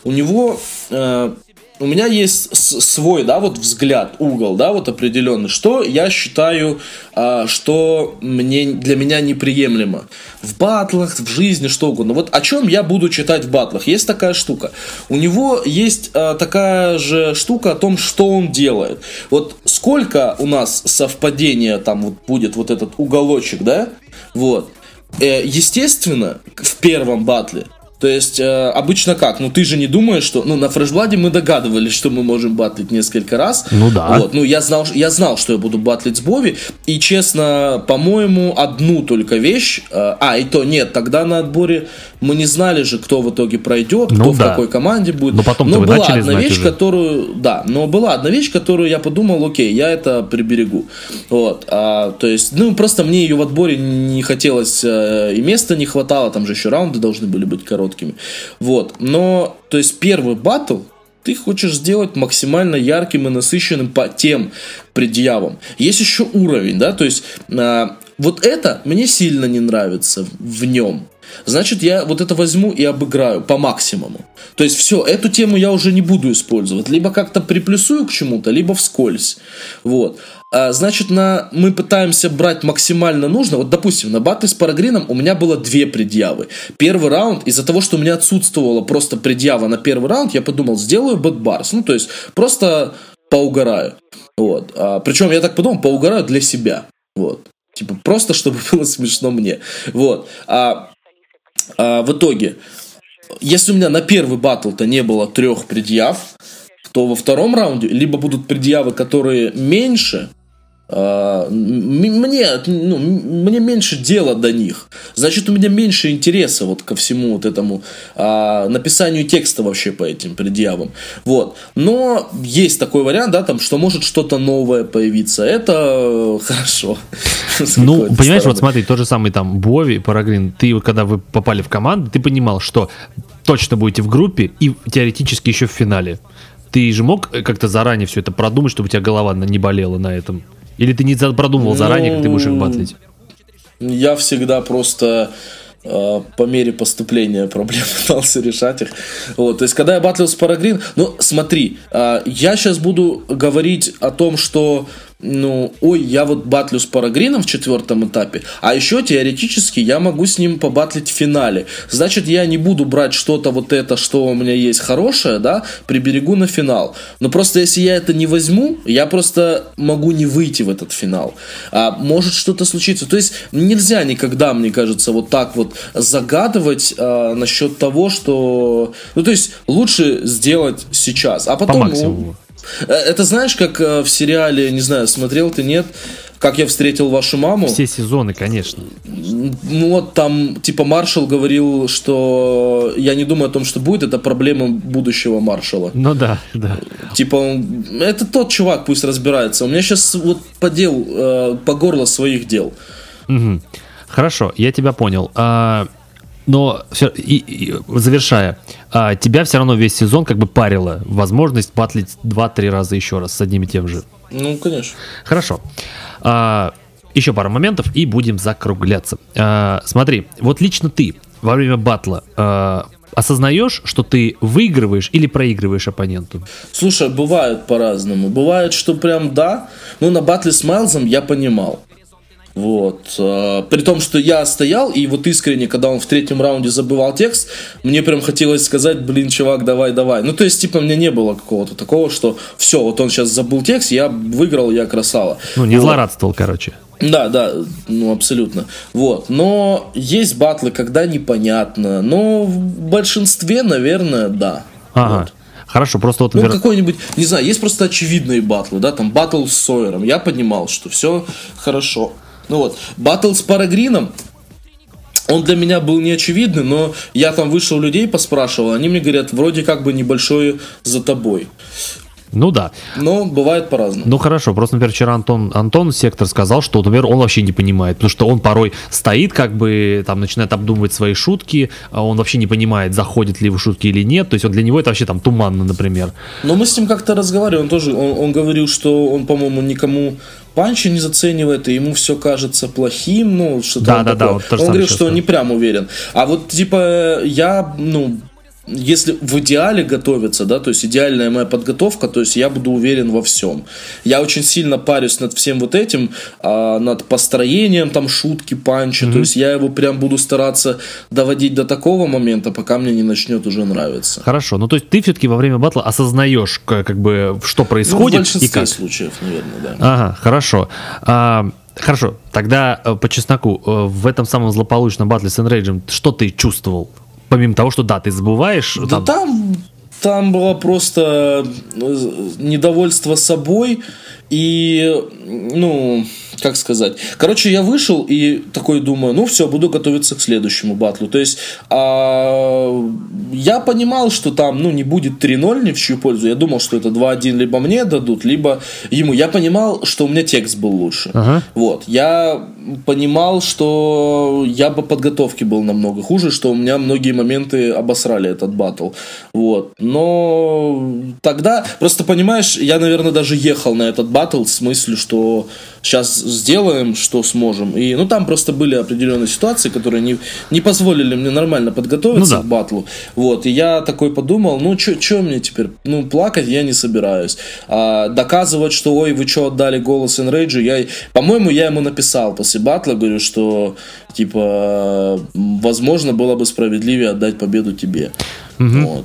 У него э, у меня есть свой, да, вот взгляд, угол, да, вот определенный, что я считаю, а, что мне, для меня неприемлемо. В батлах, в жизни, что угодно. Вот о чем я буду читать в батлах. Есть такая штука. У него есть а, такая же штука о том, что он делает. Вот сколько у нас совпадения там вот будет вот этот уголочек, да, вот. Э, естественно, в первом батле то есть, э, обычно как? Ну, ты же не думаешь, что... Ну, на фрешбладе мы догадывались, что мы можем батлить несколько раз. Ну да. Вот, ну, я знал, я знал, что я буду батлить с Бови. И, честно, по-моему, одну только вещь... э, а, и то нет, тогда на отборе мы не знали же, кто в итоге пройдет, Ну кто в да. какой команде будет. Но потом-то Но была одна вещь, уже. которую... Да, но была одна вещь, которую я подумал, окей, я это приберегу. Вот. А, то есть, ну, просто мне ее в отборе не хотелось, э, и места не хватало, там же еще раунды должны были быть короткими. Вот. Но, то есть, первый батл, ты хочешь сделать максимально ярким и насыщенным по тем предъявам. Есть еще уровень, да, то есть а, вот это мне сильно не нравится в нем. Значит, я вот это возьму и обыграю по максимуму. То есть все, эту тему я уже не буду использовать. Либо как-то приплюсую к чему-то, либо вскользь. Вот. А, значит, на, мы пытаемся брать максимально нужно. Вот, допустим, на батле с Парагрином у меня было две предъявы. Первый раунд, из-за того, что у меня отсутствовала просто предъява на первый раунд, я подумал, сделаю бэкбарс. Ну, то есть, просто поугараю. Вот. А, причем, я так подумал, поугараю для себя. Вот. Типа, просто чтобы [LAUGHS] было смешно мне. Вот. А, а, в итоге, если у меня на первый батл-то не было трех предъяв, то во втором раунде либо будут предъявы, которые меньше, мне, ну, мне меньше дела до них. Значит, у меня меньше интереса вот ко всему вот этому а, написанию текста вообще по этим предъявам. Вот. Но есть такой вариант, да, там, что может что-то новое появиться. Это э, [LAUGHS] хорошо. Ну, понимаешь, вот стороны. смотри, тот же самый там Бови, Парагрин, ты, вот когда вы попали в команду, ты понимал, что точно будете в группе и теоретически еще в финале. Ты же мог э, как-то заранее все это продумать, чтобы у тебя голова не болела на этом? Или ты не продумывал заранее, как ты будешь их Ну, батлить? Я всегда просто э, по мере поступления проблем [LAUGHS] пытался решать их. Вот, то есть, когда я батлил с Парагрин, ну, смотри, э, я сейчас буду говорить о том, что ну, ой, я вот батлю с Парагрином в четвертом этапе, а еще теоретически я могу с ним побатлить в финале. Значит, я не буду брать что-то вот это, что у меня есть хорошее, да, приберегу на финал. Но просто если я это не возьму, я просто могу не выйти в этот финал. А может что-то случиться. То есть нельзя никогда, мне кажется, вот так вот загадывать а, насчет того, что... Ну, то есть лучше сделать сейчас. А По потом... максимуму. Э, Это знаешь, как э, в сериале, не знаю, смотрел ты, нет? Как я встретил вашу маму. Все сезоны, конечно. Ну вот там, типа, маршал говорил, что я не думаю о том, что будет, это проблема будущего маршала. Ну да, да. Типа, он- это тот чувак, пусть разбирается. У меня сейчас вот подел, э, по горло своих дел. Мгм. Хорошо, я тебя понял. А, но всё- и, и завершая, а, тебя все равно весь сезон как бы парила возможность батлить 2-3 раза еще раз с одним и тем же. Ну, конечно. Хорошо. А, еще пару моментов и будем закругляться. А, смотри, вот лично ты во время батла а, осознаешь, что ты выигрываешь или проигрываешь оппоненту? Слушай, бывает по-разному. Бывает, что прям да. Ну, на батле с Майлзом я понимал. Вот. э, При том, что я стоял, и вот искренне, когда он в третьем раунде забывал текст, мне прям хотелось сказать, блин, чувак, давай, давай. Ну, то есть, типа, меня не было какого-то такого, что все, вот он сейчас забыл текст, я выиграл, я красава. Ну, не Вот. злорадствовал, короче. Да, да, ну абсолютно. Вот. Но есть батлы, когда непонятно. Но в большинстве, наверное, да. Ага. Вот. Хорошо, просто вот... Ну, вер- какой-нибудь, не знаю, есть просто очевидные батлы, да, там батл с Сойером. Я понимал, что все хорошо. Ну вот, батл с Парагрином, он для меня был не очевидный, но я там вышел людей поспрашивал, они мне говорят, вроде как бы небольшой за тобой. Ну да. Но бывает по-разному. Ну хорошо, просто, например, вчера Антон, Антон Сектор сказал, что, например, он вообще не понимает, потому что он порой стоит, как бы, там, начинает обдумывать свои шутки, а он вообще не понимает, заходит ли в шутки или нет, то есть он для него это вообще там туманно, например. Но мы с ним как-то разговаривали, он тоже, он, он говорил, что он, по-моему, никому панчи не заценивает, и ему все кажется плохим, ну, что-то Да, да, да, такое. вот то же Он говорит, что он не прям уверен. А вот, типа, я, ну, если в идеале готовиться, да, то есть идеальная моя подготовка, то есть я буду уверен во всем. Я очень сильно парюсь над всем вот этим, а, над построением там шутки, панчи, mm-hmm. то есть я его прям буду стараться доводить до такого момента, пока мне не начнет уже нравиться. Хорошо, ну то есть ты все-таки во время батла осознаешь, как, как бы, что происходит ну, в большинстве и как. случаев, наверное, да. Ага, хорошо. А, хорошо, тогда э, по чесноку, э, в этом самом злополучном батле с Enrage, что ты чувствовал? Помимо того, что да, ты забываешь. Да там, там, там было просто э, недовольство собой и, ну, как сказать. Короче, я вышел и такой думаю, ну все, буду готовиться к следующему батлу. То есть а, я понимал, что там, ну, не будет 3-0 ни в чью пользу. Я думал, что это 2-1 либо мне дадут, либо ему. Я понимал, что у меня текст был лучше. Ага. Вот. Я понимал, что я бы подготовки был намного хуже, что у меня многие моменты обосрали этот батл. Вот. Но тогда, просто понимаешь, я, наверное, даже ехал на этот батл с мыслью, что сейчас сделаем, что сможем. И, ну, там просто были определенные ситуации, которые не, не позволили мне нормально подготовиться ну, да. к батлу. Вот, и я такой подумал, ну, что мне теперь? Ну, плакать я не собираюсь. А, доказывать, что, ой, вы что, отдали голос Энрейджу, я, по-моему, я ему написал после батла, говорю, что, типа, возможно, было бы справедливее отдать победу тебе. Угу. Вот.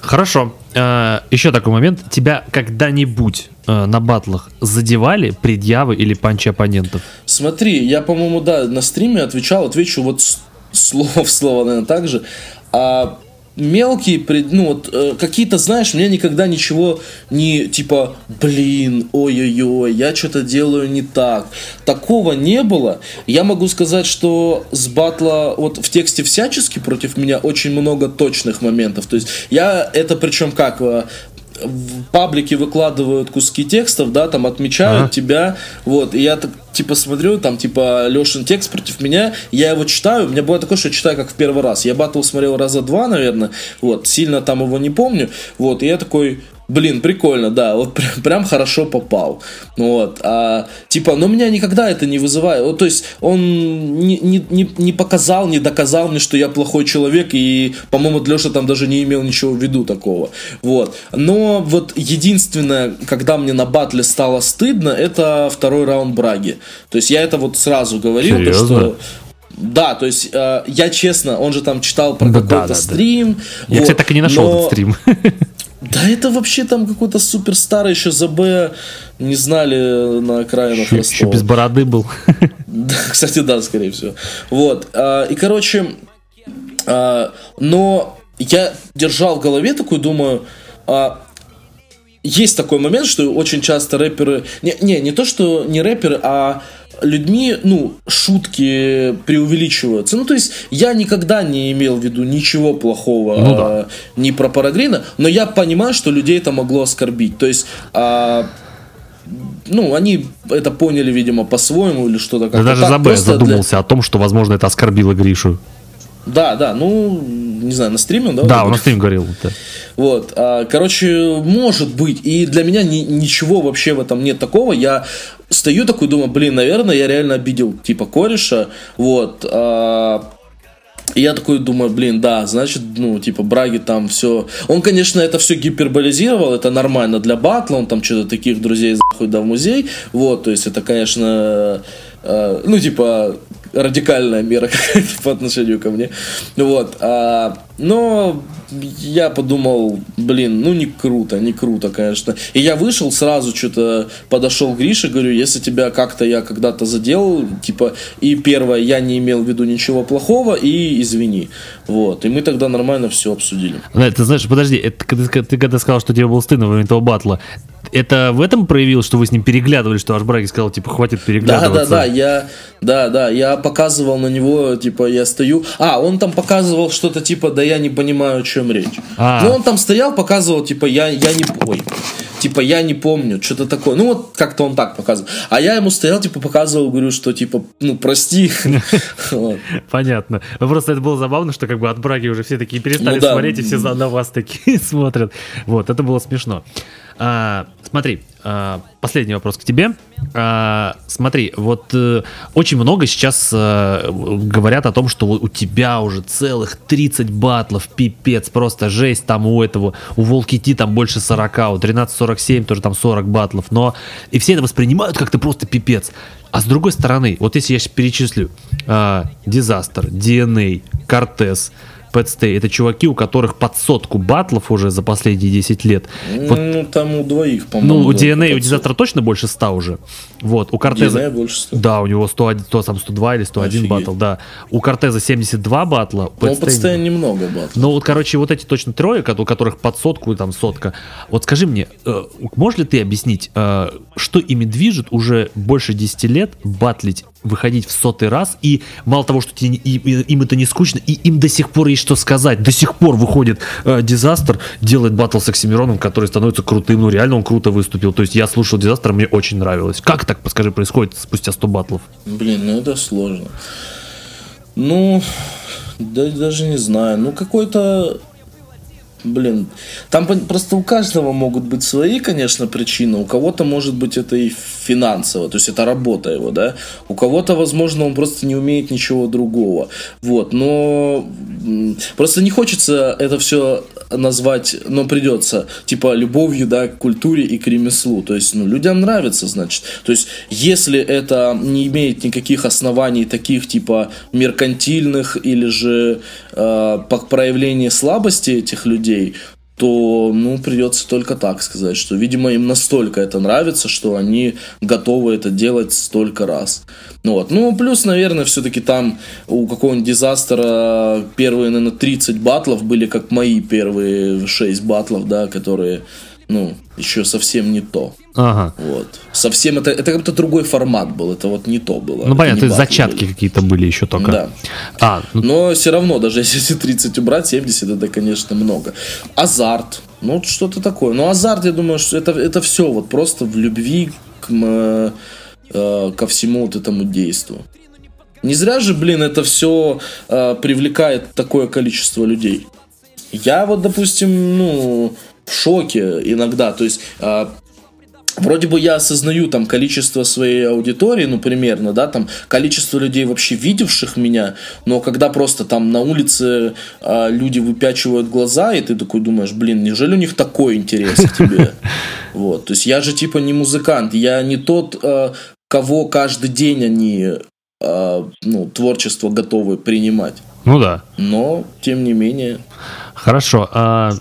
Хорошо. Э, еще такой момент. Тебя когда-нибудь э, на батлах задевали предъявы или панчи оппонентов? Смотри, я, по-моему, да, на стриме отвечал, отвечу вот слово в слово, наверное, так же. А мелкие, ну вот э, какие-то, знаешь, мне никогда ничего не типа, блин, ой-ой-ой, я что-то делаю не так. Такого не было. Я могу сказать, что с батла вот в тексте всячески против меня очень много точных моментов. То есть я это причем как э, в паблике выкладывают куски текстов, да, там отмечают ага. тебя, вот, и я так, типа, смотрю, там, типа, Лешин текст против меня, я его читаю, у меня бывает такое, что я читаю как в первый раз, я батл смотрел раза два, наверное, вот, сильно там его не помню, вот, и я такой, блин, прикольно, да, вот прям, прям хорошо попал. Вот, а, типа, но меня никогда это не вызывает. Вот, то есть он не, не, не, не показал, не доказал мне, что я плохой человек, и, по-моему, Леша там даже не имел ничего в виду такого. Вот. Но вот единственное, когда мне на батле стало стыдно, это второй раунд Браги. То есть я это вот сразу говорил, то, что да, то есть э, я честно, он же там читал про да, какой-то да, стрим. Да. Я, вот, кстати, так и не нашел но... этот стрим. [LAUGHS] Да это вообще там какой-то супер старый еще ЗБ не знали на окраинах еще, Ростова. Еще без бороды был. [LAUGHS] Да, кстати, да, скорее всего. Вот. А, и, короче, а, но я держал в голове такую, думаю, а, есть такой момент, что очень часто рэперы... Не, не, не то, что не рэперы, а людьми, ну, шутки преувеличиваются. Ну, то есть, я никогда не имел в виду ничего плохого ну, да. а, ни про Парагрина, но я понимаю, что людей это могло оскорбить. То есть, а, ну, они это поняли, видимо, по-своему или что-то как-то. даже Забэ задумался для... о том, что, возможно, это оскорбило Гришу. Да, да, ну, не знаю, на стриме, да? Да, он на стриме говорил. Да. Вот, а, короче, может быть, и для меня ни, ничего вообще в этом нет такого, я стою такой, думаю, блин, наверное, я реально обидел, типа, кореша, вот, а, и я такой думаю, блин, да, значит, ну, типа, Браги там все... Он, конечно, это все гиперболизировал, это нормально для батла, он там что-то таких друзей захуй да в музей, вот, то есть это, конечно, э, ну, типа, радикальная мера [LAUGHS] какая-то по отношению ко мне. Вот. А, но я подумал, блин, ну не круто, не круто, конечно. И я вышел сразу, что-то подошел к Грише, говорю, если тебя как-то я когда-то задел, типа, и первое, я не имел в виду ничего плохого, и извини. Вот. И мы тогда нормально все обсудили. Ты знаешь, подожди, это, ты, ты когда сказал, что тебе был стыдно во время этого батла, это в этом проявилось, что вы с ним переглядывали, что аж Браги сказал, типа, хватит переглядываться? Да, да, да, я, да, да, я показывал на него, типа, я стою, а, он там показывал что-то, типа, да я не понимаю, о чем речь. А. Ну, он там стоял, показывал, типа, я, я не, ой, типа, я не помню, что-то такое. Ну, вот как-то он так показывал. А я ему стоял, типа, показывал, говорю, что, типа, ну, прости. [LAUGHS] Понятно. Просто это было забавно, что, как бы, от Браги уже все такие перестали ну смотреть, и все на вас такие [LAUGHS] смотрят. Вот, это было смешно. А, смотри, а, последний вопрос к тебе. А, смотри, вот э, очень много сейчас э, говорят о том, что у тебя уже целых 30 батлов, пипец, просто жесть. Там у этого, у Волки Ти там больше 40, у 1347 тоже там 40 батлов. Но и все это воспринимают как-то просто пипец. А с другой стороны, вот если я сейчас перечислю Дизастер, DNA, Кортес, Пэтстей, это чуваки, у которых под сотку батлов уже за последние 10 лет. Вот, Ну, там у двоих, по-моему. ну, у DNA, у под Дизастера точно больше 100 уже. Вот, у Кортеза... DNA больше 100. Да, у него 101, 100, там 102 или 101 Офигеть. батл, да. У Кортеза 72 батла. Ну, Пэтстей- подстоянно немного бат. ну вот, короче, вот эти точно трое, у которых под сотку, там сотка. Вот скажи мне, э, можешь ли ты объяснить, э, что ими движет уже больше 10 лет батлить, выходить в сотый раз, и мало того, что тебе, и- им это не скучно, и им до сих пор есть что сказать. До сих пор выходит э, Дизастер, делает батл с Оксимироном, который становится крутым, ну реально он круто выступил. То есть я слушал Дизастера, мне очень нравилось. Как так, подскажи, происходит спустя 100 батлов? Блин, ну это сложно. Ну, да, даже не знаю. Ну, какой-то... Блин, там просто у каждого могут быть свои, конечно, причины. У кого-то, может быть, это и финансово, то есть это работа его, да. У кого-то, возможно, он просто не умеет ничего другого. Вот, но просто не хочется это все назвать, но придется, типа, любовью, да, к культуре и к ремеслу. То есть, ну, людям нравится, значит. То есть, если это не имеет никаких оснований таких, типа, меркантильных или же э, проявлению слабости этих людей, то, ну, придется только так сказать, что, видимо, им настолько это нравится, что они готовы это делать столько раз. Ну, вот. ну плюс, наверное, все-таки там у какого-нибудь дизастера первые, наверное, 30 батлов были как мои первые 6 батлов, да, которые, ну, еще совсем не то. Ага. Вот. Совсем это, это как-то другой формат был, это вот не то было. Ну Это понятно, не то есть батлы зачатки какие-то были еще только. Да. А, ну, Но все равно, даже если эти 30 убрать, 70 это, конечно, много. Азарт. Ну, вот что-то такое. Но азарт, я думаю, что это, это все вот просто в любви к, э, ко всему вот этому действу. Не зря же, блин, это все привлекает такое количество людей. Я вот, допустим, ну, в шоке иногда. То есть, э, Вроде бы я осознаю там количество своей аудитории, ну, примерно, да, там количество людей вообще видевших меня, но когда просто там на улице а, люди выпячивают глаза, и ты такой думаешь, блин, неужели у них такой интерес к тебе? [LAUGHS] Вот, то есть я же типа не музыкант, я не тот, а, кого каждый день они, а, ну, творчество готовы принимать. ну да. Но, тем не менее, Хорошо. А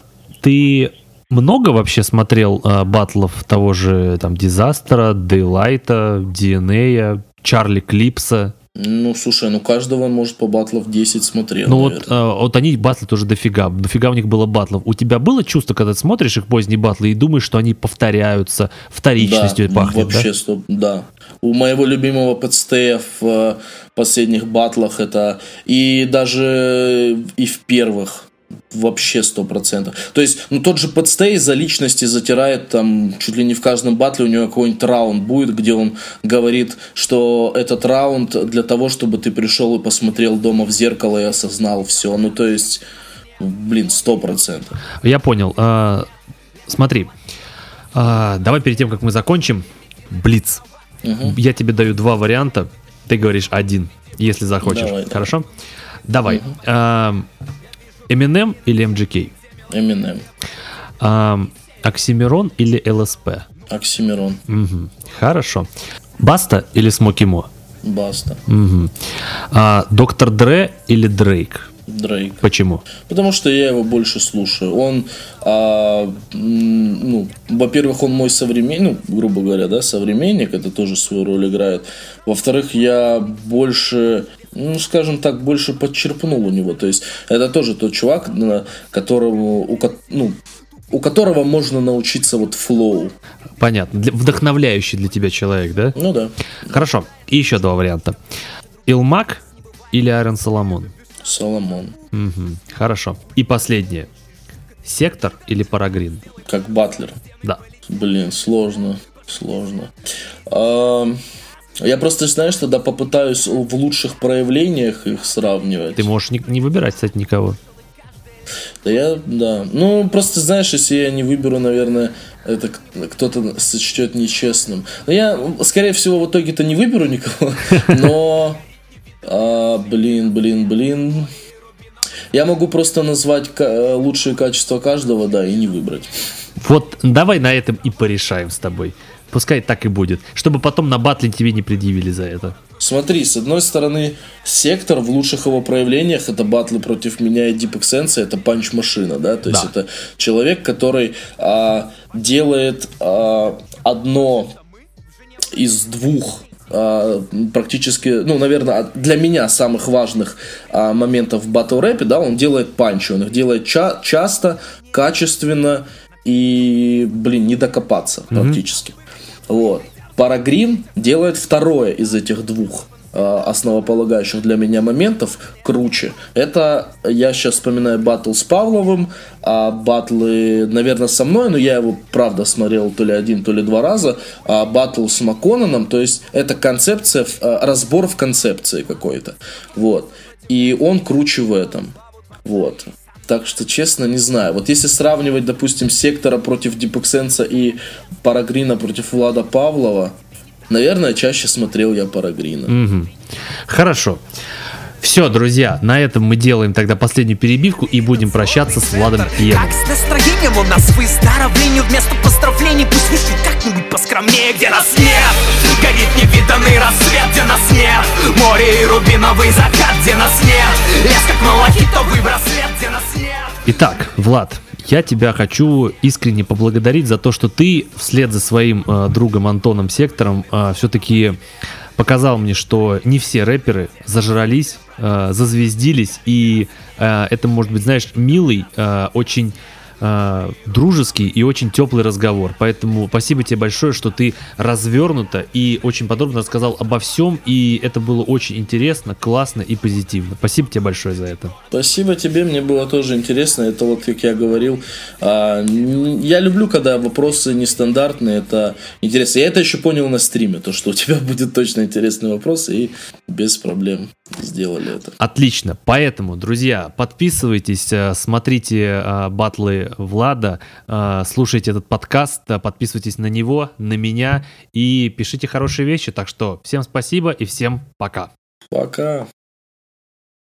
ты много вообще смотрел а, батлов того же там Дизастера, Дейлайта, DNA, Чарли Клипса? ну, слушай, ну каждого, может, по батлов 10 смотрел, Ну вот, а, вот они батлы тоже дофига, дофига у них было батлов. У тебя было чувство, когда ты смотришь их поздние батлы и думаешь, что они повторяются, вторичностью да, пахнет, вообще, да? стоп, да. У моего любимого подстея в э, последних батлах это и даже и в первых вообще сто процентов. То есть, ну тот же подстей за личности затирает там чуть ли не в каждом батле у него какой-нибудь раунд будет, где он говорит, что этот раунд для того, чтобы ты пришел и посмотрел дома в зеркало и осознал все. Ну то есть, блин, сто процентов. Я понял. А, смотри, А, давай перед тем, как мы закончим, Блиц. Я тебе даю два варианта, ты говоришь один, если захочешь. Давай. Хорошо? Давай. А, Eminem или MGK? Эминем, А, Оксимирон или ЛСП? Оксимирон, Мгм. Хорошо. Баста или Смоки Мо? Баста, Мгм. А, Доктор Дре или Дрейк? Дрейк. Почему? Потому что я его больше слушаю. Он, а, ну, во-первых, он мой современник, ну, грубо говоря, да, современник, это тоже свою роль играет. Во-вторых, я больше, ну, скажем так, больше подчерпнул у него. То есть, это тоже тот чувак, на которого, у, ну, у которого можно научиться вот флоу. Понятно. Для- вдохновляющий для тебя человек, да? Ну да, Хорошо. И еще два варианта. Илмак или Айрон Соломон? Соломон. Мгм. Хорошо. И последнее. Сектор или Парагрин? Как Батлер. Да. Блин, сложно, сложно. А, Я просто, знаешь, тогда попытаюсь в лучших проявлениях их сравнивать. Ты можешь не, не выбирать, кстати, никого. Да я, да. Ну, просто, знаешь, если я не выберу, наверное, это кто-то сочтет нечестным. Но я, скорее всего, в итоге-то не выберу никого, [LAUGHS] но... А, блин, блин, блин. Я могу просто назвать лучшие качества каждого, да, и не выбрать. Вот давай на этом и порешаем с тобой. Пускай так и будет. Чтобы потом на батле тебе не предъявили за это. Смотри, с одной стороны, сектор в лучших его проявлениях это батлы против меня и Deep Sense, это панч-машина, да, то есть да. это человек, который а, делает а, одно из двух а, практически, ну, наверное, для меня самых важных а, моментов в батл рэпе, да, он делает панчи, он их делает ча- часто, качественно и, блин, не докопаться mm-hmm. практически. Вот. Парагрин делает второе из этих двух э, основополагающих для меня моментов круче. Это я сейчас вспоминаю батл с Павловым, а батлы, наверное, со мной, но я его, правда, смотрел то ли один, то ли два раза, а батл с Маконаном, то есть это концепция, э, разбор в концепции какой-то. Вот. И он круче в этом. Вот. Так что, честно, не знаю. Вот если сравнивать, допустим, Сектора против Дипексенса и Парагрина против Влада Павлова, наверное, чаще смотрел я Парагрина. Угу. Хорошо. Все, друзья, на этом мы делаем тогда последнюю перебивку и будем прощаться с Владом Пьером. Как с настроением у нас выздоровлению вместо поздравлений пусть вышлют как-нибудь поскромнее, где нас нет. Горит невиданный рассвет, где нас нет. Море и рубиновый закат, где нас нет. Лес как малахитовый браслет. Итак, Влад, я тебя хочу искренне поблагодарить за то, что ты вслед за своим э, другом Антоном Сектором э, все-таки показал мне, что не все рэперы зажрались, э, зазвездились, и э, это может быть, знаешь, милый, э, очень э, дружеский и очень теплый разговор. Поэтому спасибо тебе большое, что ты развернуто и очень подробно рассказал обо всем. И это было очень интересно, классно и позитивно. Спасибо тебе большое за это. Спасибо тебе, мне было тоже интересно. Это вот, как я говорил, э, я люблю, когда вопросы нестандартные, это интересно. Я это еще понял на стриме, то, что у тебя [LAUGHS] будет точно интересный вопрос, и без проблем сделали это. Отлично. Поэтому, друзья, подписывайтесь, э, смотрите э, батлы Влада, э, слушайте этот подкаст, подписывайтесь на него, на меня и пишите хорошие вещи. Так что всем спасибо и всем пока. Пока.